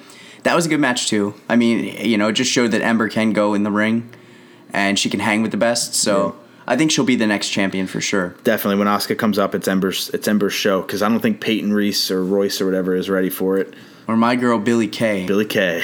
that was a good match too. I mean, you know, it just showed that Ember can go in the ring, and she can hang with the best. So I think she'll be the next champion for sure. Definitely, when Asuka comes up, it's Ember's it's Ember's show because I don't think Peyton Reese or Royce or whatever is ready for it. Or my girl Billy Kay. Billy Kay,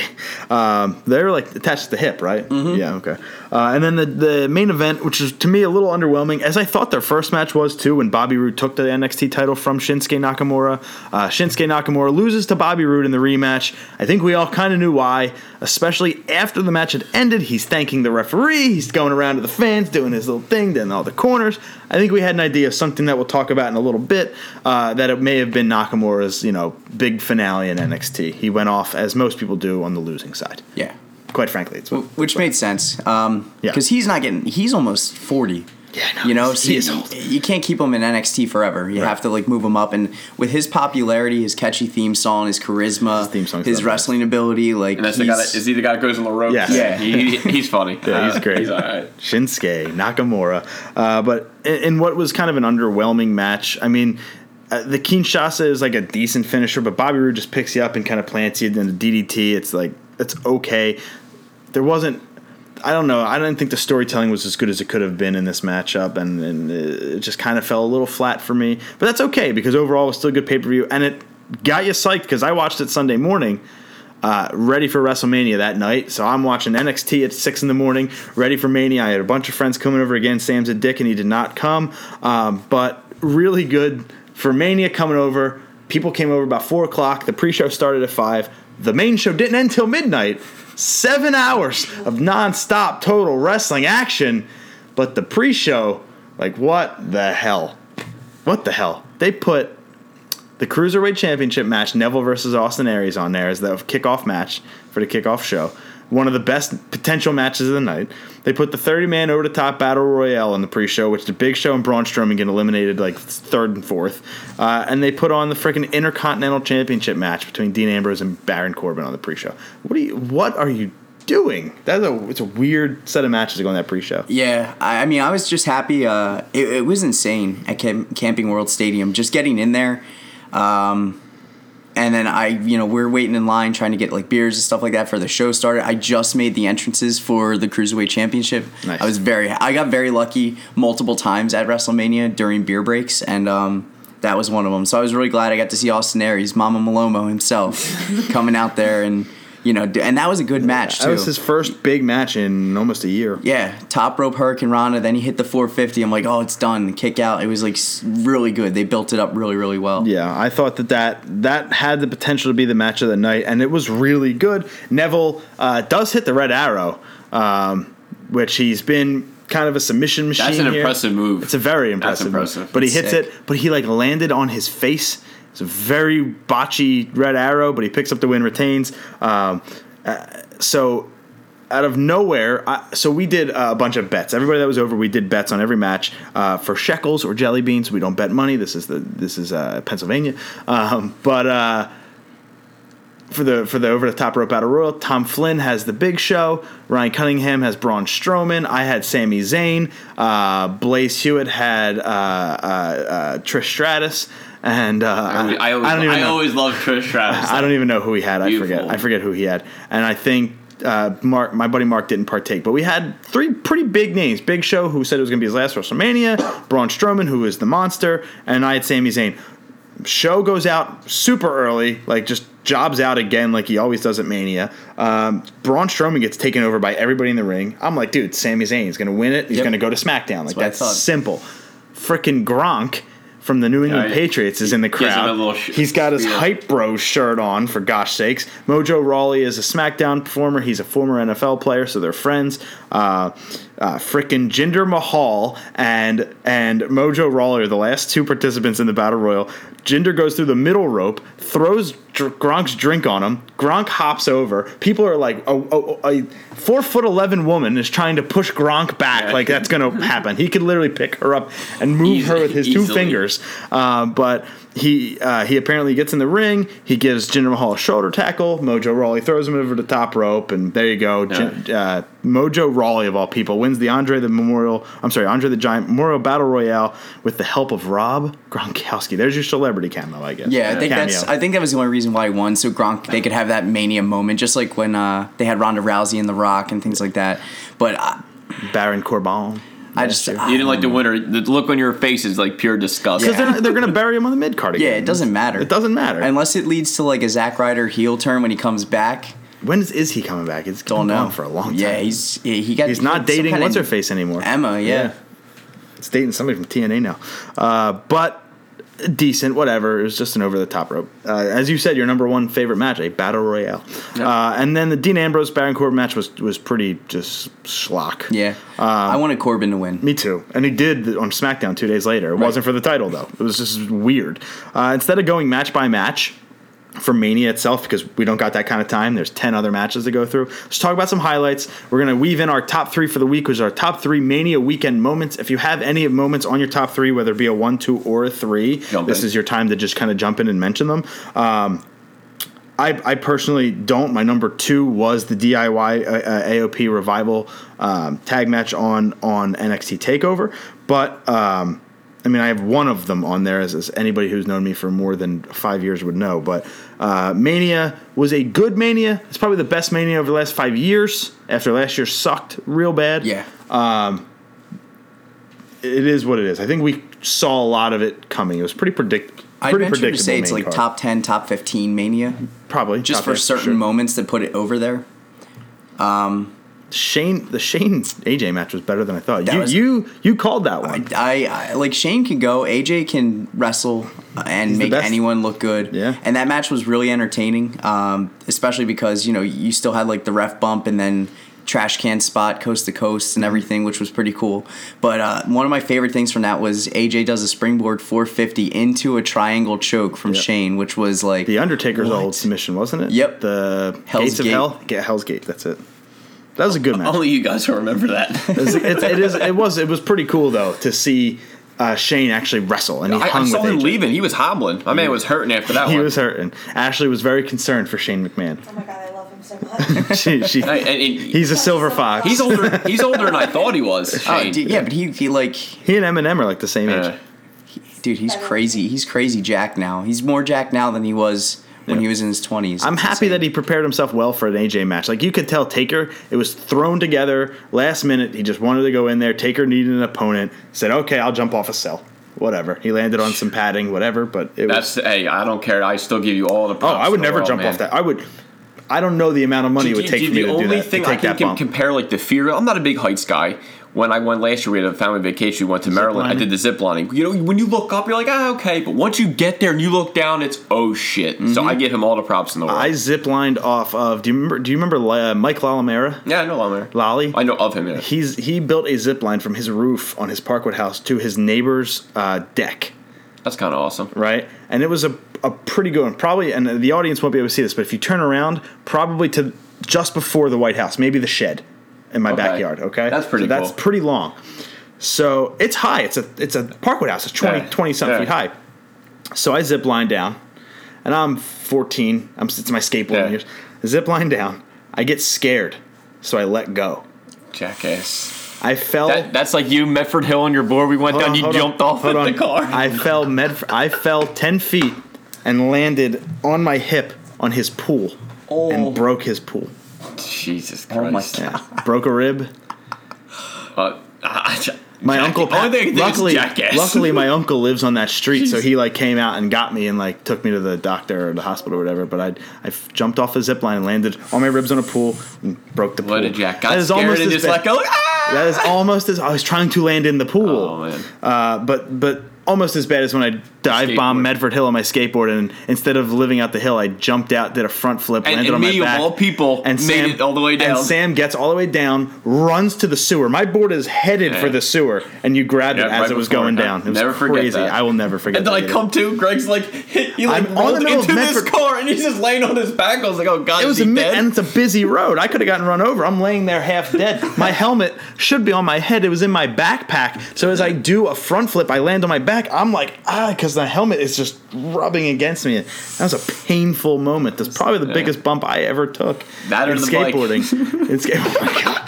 um, they're like attached to the hip, right? Mm-hmm. Yeah, okay. Uh, and then the the main event, which is to me a little underwhelming, as I thought their first match was too, when Bobby Roode took the NXT title from Shinsuke Nakamura. Uh, Shinsuke Nakamura loses to Bobby Roode in the rematch. I think we all kind of knew why, especially after the match had ended. He's thanking the referee. He's going around to the fans, doing his little thing, doing all the corners. I think we had an idea of something that we'll talk about in a little bit. Uh, that it may have been Nakamura's, you know, big finale in NXT. He went off as most people do on the losing side. Yeah. Quite frankly, it's what, Which made sense. Um, Yeah. because he's not getting. He's almost forty. Yeah, I know. You know, He so is you- old. you can't keep him in NXT forever. You Right. have to like move him up, and with his popularity, his catchy theme song, his charisma, His theme song's his the best. wrestling ability, like And that's the guy that is he the guy that goes on the ropes? Yeah. Yeah. He, he's funny. <laughs> Yeah, he's Uh, great. He's all right. Shinsuke Nakamura. Uh, but in, in what was kind of an underwhelming match, I mean, uh, the Kinshasa is like a decent finisher, but Bobby Roode just picks you up and kind of plants you in the DDT. It's like it's okay. There wasn't. I don't know. I didn't think the storytelling was as good as it could have been in this matchup, and, and it just kind of fell a little flat for me. But that's okay because overall it was still a good pay per view, and it got you psyched because I watched it Sunday morning uh, ready for WrestleMania that night. So I'm watching NXT at six in the morning, ready for Mania. I had a bunch of friends coming over again. Sam's a dick and he did not come, um, but really good for Mania coming over. People came over about four o'clock. The pre-show started at five. The main show didn't end till midnight. Seven hours of non-stop total wrestling action, but the pre-show, like what the hell? What the hell? They put the Cruiserweight Championship match, Neville versus Austin Aries, on there as the kickoff match for the kickoff show. One of the best potential matches of the night. They put the 30 man over the top battle royale on the pre show, which the Big Show and Braun Strowman get eliminated like third and fourth. Uh, and they put on the freaking Intercontinental Championship match between Dean Ambrose and Baron Corbin on the pre show. What are you? What are you doing? That's a it's a weird set of matches to go on that pre show. Yeah, I, I mean, I was just happy. Uh, it, it was insane at Camp- Camping World Stadium. Just getting in there, um, and then I, you know, we're waiting in line trying to get like beers and stuff like that for the show started. I just made the entrances for the Cruiserweight Championship. Nice. I was very, I got very lucky multiple times at WrestleMania during beer breaks, and um, that was one of them. So I was really glad I got to see Austin Aries, Mama Malomo himself, <laughs> coming out there and. You know, and that was a good match too. That was his first big match in almost a year. Yeah, top rope Hurricanrana. Then he hit the 450. I'm like, oh, it's done. Kick out. It was like really good. They built it up really, really well. Yeah, I thought that that, that had the potential to be the match of the night, and it was really good. Neville uh, does hit the red arrow, um, which he's been kind of a submission machine. That's an here. impressive move. It's a very That's impressive. move. impressive. But he hits sick. it, but he like landed on his face. It's a very botchy red arrow, but he picks up the win, retains. Um, uh, so out of nowhere, I, so we did uh, a bunch of bets. Everybody that was over, we did bets on every match uh, for shekels or jelly beans. We don't bet money. This is the this is uh, Pennsylvania, um, but. For the for the over the top rope battle royal, Tom Flynn has the Big Show. Ryan Cunningham has Braun Strowman. I had Sami Zayn. Uh, Blaze Hewitt had uh, uh, uh, Trish Stratus, and uh, I, I always, don't even I know. always love Trish Stratus. I don't even know who he had. I forget. I forget who he had. And I think uh, Mark, my buddy Mark, didn't partake. But we had three pretty big names: Big Show, who said it was going to be his last WrestleMania; Braun Strowman, who is the monster, and I had Sami Zayn. Show goes out super early, like just jobs out again, like he always does at Mania. Um, Braun Strowman gets taken over by everybody in the ring. I'm like, dude, Sami Zayn is going to win it. He's Yep. going to go to SmackDown. Like what I that's simple. Freaking Gronk from the New England Yeah, Patriots is in the crowd. sh- He's got his spiel. hype bro shirt on for gosh sakes. Mojo Rawley is a SmackDown performer. He's a former NFL player, so they're friends. Uh, uh, frickin' Jinder Mahal and and Mojo Rawley are the last two participants in the battle royal. Jinder goes through the middle rope, throws Dr- Gronk's drink on him. Gronk hops over. People are like, oh, oh, oh, a four foot eleven woman is trying to push Gronk back. Yeah. Like that's gonna happen. He could literally pick her up and move Easy- her with his two fingers. Uh, but he uh, he apparently gets in the ring. He gives Jinder Mahal a shoulder tackle. Mojo Rawley throws him over the top rope, and there you go. Jin- uh, Mojo Rawley of all people wins the Andre the Memorial. I'm sorry, Andre the Giant Memorial Battle Royale with the help of Rob Gronkowski. There's your celebrity camo, I guess. Yeah, I think Cameo. that's. I think that was the only reason why he won. So Gronk, they could have that mania moment, just like when uh, they had Ronda Rousey and The Rock and things like that. But uh, Baron Corbin. I just, You didn't like the winner. The look on your face is like pure disgust. Because they're, they're going to bury him on the mid card again. yeah, it doesn't matter. It doesn't matter. unless it leads to like a Zack Ryder heel turn when he comes back. when is, is he coming back? It's Don't been know on for a long time. Yeah, he's he he got. He's not had dating kind what's her face anymore. Emma. Yeah. It's dating somebody from TNA now. Uh, but decent, whatever. It was just an over the top rope. Uh, as you said, your number one favorite match, a battle royale. Uh, and then the Dean Ambrose Baron Corbin match was was pretty just schlock. Yeah, I wanted Corbin to win. Me too. And he did on SmackDown two days later. It wasn't for the title though. It was just weird. Uh, instead of going match by match for Mania itself, because we don't got that kind of time, there's ten other matches to go through. Let's talk about some highlights. We're gonna weave in our top three for the week, which is our top three Mania weekend moments. If you have any moments on your top three, whether it be a one, two, or a three, Jump this in. is your time to just kind of jump in and mention them. Um, I, I personally don't. My number two was the DIY uh, uh, AOP revival um, tag match on on NXT Takeover, but um, I mean I have one of them on there, as, as anybody who's known me for more than five years would know. But uh, Mania was a good Mania. It's probably the best Mania over the last five years. After last year sucked real bad. Yeah. it is what it is. I think we saw a lot of it coming. It was pretty predict. I'd Pretty venture to predictable. say it's like card. top ten, top fifteen Mania, probably just for certain sure. moments that put it over there. Shane, the Shane AJ match was better than I thought. That You was- you you called that one. I, I like Shane can go. AJ can wrestle and He's make anyone look good. Yeah. And that match was really entertaining, um, especially because you know you still had like the ref bump and then trash can spot coast to coast and everything, which was pretty cool. But uh, one of my favorite things from that was AJ does a springboard 450 into a triangle choke from Yep. Shane, which was like The Undertaker's what? old submission, wasn't it? Yep. The Hell's Gates of Hell. Hell's Gate. That's it. That was a good <laughs> match. Only you guys will remember that. it, was, it, it is. It was. It was pretty cool though to see uh, Shane actually wrestle, and he I, hung I saw with him AJ. leaving. He was hobbling. My man was hurting after that He one. was hurting. Ashley was very concerned for Shane McMahon. Oh my god, I love him so much. <laughs> she, she, Hey, and- and he's a silver fox. he's older. He's older than I thought he was. <laughs> Oh, Shane. d- yeah, but he, he like he and Eminem are like the same age. Yeah. dude, he's crazy. He's crazy Jack now. He's more Jack now than he was when he was in his 20s. I'm happy that he prepared himself well for an AJ match. Like you could tell Taker, it was thrown together last minute. He just wanted to go in there. Taker needed an opponent. Said, "Okay, I'll jump off a cell." Whatever. He landed on some padding, whatever. But it was. That's hey. I don't care. I still give you all the. Oh, Props I would never world, jump man. off that. I would. I don't know the amount of money it would Do- take do- for me to do that. The only that. thing to I take can that compare like the fear. I'm not a big heights guy. When I went last year, we had a family vacation. We went to Maryland. I did the zip lining. You know, when you look up, you're like, ah, okay. But once you get there and you look down, it's oh shit. So Mm-hmm. I give him all the props in the world. I zip lined off of. Do you remember? Do you remember uh, Mike Lalamera? yeah, I know I'm. Lolly. I know of him. Yeah. He's he built a zip line from his roof on his Parkwood house to his neighbor's uh, deck. That's kind of awesome. right? And it was a, a pretty good one. Probably, and the audience won't be able to see this, but if you turn around, probably to just before the White House, maybe the shed in my Okay. backyard. Okay, That's pretty So That's pretty long. So it's high. It's a it's a Parkwood house. It's 20, Yeah. 20 something Yeah. feet high. So I zip line down, and I'm 14. I'm it's my skateboarding Yeah. years. Zip line down. I get scared, so I let go. Jackass. I fell. That, that's like you, Medford Hill, on your board. We went down. on, you hold on, jumped off of on. the car. I fell med. I fell ten feet and landed on my hip on his pool and oh. broke his pool. Jesus Oh my Christ. God. <laughs> Broke a rib. Uh, I- My Jack- uncle. the thing I can think is luckily, luckily, my <laughs> uncle lives on that street, so he like came out and got me and like took me to the doctor or the hospital or whatever. But I I jumped off a zip line and landed all my ribs on a pool and broke the pool. What a jack. Got That is scared almost and as just bad- like, go, ah! That is almost as I was trying to land in the pool. Oh, man. Uh, but but almost as bad as when I dive bombed Skateboard. Medford Hill on my skateboard, and instead of living out the hill, I jumped out, did a front flip, And- landed and on my me, of back. all people, and made it all the way down. And Sam gets all the way down, runs to the sewer. My board is headed Yeah. for the sewer, and you grabbed Yeah, it as right it was going down. It was Never forget crazy. that. I will never forget. And then that I come to, Greg's like, <laughs> he like I'm on the rolled of into this car and he's just laying on his back. I was like, oh god, It was a mi- and it's a busy road. I could have gotten run over. I'm laying there half dead. <laughs> My helmet should be on my head. It was in my backpack. So as I do a front flip, I land on my back. I'm like ah, because the helmet is just rubbing against me. That was a painful moment. That's probably the Yeah. biggest bump I ever took. That in the skateboarding. <laughs> in skate- <laughs> oh.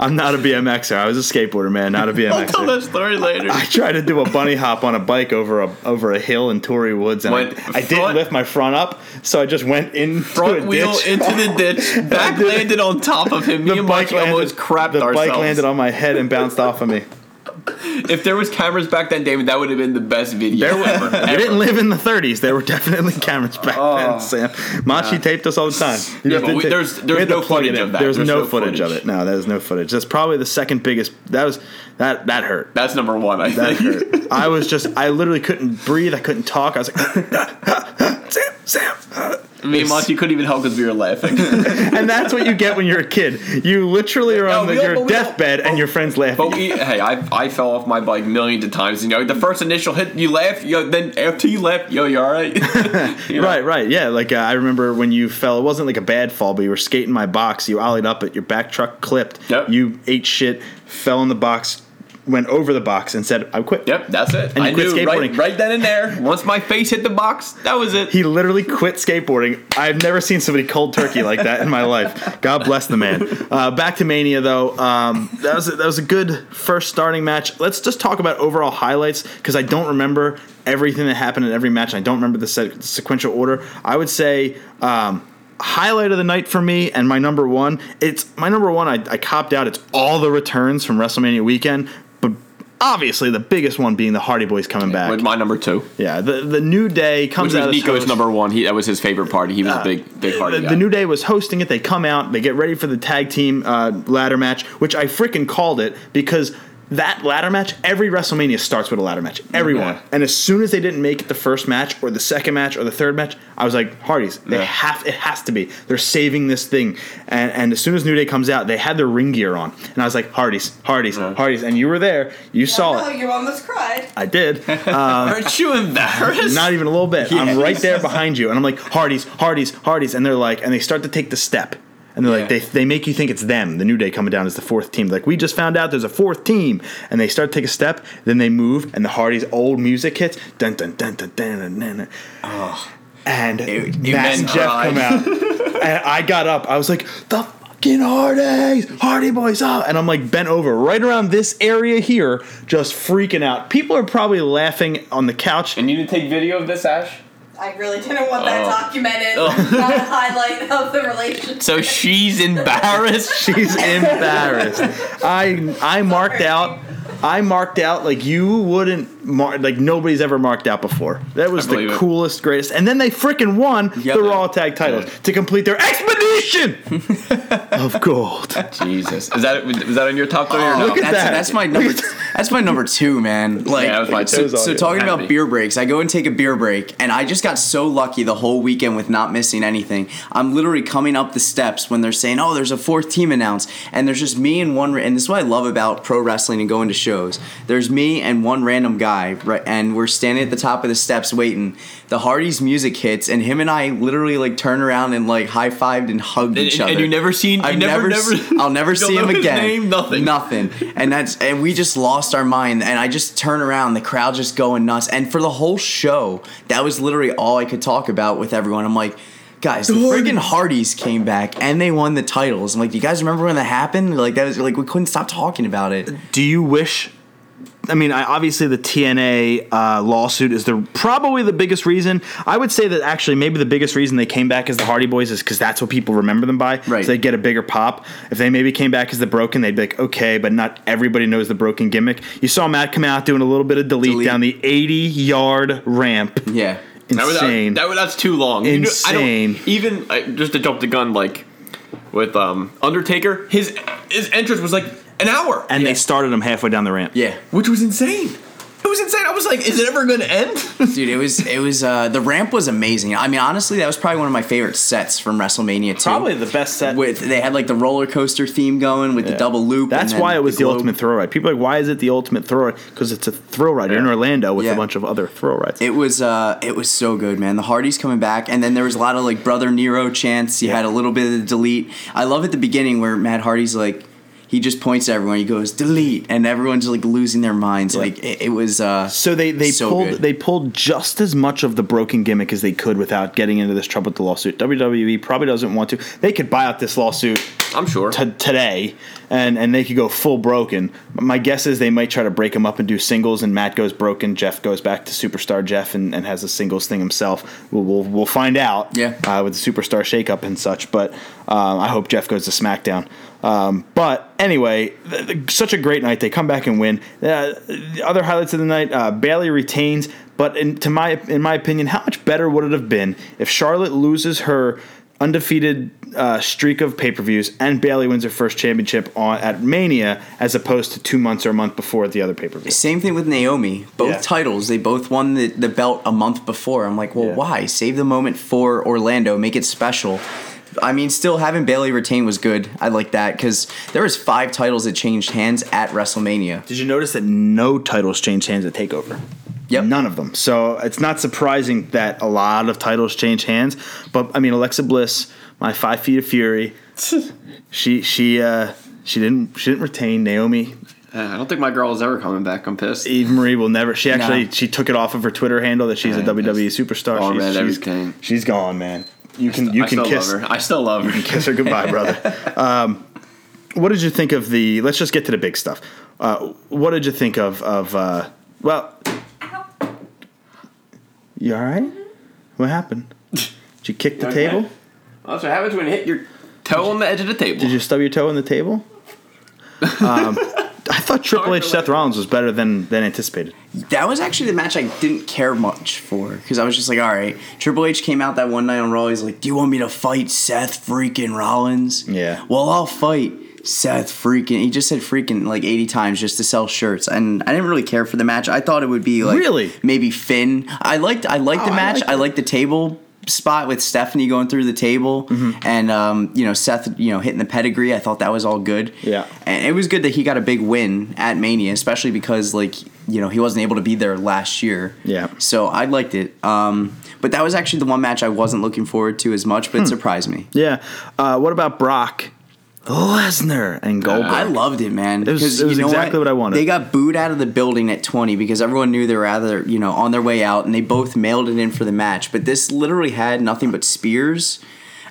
I'm not a BMXer. I was a skateboarder, man, not a <laughs> I'll tell BMXer. that story later. I tried to do a bunny hop on a bike over a over a hill in Tory Woods, and I, Went I didn't lift my front up, so I just went in Front wheel ditch. into the ditch, back landed on top of him. Me and Mikey almost crapped the ourselves. The bike landed on my head and bounced off of me. <laughs> if there was cameras back then, David, that would have been the best video There ever. were, we didn't live in the 30s. There were definitely cameras back oh. then, Sam. Machi taped us all the time. You <laughs> Yeah, we- there's- there's no footage of that. There's, There's no, no footage of it. No, there's no footage. That's probably the second biggest. That was that that hurt. That's number one, I That think. hurt. I was just. I literally couldn't breathe. I couldn't talk. I was like, <laughs> Sam, Sam. Me and Monty couldn't even help because we were laughing. <laughs> And that's what you get when you're a kid. You literally are No, on the, your but deathbed and your friends laugh. But at you. we, hey, I, I fell off my bike millions of times. You know, the first initial hit, you laugh. Yo, then after you laugh, yo, you all right? <laughs> You know? Right, right, yeah. Like uh, I remember when you fell. It wasn't like a bad fall, but you were skating my box. You ollied up it. Your back truck clipped. Yep. You ate shit. Fell in the box. Went over the box and said, "I quit." Yep, that's it. And I quit knew skateboarding. right then and there. Once my face hit the box, that was it. He literally quit skateboarding. I've never seen somebody cold turkey like that in my life. God bless the man. Uh, back to Mania though. Um, that was a, that was a good first starting match. Let's just talk about overall highlights because I don't remember everything that happened in every match. And I don't remember the se- sequential order. I would say. Um, Highlight of the night for me, and my number one. It's my number one. I, I copped out. It's all the returns from WrestleMania weekend, obviously the biggest one being the Hardy Boys coming back. With my number two, yeah, the the New Day comes which out was Nico's host. number one. He that was his favorite party. He was a big, big party the, guy. the New Day was hosting it. They come out, they get ready for the tag team uh, ladder match, which I freaking called it because that ladder match, every WrestleMania starts with a ladder match. Everyone. Yeah. And as soon as they didn't make it the first match or the second match or the third match, I was like, Hardys, they Yeah. have it has to be. They're saving this thing. And and as soon as New Day comes out, they had their ring gear on. And I was like, Hardys, Hardys, Hardys. And you were there. You saw Oh, it. you almost cried. I did. <laughs> Uh, Aren't you embarrassed? Not even a little bit. I'm right there <laughs> behind you, and I'm like Hardys, Hardys, Hardys, and they're like, and they start to take the step, and they're like, they they make you think it's them, the New Day coming down as the fourth team. Like we just found out there's a fourth team, and they start to take a step, then they move, and the Hardys' old music hits, dun dun dun dun dun dun. dun, dun. And It- Matt and Jeff come out, <laughs> and I got up. I was like, the fucking Hardys, Hardy Boys up, and I'm like bent over right around this area here, just freaking out. People are probably laughing on the couch. and you didn't take video of this, Ash? I really didn't want that Oh. documented. Oh. <laughs> Not a highlight of the relationship. So she's embarrassed. She's <laughs> embarrassed. I I marked out. I marked out like you wouldn't mark like nobody's ever marked out before. That was the believe it. coolest, greatest. And then they freaking won Yep. the Raw Tag titles Yeah. to complete their expedition <laughs> of gold. Jesus, is that was that on your top three or oh, no? look at That's, that. that's my number. <laughs> that's my number two, man. Like, Yeah, that was my two. so, Those so talking Had about beer breaks, I go and take a beer break, and I just got so lucky the whole weekend with not missing anything. I'm literally coming up the steps when they're saying, "Oh, there's a fourth team announced," and there's just me and one. And this is what I love about pro wrestling and going to shows. There's me and one random guy, right? And we're standing at the top of the steps waiting. The Hardys music hits, and him and I literally like turn around and like high fived and hugged And- each and other. And you never seen- I've never- s- never- I'll never <laughs> see him again. name? Nothing. Nothing. And that's and we just lost our mind. And I just turn around, the crowd just going nuts. And for the whole show, that was literally all I could talk about with everyone. I'm like, guys, the friggin' Hardys came back and they won the titles. I'm like, do you guys remember when that happened? Like that was like we couldn't stop talking about it. Do you wish? I mean, I, obviously the TNA uh, lawsuit is the probably the biggest reason. I would say that actually maybe the biggest reason they came back as the Hardy Boys is because that's what people remember them by. Right. So they get a bigger pop. If they maybe came back as the Broken, they'd be like, okay, but not everybody knows the Broken gimmick. You saw Matt come out doing a little bit of delete, Delete. down the 80 yard ramp. Yeah. That was, Insane. that, that, that's too long. You know, I don't- Insane. even uh, just to jump the gun, like with um, Undertaker, his his entrance was like an hour, and they started him halfway down the ramp. Yeah. which was insane. It was insane. I was like, is it ever going to end? <laughs> Dude, it was it was uh, the ramp was amazing. I mean, honestly, that was probably one of my favorite sets from WrestleMania 2. Probably the best set. with they had like the roller coaster theme going with the double loop. That's why it was the, globe. ultimate thrill ride. People are like, why is it the ultimate thrill ride? Because it's a throw ride. You're in Orlando with Yeah. a bunch of other throw rides. It was uh, it was so good, man. The Hardys coming back, and then there was a lot of like brother Nero chants. You Yeah. had a little bit of the delete. I love at the beginning where Matt Hardy's like, he just points at everyone. He goes delete, and everyone's like losing their minds. Like it, it was. Uh, So they they So pulled good. they pulled just as much of the broken gimmick as they could without getting into this trouble with the lawsuit. WWE probably doesn't want to. They could buy out this lawsuit I'm sure. t- today, and and they could go full broken. My guess is they might try to break them up and do singles, and Matt goes broken. Jeff goes back to superstar Jeff and, and has a singles thing himself. We'll we'll, we'll find out. Yeah. uh, with the superstar shakeup and such. But um, I hope Jeff goes to SmackDown. Um, but anyway, th- th- such a great night. They come back and win. Uh, the other highlights of the night: uh, Bayley retains. But in, to my in my opinion, how much better would it have been if Charlotte loses her undefeated uh, streak of pay per views and Bayley wins her first championship on at Mania, as opposed to two months or a month before the other pay per view? Same thing with Naomi. Both Yeah. titles, they both won the, the belt a month before. I'm like, well, Yeah. why? Save the moment for Orlando, make it special. I mean, still having Bayley retain was good. I like that because there was five titles that changed hands at WrestleMania. Did you notice that no titles changed hands at Takeover? Yep. None of them. So it's not surprising that a lot of titles change hands. But I mean, Alexa Bliss, my Five Feet of Fury, <laughs> she she uh, she didn't she didn't retain Naomi. Uh, I don't think my girl is ever coming back. I'm pissed. Eva Marie will never. She actually No. she took it off of her Twitter handle that she's a Yeah, WWE superstar. Oh, she's, man, that she's, was king. she's gone, man. You can you can kiss her. I still love her. kiss her goodbye, brother. <laughs> Um, what did you think of the? Let's just get to the big stuff. Uh, what did you think of of? Uh, well, you all right? What happened? <laughs> Did you kick the Okay. table? That's what happens when you hit your toe on the edge of the table. Did you stub your toe on the table? <laughs> Um, I thought Triple H Seth Rollins was better than than anticipated. That was actually the match I didn't care much for because I was just like, all right. Triple H came out that one night on Raw. He's like, do you want me to fight Seth freaking Rollins? Yeah. Well, I'll fight Seth freaking. He just said freaking like 80 times just to sell shirts. And I didn't really care for the match. I thought it would be like Really? maybe Finn. I liked I liked oh, the Oh, I match. liked I liked the table spot with Stephanie going through the table Mm-hmm. and um, you know Seth you know hitting the pedigree. I thought that was all good. Yeah. And it was good that he got a big win at Mania, especially because like you know he wasn't able to be there last year. Yeah. So I liked it. Um, but that was actually the one match I wasn't looking forward to as much, Hmm. but it surprised me. Yeah. Uh, what about Brock Lesnar and Goldberg? I loved it, man. It was- it was you know exactly what I wanted. They got booed out of the building at 20 because everyone knew they were either, you know, on their way out and they both mailed it in for the match. But this literally had nothing but spears,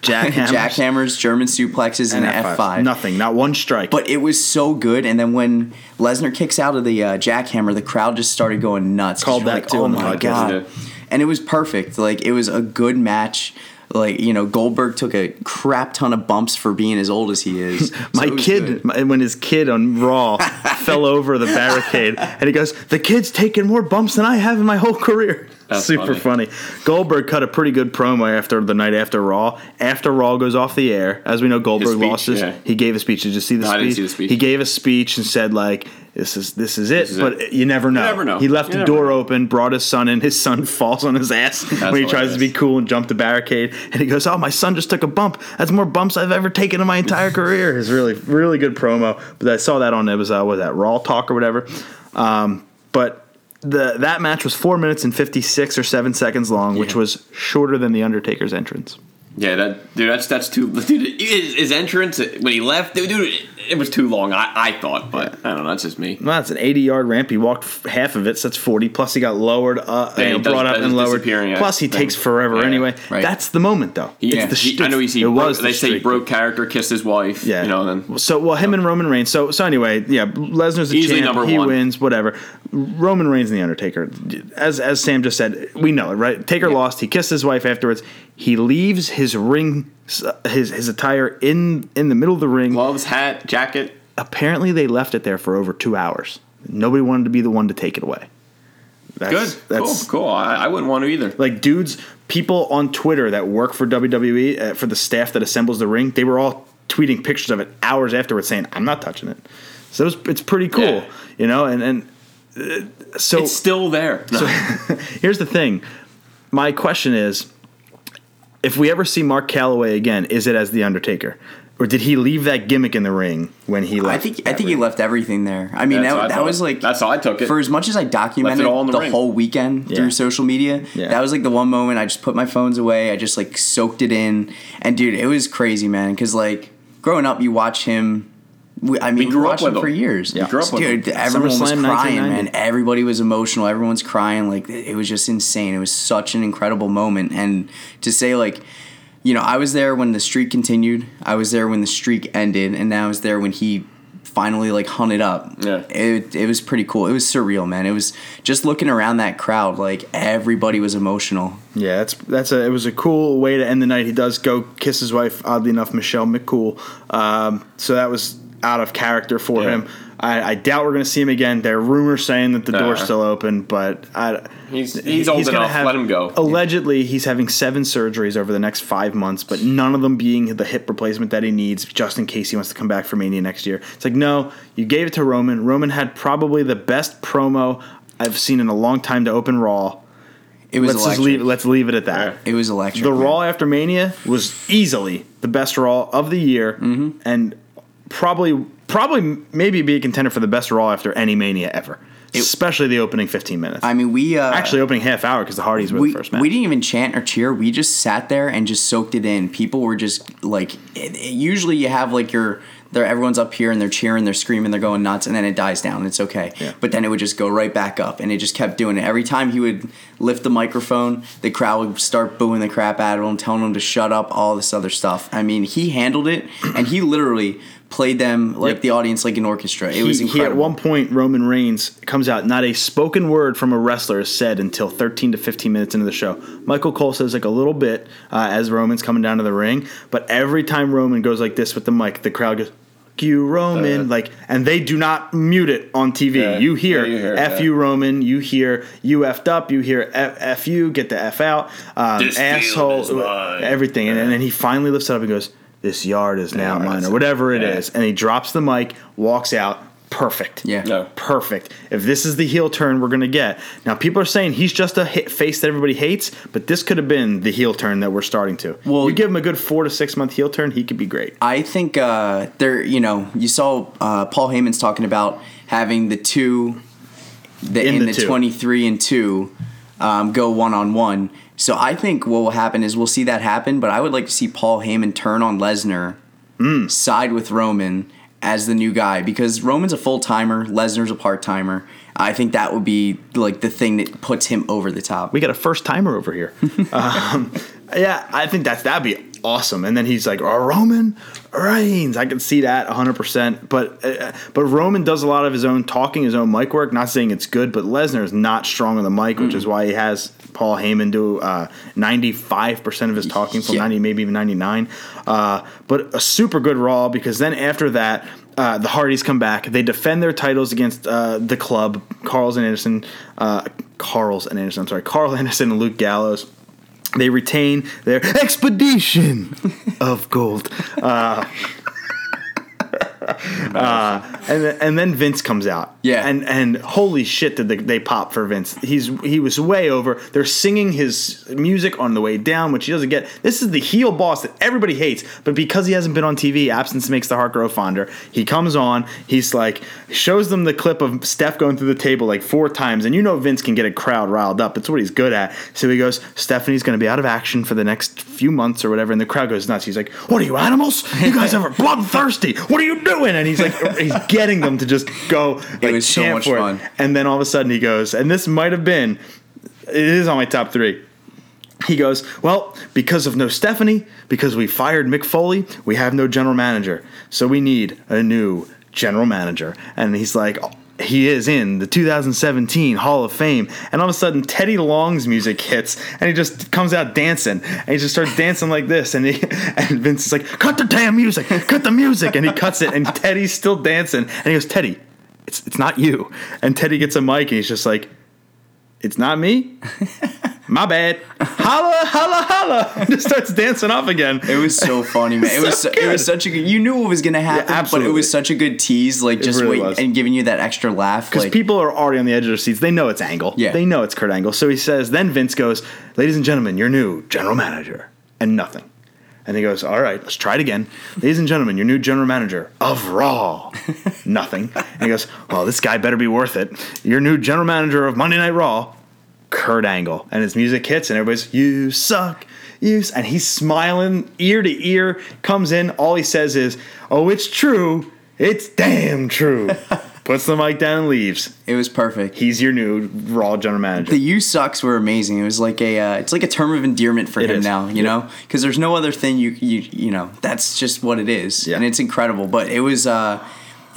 Jackhammers. <laughs> jackhammers, German suplexes, and, and F5. Nothing. Not one strike. But it was so good. And then when Lesnar kicks out of the uh, jackhammer, the crowd just started going nuts. Called that like, too Oh on the my podcast. god! And it was perfect. Like it was a good match. Like you know, Goldberg took a crap ton of bumps for being as old as he is. <laughs> My kid, my, when his kid on Raw <laughs> fell over the barricade, and he goes, "The kid's taken more bumps than I have in my whole career." That's Super funny. Goldberg cut a pretty good promo after the night after Raw. After Raw goes off the air, as we know, Goldberg speech, lost his. yeah. He gave a speech. Did you see the No, I speech? didn't see the speech. He gave a speech and said like, "This is this is it," is but it. you never know. never know. He left You the door know. open, brought his son in. His son <laughs> falls on his ass when he tries to be cool and jump the barricade. And he goes, "Oh, my son just took a bump. That's more bumps I've ever taken in my entire <laughs> career." It's really, really good promo. But I saw that on it was uh, was that Raw Talk or whatever. Um, but the that match was four minutes and fifty six or seven seconds long, which was shorter than the Undertaker's entrance. Yeah, that dude. That's that's too. <laughs> Dude, his, his entrance when he left, dude, it, was too long. I, I thought, but I don't know. That's just me. Well, that's an 80 yard ramp. He walked f- half of it, so that's 40. Plus, he got lowered, uh, Yeah, does- brought up and lowered. Plus, he thing. takes forever Yeah, anyway. right. That's the moment, though. He, it's the he-. I know he's he it broke, was the they say he broke character, kissed his wife. Yeah, you know. Then so well, him and Roman Reigns. So so anyway, yeah, Lesnar's the Easily champ. number he one. wins, whatever. Roman Reigns and the Undertaker. As as Sam just said, we know it, right? Taker lost. He kissed his wife afterwards. He leaves his ring, his his attire in in the middle of the ring. gloves, hat, jacket. Apparently, they left it there for over two hours. Nobody wanted to be the one to take it away. That's, Good, That's, cool, cool. I, I wouldn't want to either. like dudes, people on Twitter that work for WWE uh, for the staff that assembles the ring, they were all tweeting pictures of it hours afterwards, saying, "I'm not touching it." So it was, it's pretty cool, Yeah. you know. And and so It's still there. <laughs> here's the thing. My question is, if we ever see Mark Calaway again, is it as the Undertaker, or did he leave that gimmick in the ring when he left? I think I think he left everything there. I mean, That's that, that thought. was like That's how I took it. For as much as I documented all the the, whole weekend Yeah. through social media, Yeah. that was like the one moment I just put my phones away. I just like soaked it in, and dude, it was crazy, man. Because like growing up, you watch him. We, I mean, we, grew up watched with him for him. years. We grew up with dude, him. everyone was SummerSlam crying, 1990. man. Everybody was emotional. Everyone's crying. Like it was just insane. It was such an incredible moment, and to say like. You know, I was there when the streak continued. I was there when the streak ended, and now I was there when he finally like hunted up. Yeah. It, it was pretty cool. It was surreal, man. It was just looking around that crowd, like everybody was emotional. Yeah, that's that's a it was a cool way to end the night. He does go kiss his wife, oddly enough, Michelle McCool. Um, so that was out of character for Yeah. him. I, I doubt we're going to see him again. There are rumors saying that the door's still open, but I, He's- he's old gonna enough. Let him go. Allegedly, he's having seven surgeries over the next five months, but none of them being the hip replacement that he needs, just in case he wants to come back for Mania next year. It's like, no, you gave it to Roman. Roman had probably the best promo I've seen in a long time to open Raw. It was Let's electric. just leave. Let's leave it at that. Yeah. it was electric. The man. Raw after Mania was easily the best Raw of the year, Mm-hmm. and probably probably maybe be a contender for the best Raw after any Mania ever, especially the opening 15 minutes. I mean, we uh, Actually, opening half hour because the Hardys were we, the first match. we didn't even chant or cheer. We just sat there and just soaked it in. People were just like, it, it- usually you have like your, they're, everyone's up here and they're cheering, they're screaming, they're going nuts, and then it dies down. It's okay. Yeah. But then it would just go right back up, and it just kept doing it. Every time he would lift the microphone, the crowd would start booing the crap out of him, telling him to shut up, all this other stuff. I mean, he handled it, and he literally played them like Yep. the audience like an orchestra. It he, was he incredible. at one point Roman Reigns comes out. Not a spoken word from a wrestler is said until 13 to 15 minutes into the show. Michael Cole says like a little bit uh, as Roman's coming down to the ring, but every time Roman goes like this with the mic, the crowd goes. "F You Roman, Uh, like, and they do not mute it on TV. Yeah. you hear, Yeah, you hear it, "F yeah. you Roman," you hear "you effed up," you hear "F, F you," get the F out, um, This asshole, is mine. everything, and, and then he finally lifts it up and goes, "This yard is now Yeah, mine," or whatever it Yeah. is, and he drops the mic, walks out, perfect. Yeah. No. Perfect. If this is the heel turn we're going to get. Now, people are saying he's just a hit face that everybody hates, but this could have been the heel turn that we're starting to. Well- you give him a good four to six month heel turn, he could be great. I think uh, there, you know, you saw uh, Paul Heyman's talking about having the two, the, In in, the the, two. twenty three and two, um, go one on one. So I think what will happen is we'll see that happen. But I would like to see Paul Heyman turn on Lesnar, Hmm. side with Roman as the new guy because Roman's a full timer, Lesnar's a part timer. I think that would be like the thing that puts him over the top. We got a first timer over here. <laughs> um, yeah, I think that's that'd be awesome. And then he's like, oh, Roman Reigns. I can see that 100%. But uh, but Roman does a lot of his own talking, his own mic work. Not saying it's good, but Lesnar is not strong on the mic, which is why he has Paul Heyman do uh, 95% of his talking from Yeah. 90, maybe even 99. Uh, but a super good Raw because then after that, uh, the Hardys come back. They defend their titles against uh, the club, Carl's and Anderson. Uh, Carl's and Anderson, I'm sorry, Karl <laughs> Anderson and Luke Gallows. They retain their expedition <laughs> of gold. Uh, uh, and then, and then Vince comes out. Yeah. And and holy shit did they, they pop for Vince. He's he was way over. They're singing his music on the way down, which he doesn't get. This is the heel boss that everybody hates, but because he hasn't been on TV, absence makes the heart grow fonder. He comes on, he's like shows them the clip of Steph going through the table like four times, and you know Vince can get a crowd riled up. It's what he's good at. So he goes, Stephanie's gonna be out of action for the next few months or whatever, and the crowd goes nuts. He's like, What are you animals? You guys <laughs> are bloodthirsty. What are you doing? And he's like he's getting them to just go <laughs> like, was so much for it. fun. And then all of a sudden he goes, and this might have been, it is on my top three. He goes, Well, because of no Stephanie, because we fired Mick Foley, we have no general manager. So we need a new general manager. And he's like, he is in the 2017 Hall of Fame. And all of a sudden, Teddy Long's music hits, and he just comes out dancing. And he just starts dancing like this. And, he, <laughs> and Vince is like, Cut the damn music! Cut the music! And he cuts it, and Teddy's still dancing. And he goes, Teddy, it's, it's not you. And Teddy gets a mic, and he's just like, It's not me? <laughs> my bad. Holla, holla, holla. <laughs> And just starts dancing off again. It was so funny, man. <laughs> It was So so, it was such a good. You knew what was gonna happen, but it was such a good tease, like just really wait was. and giving you that extra laugh. Because Like, people are already on the edge of their seats. They know it's Angle. Yeah. They know it's Kurt Angle. So he says, then Vince goes, Ladies and gentlemen, your new general manager. And nothing. And he goes, All right, let's try it again. Ladies and gentlemen, your new general manager of Raw. <laughs> nothing. And he goes, Well, this guy better be worth it. Your new general manager of Monday Night Raw, Kurt Angle. And his music hits, and everybody's, You suck. You s-" and he's smiling ear to ear, comes in. All he says is, Oh, it's true. It's damn true. <laughs> Puts the mic down and leaves. it was perfect. He's your new Raw general manager. The "you sucks" were amazing. It was like a, uh, it's like a term of endearment for It him is. now. You know, because there's no other thing you you you know. That's just what it is, Yeah. and it's incredible. But it was, uh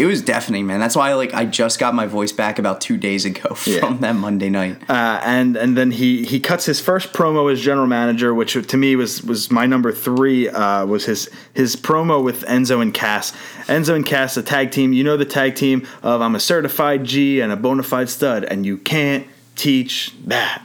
it was deafening, man. That's why like I just got my voice back about two days ago <laughs> from Yeah. that Monday night. uh, and and then he he cuts his first promo as general manager, which to me was was my number three. Uh, was his his promo with Enzo and Cass. Enzo and Cass, a tag team. You know the tag team of I'm a certified G and a bona fide stud, and you can't teach that.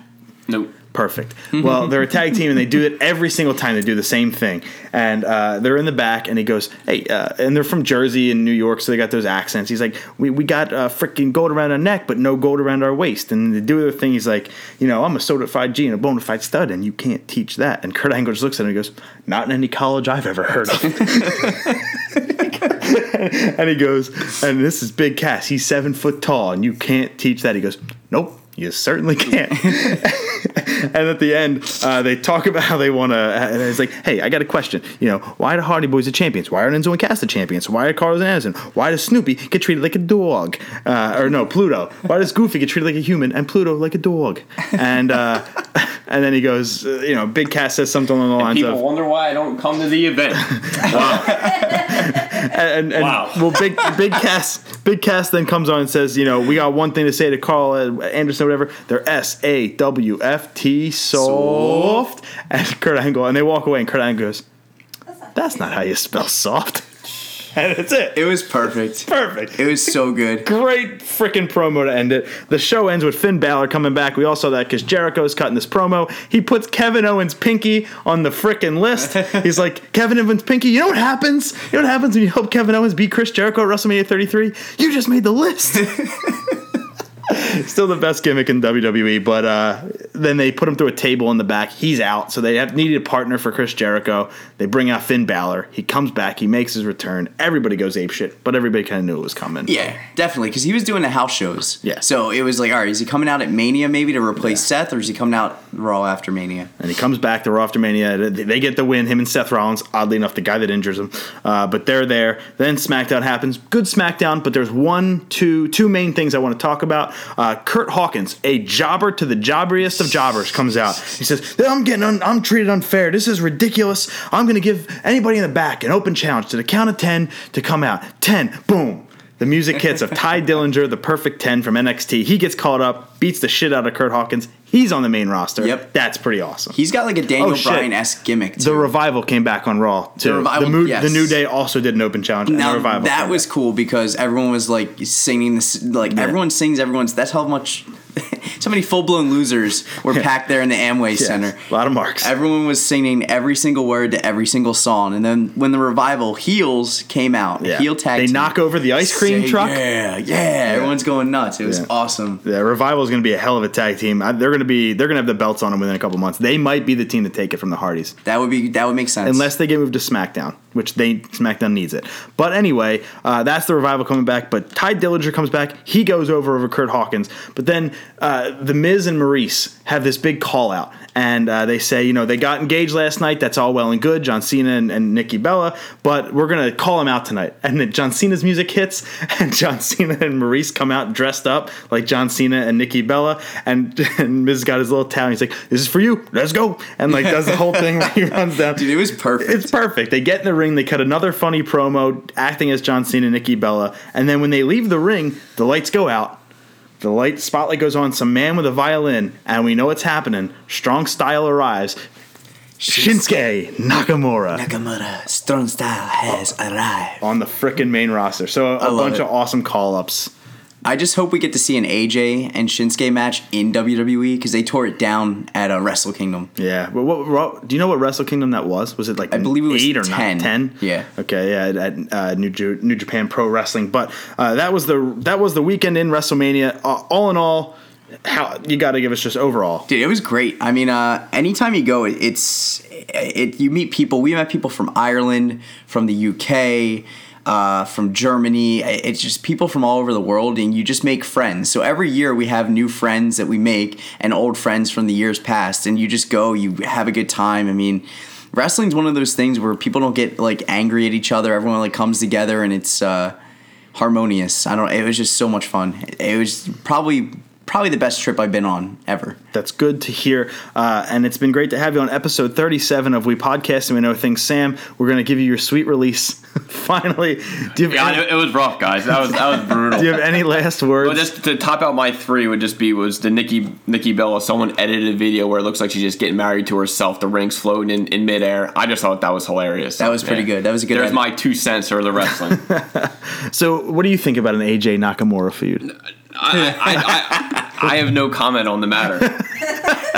Nope. Perfect. Well, they're a tag team, and they do it every single time. They do the same thing, and uh, they're in the back, and he goes, "Hey," uh, and they're from Jersey and New York, so they got those accents. He's like, "We we got uh, freaking gold around our neck, but no gold around our waist." And they do their thing. He's like, "You know, I'm a certified G and a bona fide stud, and you can't teach that." And Kurt Angle just looks at him and goes, "Not in any college I've ever heard of." <laughs> and he goes, and this is Big Cass. He's seven foot tall, and you can't teach that. He goes, nope, you certainly can't. <laughs> and at the end, uh, they talk about how they want to. And it's like, hey, I got a question. You know, why are the Hardy Boys the champions? Why are Enzo and Cass the champions? Why are Carlos and Anderson? Why does Snoopy get treated like a dog? Uh, or no, Pluto. Why does Goofy get treated like a human and Pluto like a dog? And uh, <laughs> and then he goes, uh, you know, Big Cass says something along the lines People of. wonder why I don't come to the event. <laughs> Wow. and, and Wow. well, big big Cass, big Cass then comes on and says, you know, we got one thing to say to Karl uh, Anderson, or whatever. They're S A W F T soft, and Kurt Angle, and they walk away, and Kurt Angle goes, "That's not how you spell soft," and that's it. It was perfect. Perfect. It was so good. Great freaking promo to end it. The show ends with Finn Balor coming back. We all saw that because Jericho's cutting this promo. He puts Kevin Owens' pinky on the freaking list. <laughs> He's like, Kevin Owens' pinky. You know what happens? You know what happens when you help Kevin Owens beat Chris Jericho at WrestleMania 33? You just made the list. <laughs> <laughs> Still the best gimmick in WWE, but uh, then they put him through a table in the back. He's out, so they have needed a partner for Chris Jericho. They bring out Finn Balor. He comes back. He makes his return. Everybody goes ape shit, but everybody kind of knew it was coming. Yeah, definitely, because he was doing the house shows. Yeah. So it was like, all right, is he coming out at Mania maybe to replace Seth, or is he coming out Raw after Mania? and he comes back to Raw after Mania. They get the win. Him and Seth Rollins. Oddly enough, the guy that injures him, uh, but they're there. Then SmackDown happens. Good SmackDown, but there's one, two, two main things I want to talk about. Uh, Kurt Hawkins, a jobber to the jobberiest of jobbers, comes out. He says, "I'm getting, un- I'm treated unfair. This is ridiculous. I'm going to give anybody in the back an open challenge to the count of ten to come out. Ten, boom." The music hits of Tye <laughs> Dillinger, the perfect 10 from NXT. He gets caught up, beats the shit out of Kurt Hawkins. He's on the main roster. Yep. That's pretty awesome. He's got like a Daniel Oh. Bryan esque gimmick. Too. The revival came back on Raw too. The, Revival, Mo- yes. the New Day also did an open challenge. and now the revival that was back. cool because everyone was like singing this, like everyone sings everyone's. That's how much, <laughs> so many full blown losers were packed there in the Amway Yeah, Center. A lot of marks. Everyone was singing every single word to every single song, and then when the revival heels came out, Yeah. heel tag, They team, knock over the ice cream say, truck. Yeah, yeah, everyone's going nuts. It was Yeah. awesome. the revival is going to be a hell of a tag team. I- They're going to be they're going to have the belts on them within a couple months. They might be the team to take it from the Hardys. That would be that would make sense. unless they get moved to SmackDown, which they SmackDown needs it. But anyway, uh, that's the revival coming back. But Tye Dillinger comes back. He goes over over Kurt Hawkins. But then uh, the Miz and Maryse have this big call out, and uh, they say, you know, they got engaged last night. That's all well and good, John Cena and, and Nikki Bella. But we're gonna call him out tonight. And then John Cena's music hits, <laughs> and John Cena and Maryse come out dressed up like John Cena and Nikki Bella. And, <laughs> and Miz got his little towel. He's like, "This is for you. Let's go!" And like does the whole <laughs> thing where he runs down. dude, it was perfect. It's perfect. They get in the ring, they cut another funny promo acting as John Cena and Nikki Bella, and then when they leave the ring, the lights go out. The light spotlight goes on, some man with a violin, and we know what's happening. Strong style arrives. Shinsuke Nakamura Nakamura strong style has arrived. on the frickin' main roster. So a, bunch it. of awesome call ups. I just hope we get to see an AJ and Shinsuke match in WWE because they tore it down at a Wrestle Kingdom. Yeah. Well, what, what, do you know what Wrestle Kingdom that was? Was it like I believe it was eight or 10. not ten? Yeah. Okay. Yeah. At, uh, New Ju- New Japan Pro Wrestling, but uh, that was the that was the weekend in WrestleMania. Uh, all in all, how you got to give us just overall. Dude, it was great. I mean, uh, anytime you go, it, it's it. You meet people. We met people from Ireland, from the UK, uh, from Germany. It's just people from all over the world, and you just make friends. So every year we have new friends that we make, and old friends from the years past, and you just go. You have a good time. I mean. Wrestling's one of those things where people don't get like angry at each other. Everyone like comes together and it's uh, harmonious. I don't. It was just so much fun. It was probably probably the best trip I've been on ever. That's good to hear. Uh, and it's been great to have you on episode 37 of We Podcast and We Know Things. Sam, we're going to give you your sweet release. <laughs> Finally. Do you, have Yeah, any, it, it was rough, guys. That was that was <laughs> brutal. do you have any last words? Well, just to top out my three would just be was the Nikki Nikki Bella. Someone edited a video where it looks like she's just getting married to herself. The rings floating in, in midair. I just thought that was hilarious. That was pretty good. That was a good There's edit. my two cents for the wrestling. <laughs> so, what do you think about an AJ Nakamura feud? I, I, I, I have no comment on the matter. <laughs>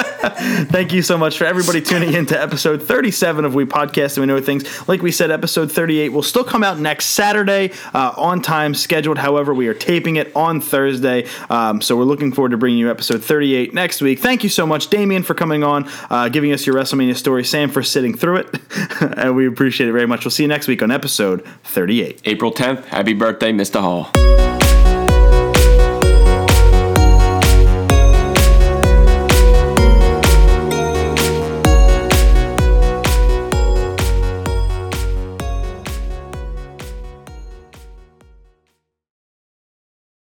Thank you so much for everybody tuning in to episode 37 of We Podcast and We Know Things. Like we said, episode 38 will still come out next Saturday uh, on time scheduled. However, we are taping it on Thursday. Um, so we're looking forward to bringing you episode 38 next week. Thank you so much, Damien, for coming on, uh, giving us your WrestleMania story, Sam, for sitting through it. <laughs> and we appreciate it very much. We'll see you next week on episode 38. April 10th. Happy birthday, Mr. Hall.